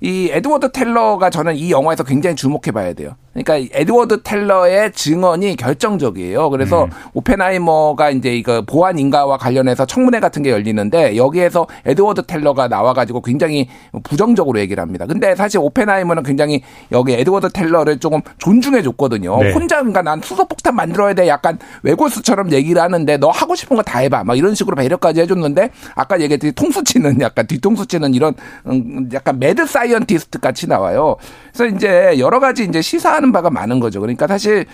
[SPEAKER 12] 이 에드워드 텔러가 저는 이 영화에서 굉장히 주목해 봐야 돼요. 그러니까 에드워드 텔러의 증언이 결정적이에요. 그래서 음. 오펜하이머가 이제 이거 보안 인가와 관련해서 청문회 같은 게 열리는데 여기에서 에드워드 텔러가 나와가지고 굉장히 부정적으로 얘기를 합니다. 근데 사실 오펜하이머는 굉장히 여기 에드워드 텔러를 조금 존중해 줬거든요. 네. 혼자 그러니까 난 수소폭탄 만들어야 돼 약간 외골수처럼 얘기를 하는데 너 하고 싶은 거 다 해봐. 막 이런 식으로 배려까지 해줬는데 아까 얘기했듯이 통수 치는 약간 뒤통수 치는 이런 음, 약간 mad scientist 같이 나와요. 그래서 이제 여러 가지 이제 시사하는 바가 많은 거죠. 그러니까 사실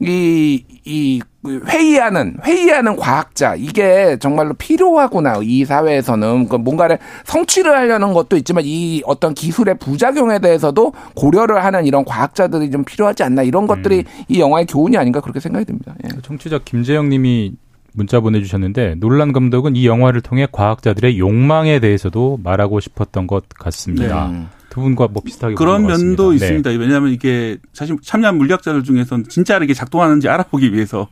[SPEAKER 12] 이, 이 회의하는, 회의하는 과학자, 이게 정말로 필요하구나, 이 사회에서는. 그 뭔가를 성취를 하려는 것도 있지만 이 어떤 기술의 부작용에 대해서도 고려를 하는 이런 과학자들이 좀 필요하지 않나, 이런 것들이 음. 이 영화의 교훈이 아닌가 그렇게 생각이 듭니다. 예.
[SPEAKER 2] 청취자 김재영 님이 문자 보내주셨는데 놀란 감독은 이 영화를 통해 과학자들의 욕망에 대해서도 말하고 싶었던 것 같습니다. 네. 두 분과 뭐 비슷하게
[SPEAKER 11] 그런 면도 네. 있습니다. 왜냐하면 이게 사실 참여한 물리학자들 중에서는 진짜 이렇게 작동하는지 알아보기 위해서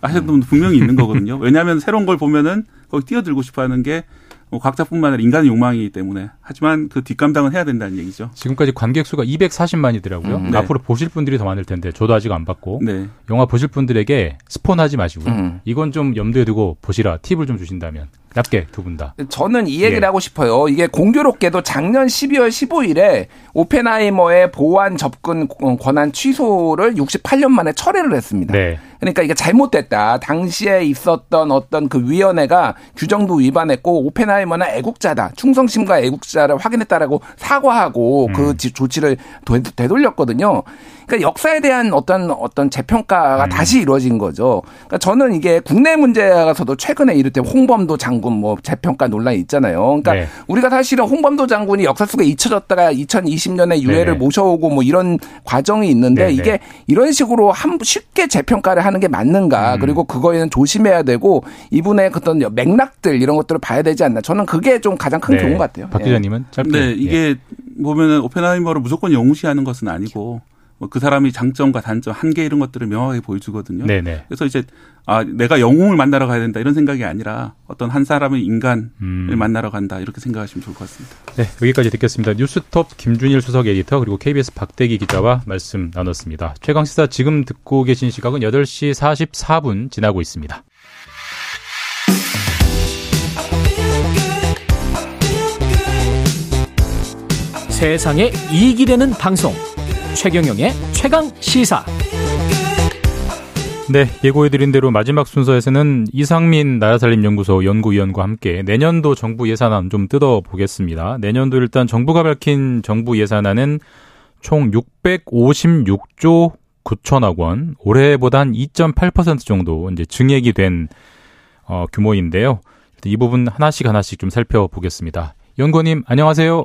[SPEAKER 11] 하셨던 분도 분명히 있는 거거든요. 왜냐하면 새로운 걸 보면은 거기 뛰어들고 싶어하는 게뭐 각자뿐만 아니라 인간의 욕망이기 때문에 하지만 그 뒷감당은 해야 된다는 얘기죠.
[SPEAKER 2] 지금까지 관객 수가 240만이더라고요. 음, 네. 앞으로 보실 분들이 더 많을 텐데 저도 아직 안 봤고 네. 영화 보실 분들에게 스폰하지 마시고요. 음. 이건 좀 염두에 두고 보시라 팁을 좀 주신다면 얇게 두 분 다.
[SPEAKER 12] 저는 이 얘기를 예. 하고 싶어요. 이게 공교롭게도 작년 12월 15일에 오펜하이머의 보안 접근 권한 취소를 68년 만에 철회를 했습니다. 네. 그러니까 이게 잘못됐다. 당시에 있었던 어떤 그 위원회가 규정도 위반했고 오펜하이머는 애국자다. 충성심과 애국자를 확인했다라고 사과하고 그 음. 그 조치를 되돌렸거든요. 그러니까 역사에 대한 어떤 어떤 재평가가 음. 다시 이루어진 거죠. 그러니까 저는 이게 국내 문제에서도 최근에 이를테 홍범도 장군 뭐 재평가 논란이 있잖아요. 그러니까 네. 우리가 사실은 홍범도 장군이 역사 속에 잊혀졌다가 2020년에 유해를 네 모셔오고 뭐 이런 과정이 있는데 네네. 이게 이런 식으로 한 쉽게 재평가를 하는 게 맞는가? 음. 그리고 그거에는 조심해야 되고 이분의 어떤 맥락들 이런 것들을 봐야 되지 않나? 저는 그게 좀 가장 큰 네. 교훈 같아요.
[SPEAKER 2] 박 기자님은 짧게.
[SPEAKER 11] 네, 이게 예. 보면은 오펜하이머를 무조건 영웅시하는 것은 아니고 뭐 그 사람이 장점과 단점, 한계 이런 것들을 명확하게 보여주거든요. 네네. 그래서 이제 아 내가 영웅을 만나러 가야 된다 이런 생각이 아니라 어떤 한 사람의 인간을 음. 만나러 간다 이렇게 생각하시면 좋을 것 같습니다.
[SPEAKER 2] 네 여기까지 듣겠습니다. 뉴스톱 김준일 수석 에디터 그리고 KBS 박대기 기자와 말씀 나눴습니다. 최강 시사 지금 듣고 계신 시각은 8시 44분 지나고 있습니다.
[SPEAKER 6] 세상에 이익이 되는 방송 최경영의 최강 시사.
[SPEAKER 2] 네, 예고해드린 대로 마지막 순서에서는 이상민 나라살림연구소 연구위원과 함께 내년도 정부 예산안 좀 뜯어보겠습니다. 내년도 일단 정부가 밝힌 정부 예산안은 총 656조 9천억 원, 올해보다 한 2.8% 정도 이제 증액이 된 어, 규모인데요. 이 부분 하나씩 하나씩 좀 살펴보겠습니다. 연구님 안녕하세요.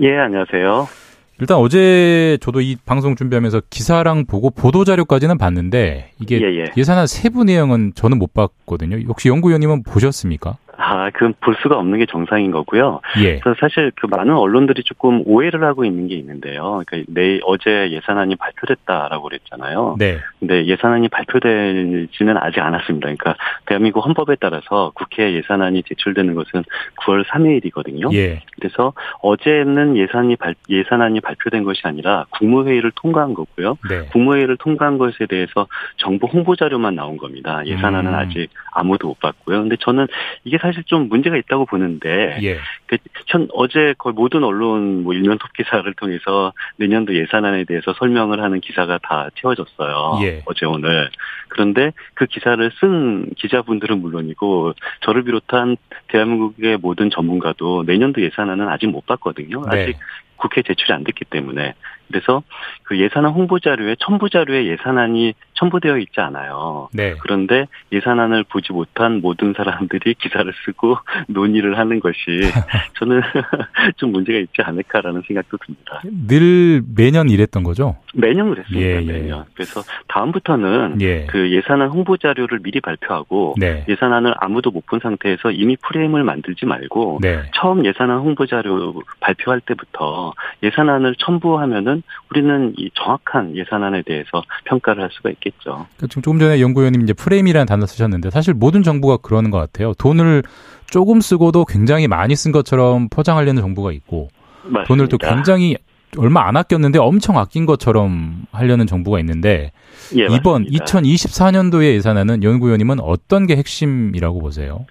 [SPEAKER 13] 예, 안녕하세요.
[SPEAKER 2] 일단 어제 저도 이 방송 준비하면서 기사랑 보고 보도 자료까지는 봤는데 이게 예, 예. 산안 세부 내용은 저는 못 봤거든요. 혹시 연구위원님은 보셨습니까?
[SPEAKER 13] 아, 그건 볼 수가 없는 게 정상인 거고요. 예. 그래서 사실 그 많은 언론들이 조금 오해를 하고 있는 게 있는데요. 그러니까 내일 어제 예산안이 발표됐다라고 그랬잖아요. 네. 근데 예산안이 발표되지는 아직 않았습니다. 그러니까 대한민국 헌법에 따라서 국회 예산안이 제출되는 것은 9월 3일이거든요. 예. 그래서 어제는 예산이 발, 예산안이 발표된 것이 아니라 국무회의를 통과한 거고요. 네. 국무회의를 통과한 것에 대해서 정부 홍보 자료만 나온 겁니다. 예산안은 음. 아직 아무도 못 봤고요. 근데 저는 이게 사실 사실 좀 문제가 있다고 보는데 예. 그, 전 어제 거의 모든 언론 뭐 일면 톱 기사를 통해서 내년도 예산안에 대해서 설명을 하는 기사가 다 채워졌어요. 예. 어제 오늘 그런데 그 기사를 쓴 기자분들은 물론이고 저를 비롯한 대한민국의 모든 전문가도 내년도 예산안은 아직 못 봤거든요. 네. 아직 국회 제출이 안 됐기 때문에 그래서 그 예산안 홍보 자료에 첨부 자료에 예산안이 첨부되어 있지 않아요. 네. 그런데 예산안을 보지 못한 모든 사람들이 기사를 쓰고 논의를 하는 것이 저는 좀 문제가 있지 않을까라는 생각도 듭니다.
[SPEAKER 2] 늘 매년 이랬던 거죠?
[SPEAKER 13] 매년 그랬습니다. 예, 예. 매년. 그래서 다음부터는 예. 그 예산안 홍보 자료를 미리 발표하고 네. 예산안을 아무도 못 본 상태에서 이미 프레임을 만들지 말고 네. 처음 예산안 홍보 자료 발표할 때부터 예산안을 첨부하면은 우리는 이 정확한 예산안에 대해서 평가를 할 수가 있 겠죠.
[SPEAKER 2] 그러니까 지금 조금 전에 연구위원님 이제 프레임이라는 단어 쓰셨는데 사실 모든 정부가 그러는 것 같아요. 돈을 조금 쓰고도 굉장히 많이 쓴 것처럼 포장하려는 정부가 있고 맞습니다. 돈을 또 굉장히 얼마 안 아꼈는데 엄청 아낀 것처럼 하려는 정부가 있는데 예, 이번 맞습니다. 2024년도의 예산안은 연구위원님은 어떤 게 핵심이라고 보세요?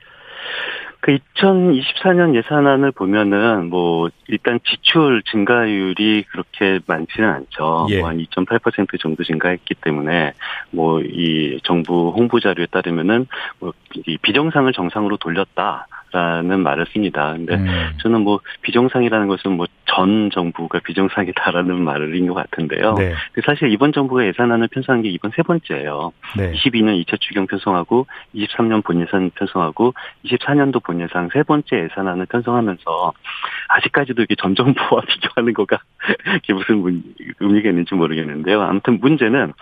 [SPEAKER 13] 그 2024년 예산안을 보면은 뭐 일단 지출 증가율이 그렇게 많지는 않죠. 예. 뭐 한 2.8% 정도 증가했기 때문에 뭐 이 정부 홍보 자료에 따르면은 뭐 비정상을 정상으로 돌렸다. 라는 말을 씁니다. 근데 음. 저는 뭐 비정상이라는 것은 뭐 전 정부가 비정상이다라는 말인 것 같은데요. 네. 사실 이번 정부가 예산안을 편성한 게 이번 세 번째예요. 네. 22년 2차 추경 편성하고 23년 본예산 편성하고 24년도 본예산 세 번째 예산안을 편성하면서 아직까지도 이게 전 정부와 비교하는 거가 이게 무슨 의미가 있는지 모르겠는데요. 아무튼 문제는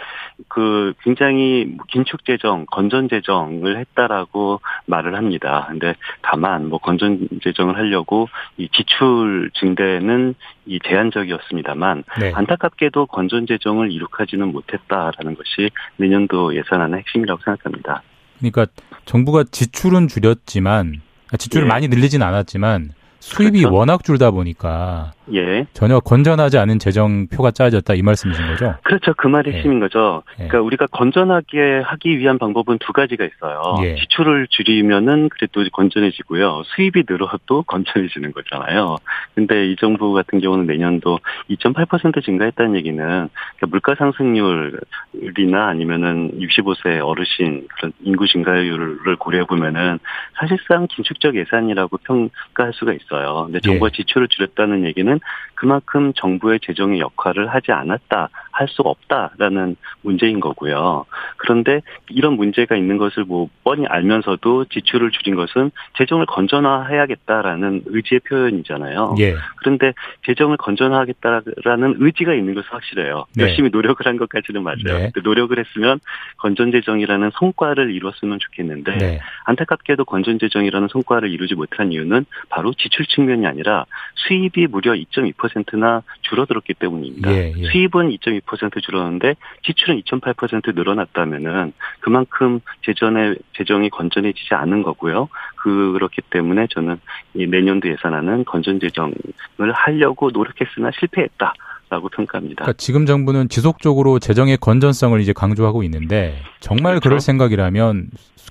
[SPEAKER 13] 그 굉장히 긴축 재정, 건전 재정을 했다라고 말을 합니다. 근데 다만 뭐 건전 재정을 하려고 이 지출 증대는 이 제한적이었습니다만 네. 안타깝게도 건전 재정을 이룩하지는 못했다라는 것이 내년도 예산안의 핵심이라고 생각합니다.
[SPEAKER 2] 그러니까 정부가 지출은 줄였지만 지출을 네. 많이 늘리진 않았지만 수입이 그렇죠? 워낙 줄다 보니까 예. 전혀 건전하지 않은 재정표가 짜여졌다 이 말씀이신 거죠?
[SPEAKER 13] 그렇죠. 그 말이 예. 핵심인 거죠. 예. 그러니까 우리가 건전하게 하기 위한 방법은 두 가지가 있어요. 예. 지출을 줄이면은 그래도 건전해지고요. 수입이 늘어도 건전해지는 거잖아요. 근데 이 정부 같은 경우는 내년도 2.8% 증가했다는 얘기는 그러니까 물가 상승률이나 아니면은 65세 어르신 그런 인구 증가율을 고려해 보면은 사실상 긴축적 예산이라고 평가할 수가 있어요. 근데 정부가 예. 지출을 줄였다는 얘기는 보면은 그만큼 정부의 재정의 역할을 하지 않았다, 할 수가 없다라는 문제인 거고요. 그런데 이런 문제가 있는 것을 뭐 뻔히 알면서도 지출을 줄인 것은 재정을 건전화해야겠다라는 의지의 표현이잖아요. 예. 그런데 재정을 건전화하겠다라는 의지가 있는 것은 확실해요. 네. 열심히 노력을 한 것까지는 맞아요. 네. 노력을 했으면 건전재정이라는 성과를 이뤘으면 좋겠는데 네. 안타깝게도 건전재정이라는 성과를 이루지 못한 이유는 바로 지출 측면이 아니라 수입이 무려 2.2%나 줄어들었기 때문입니다. 예, 예. 수입은 2.2% 줄었는데 지출은 2.8% 늘어났다면은 그만큼 재정의 재정이 건전해지지 않은 거고요. 그렇기 때문에 저는 이 내년도 예산안은 건전 재정을 하려고 노력했으나 실패했다. 라고 평가합니다.
[SPEAKER 2] 그러니까 지금 정부는 지속적으로 재정의 건전성을 이제 강조하고 있는데 정말 그렇죠? 그럴 생각이라면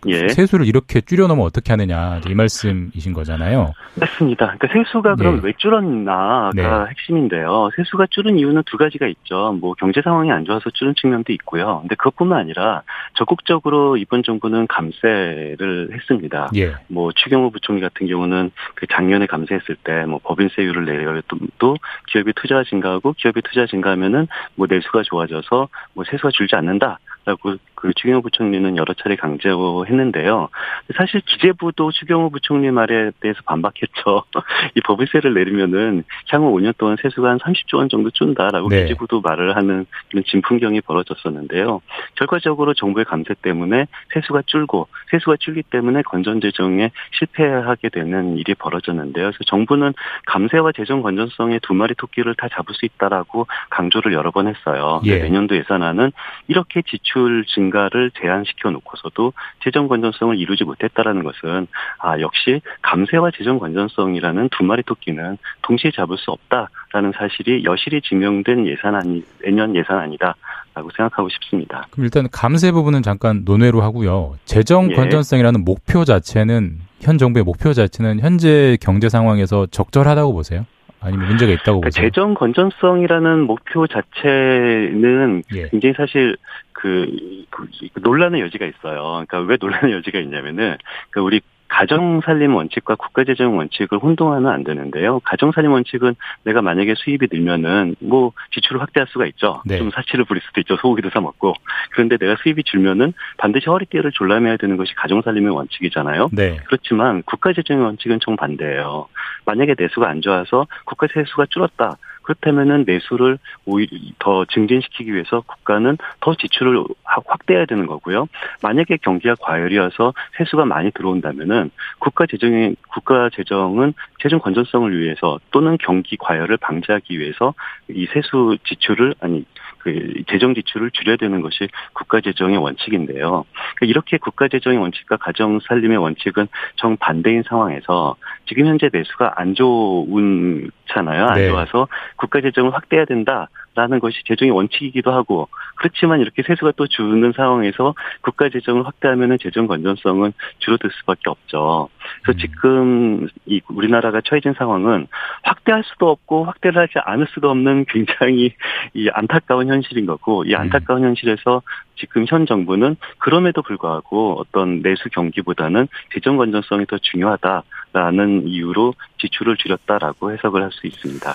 [SPEAKER 2] 예. 세수를 이렇게 줄여놓으면 어떻게 하느냐 이 말씀이신 거잖아요.
[SPEAKER 13] 맞습니다. 그러니까 세수가 그럼 네. 왜 줄었나가 네. 핵심인데요. 세수가 줄은 이유는 두 가지가 있죠. 뭐 경제 상황이 안 좋아서 줄은 측면도 있고요. 근데 그것뿐만 아니라 적극적으로 이번 정부는 감세를 했습니다. 예. 뭐 추경호 부총리 같은 경우는 그 작년에 감세했을 때 뭐 법인세율을 내려도 또 기업이 투자 증가하고 기업 이 투자 증가하면은 뭐 내수가 좋아져서 뭐 세수가 줄지 않는다. 라고 그 추경호 부총리는 여러 차례 강조했는데요. 사실 기재부도 추경호 부총리 말에 대해서 반박했죠. 이 법인세를 내리면은 향후 5년 동안 세수가 한 30조 원 정도 준다라고 네. 기재부도 말을 하는 그런 진풍경이 벌어졌었는데요. 결과적으로 정부의 감세 때문에 세수가 줄고 세수가 줄기 때문에 건전 재정에 실패하게 되는 일이 벌어졌는데요. 그래서 정부는 감세와 재정 건전성의 두 마리 토끼를 다 잡을 수 있다라고 강조를 여러 번 했어요. 예. 내년도 예산안은 이렇게 지출 증 가를 제한시켜 놓고서도 재정 건전성을 이루지 못했다라는 것은 아 역시 감세와 재정 건전성이라는 두 마리 토끼는 동시에 잡을 수 없다라는 사실이 여실히 증명된 예산안이 내년 예산안이다. 라고 생각하고 싶습니다.
[SPEAKER 2] 그럼 일단 감세 부분은 잠깐 논외로 하고요. 재정 예. 건전성이라는 목표 자체는 현 정부의 목표 자체는 현재 경제 상황에서 적절하다고 보세요? 아니면 문제가 있다고 그러니까 보세요?
[SPEAKER 13] 재정 건전성이라는 목표 자체는 예. 굉장히 사실 그, 그, 논란의 여지가 있어요. 그러니까 왜 논란의 여지가 있냐면은 그 우리 가정살림 원칙과 국가재정 원칙을 혼동하면 안 되는데요. 가정살림 원칙은 내가 만약에 수입이 늘면은 뭐 지출을 확대할 수가 있죠. 네. 좀 사치를 부릴 수도 있죠. 소고기도 사 먹고. 그런데 내가 수입이 줄면은 반드시 허리띠를 졸라매야 되는 것이 가정살림의 원칙이잖아요. 네. 그렇지만 국가재정의 원칙은 정반대예요. 만약에 내수가 안 좋아서 국가세수가 줄었다. 그렇다면은 내수를 오히려 더 증진시키기 위해서 국가는 더 지출을 확대해야 되는 거고요. 만약에 경기가 과열이어서 세수가 많이 들어온다면은 국가 재정의 국가 재정은 재정 건전성을 위해서 또는 경기 과열을 방지하기 위해서 이 세수 지출을 아니 그 재정 지출을 줄여야 되는 것이 국가 재정의 원칙인데요. 그러니까 이렇게 국가 재정의 원칙과 가정 살림의 원칙은 정 반대인 상황에서 지금 현재 내수가 안 좋은 잖아요. 안 네. 좋아서 국가 재정을 확대해야 된다. 라는 것이 재정의 원칙이기도 하고 그렇지만 이렇게 세수가 또 주는 상황에서 국가 재정을 확대하면은 재정 건전성은 줄어들 수밖에 없죠. 그래서 음. 지금 이 우리나라가 처해진 상황은 확대할 수도 없고 확대를 하지 않을 수도 없는 굉장히 이 안타까운 현실인 거고 이 음. 안타까운 현실에서 지금 현 정부는 그럼에도 불구하고 어떤 내수 경기보다는 재정 건전성이 더 중요하다라는 이유로 지출을 줄였다라고 해석을 할 수 있습니다.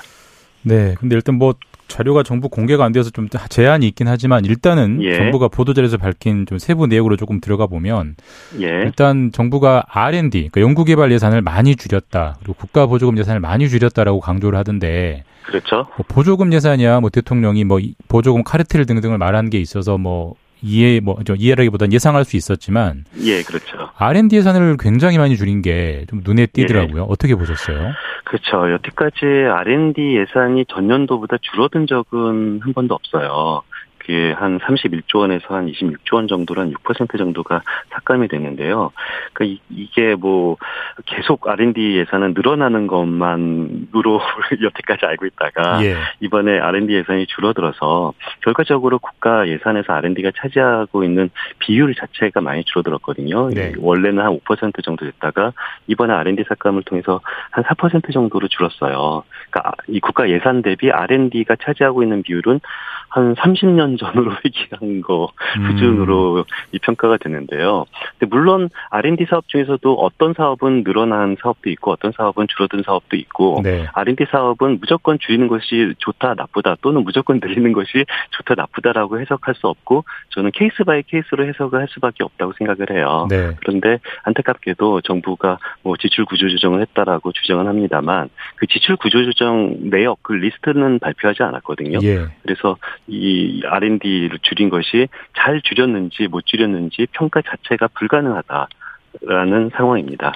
[SPEAKER 2] 네. 근데 일단 뭐 자료가 정부 공개가 안 돼서 좀 제한이 있긴 하지만 일단은 예. 정부가 보도자료에서 밝힌 좀 세부 내역으로 조금 들어가 보면 예. 일단 정부가 R&D 그러니까 연구개발 예산을 많이 줄였다 그리고 국가 보조금 예산을 많이 줄였다라고 강조를 하던데
[SPEAKER 13] 그렇죠.
[SPEAKER 2] 뭐 보조금 예산이야 뭐 대통령이 뭐 보조금 카르텔 등등을 말한 게 있어서 뭐 이해 뭐저 이해라기보다는 예상할 수 있었지만
[SPEAKER 13] 예 그렇죠
[SPEAKER 2] R&D 예산을 굉장히 많이 줄인 게 좀 눈에 띄더라고요. 예. 어떻게 보셨어요?
[SPEAKER 13] 그렇죠. 여태까지 R&D 예산이 전년도보다 줄어든 적은 한 번도 없어요. 그게 한 31조 원에서 한 26조 원 정도로 한 6% 정도가 삭감이 되는데요. 그러니까 이게 뭐 계속 R&D 예산은 늘어나는 것만으로 여태까지 알고 있다가 예. 이번에 R&D 예산이 줄어들어서 결과적으로 국가 예산에서 R&D가 차지하고 있는 비율 자체가 많이 줄어들었거든요. 네. 원래는 한 5% 정도 됐다가 이번에 R&D 삭감을 통해서 한 4% 정도로 줄었어요. 그러니까 이 국가 예산 대비 R&D가 차지하고 있는 비율은 한 30년 전으로 얘기한 거 수준으로 음. 이 평가가 되는데요. 근데 물론 R&D 사업 중에서도 어떤 사업은 늘어난 사업도 있고 어떤 사업은 줄어든 사업도 있고 네. R&D 사업은 무조건 줄이는 것이 좋다 나쁘다 또는 무조건 늘리는 것이 좋다 나쁘다라고 해석할 수 없고 저는 case by case로 해석을 할 수밖에 없다고 생각을 해요. 네. 그런데 안타깝게도 정부가 뭐 지출 구조 조정을 했다라고 주장은 합니다만 그 지출 구조 조정 내역 그 리스트는 발표하지 않았거든요. 예. 그래서 이 R&D를 줄인 것이 잘 줄였는지 못 줄였는지 평가 자체가 불가능하다라는 상황입니다.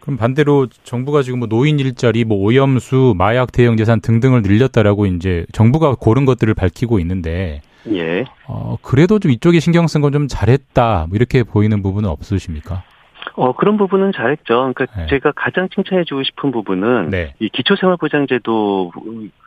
[SPEAKER 2] 그럼 반대로 정부가 지금 뭐 노인 일자리, 뭐 오염수, 마약 대응 예산 등등을 늘렸다라고 이제 정부가 고른 것들을 밝히고 있는데 예. 어, 그래도 좀 이쪽에 신경 쓴 건 좀 잘했다. 뭐 이렇게 보이는 부분은 없으십니까?
[SPEAKER 13] 어, 그런 부분은 잘했죠. 그러니까 네. 제가 가장 칭찬해주고 싶은 부분은 네. 이 기초생활보장제도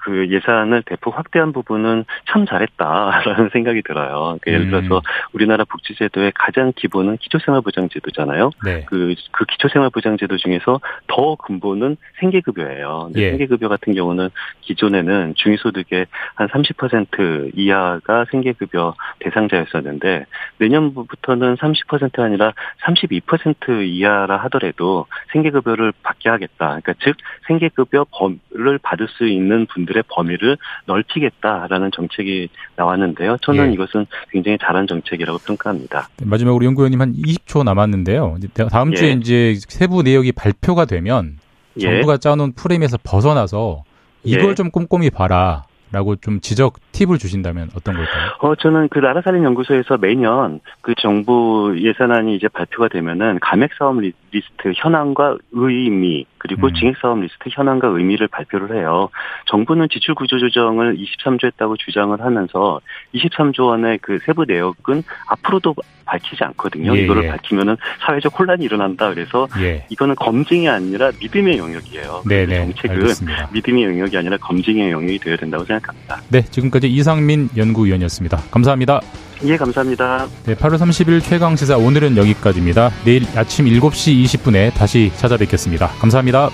[SPEAKER 13] 그 예산을 대폭 확대한 부분은 참 잘했다라는 생각이 들어요. 그러니까 예를 음. 들어서 우리나라 복지제도의 가장 기본은 기초생활보장제도잖아요. 네. 그, 그 기초생활보장제도 중에서 더 근본은 생계급여예요. 예. 생계급여 같은 경우는 기존에는 중위소득의 한 30% 이하가 생계급여 대상자였었는데 내년부터는 30% 아니라 32% 이하라 하더라도 생계급여를 받게 하겠다. 그러니까 즉 생계급여 범을 받을 수 있는 분들 의 범위를 넓히겠다라는 정책이 나왔는데요. 저는 예. 이것은 굉장히 잘한 정책이라고 평가합니다.
[SPEAKER 2] 네, 마지막으로 연구원님 한 20초 남았는데요. 다음 주에 예. 이제 세부 내역이 발표가 되면 예. 정부가 짜놓은 프레임에서 벗어나서 이걸 예. 좀 꼼꼼히 봐라. 라고 좀 지적 팁을 주신다면 어떤 걸까요?
[SPEAKER 13] 어 저는 그 나라 살림 연구소에서 매년 그 정부 예산안이 이제 발표가 되면은 감액 사업 리스트 현황과 의미 그리고 음. 증액 사업 리스트 현황과 의미를 발표를 해요. 정부는 지출 구조 조정을 23조 했다고 주장을 하면서 23조 원의 그 세부 내역은 앞으로도 밝히지 않거든요. 예, 이거를 예. 밝히면은 사회적 혼란이 일어난다. 그래서 예. 이거는 검증이 아니라 믿음의 영역이에요. 네네. 네. 정책은 알겠습니다. 믿음의 영역이 아니라 검증의 영역이 되어야 된다고 생각합니다.
[SPEAKER 2] 네, 지금까지 이상민 연구위원이었습니다. 감사합니다.
[SPEAKER 13] 예, 감사합니다.
[SPEAKER 2] 네, 8월 30일 최강 시사 오늘은 여기까지입니다. 내일 아침 7시 20분에 다시 찾아뵙겠습니다. 감사합니다.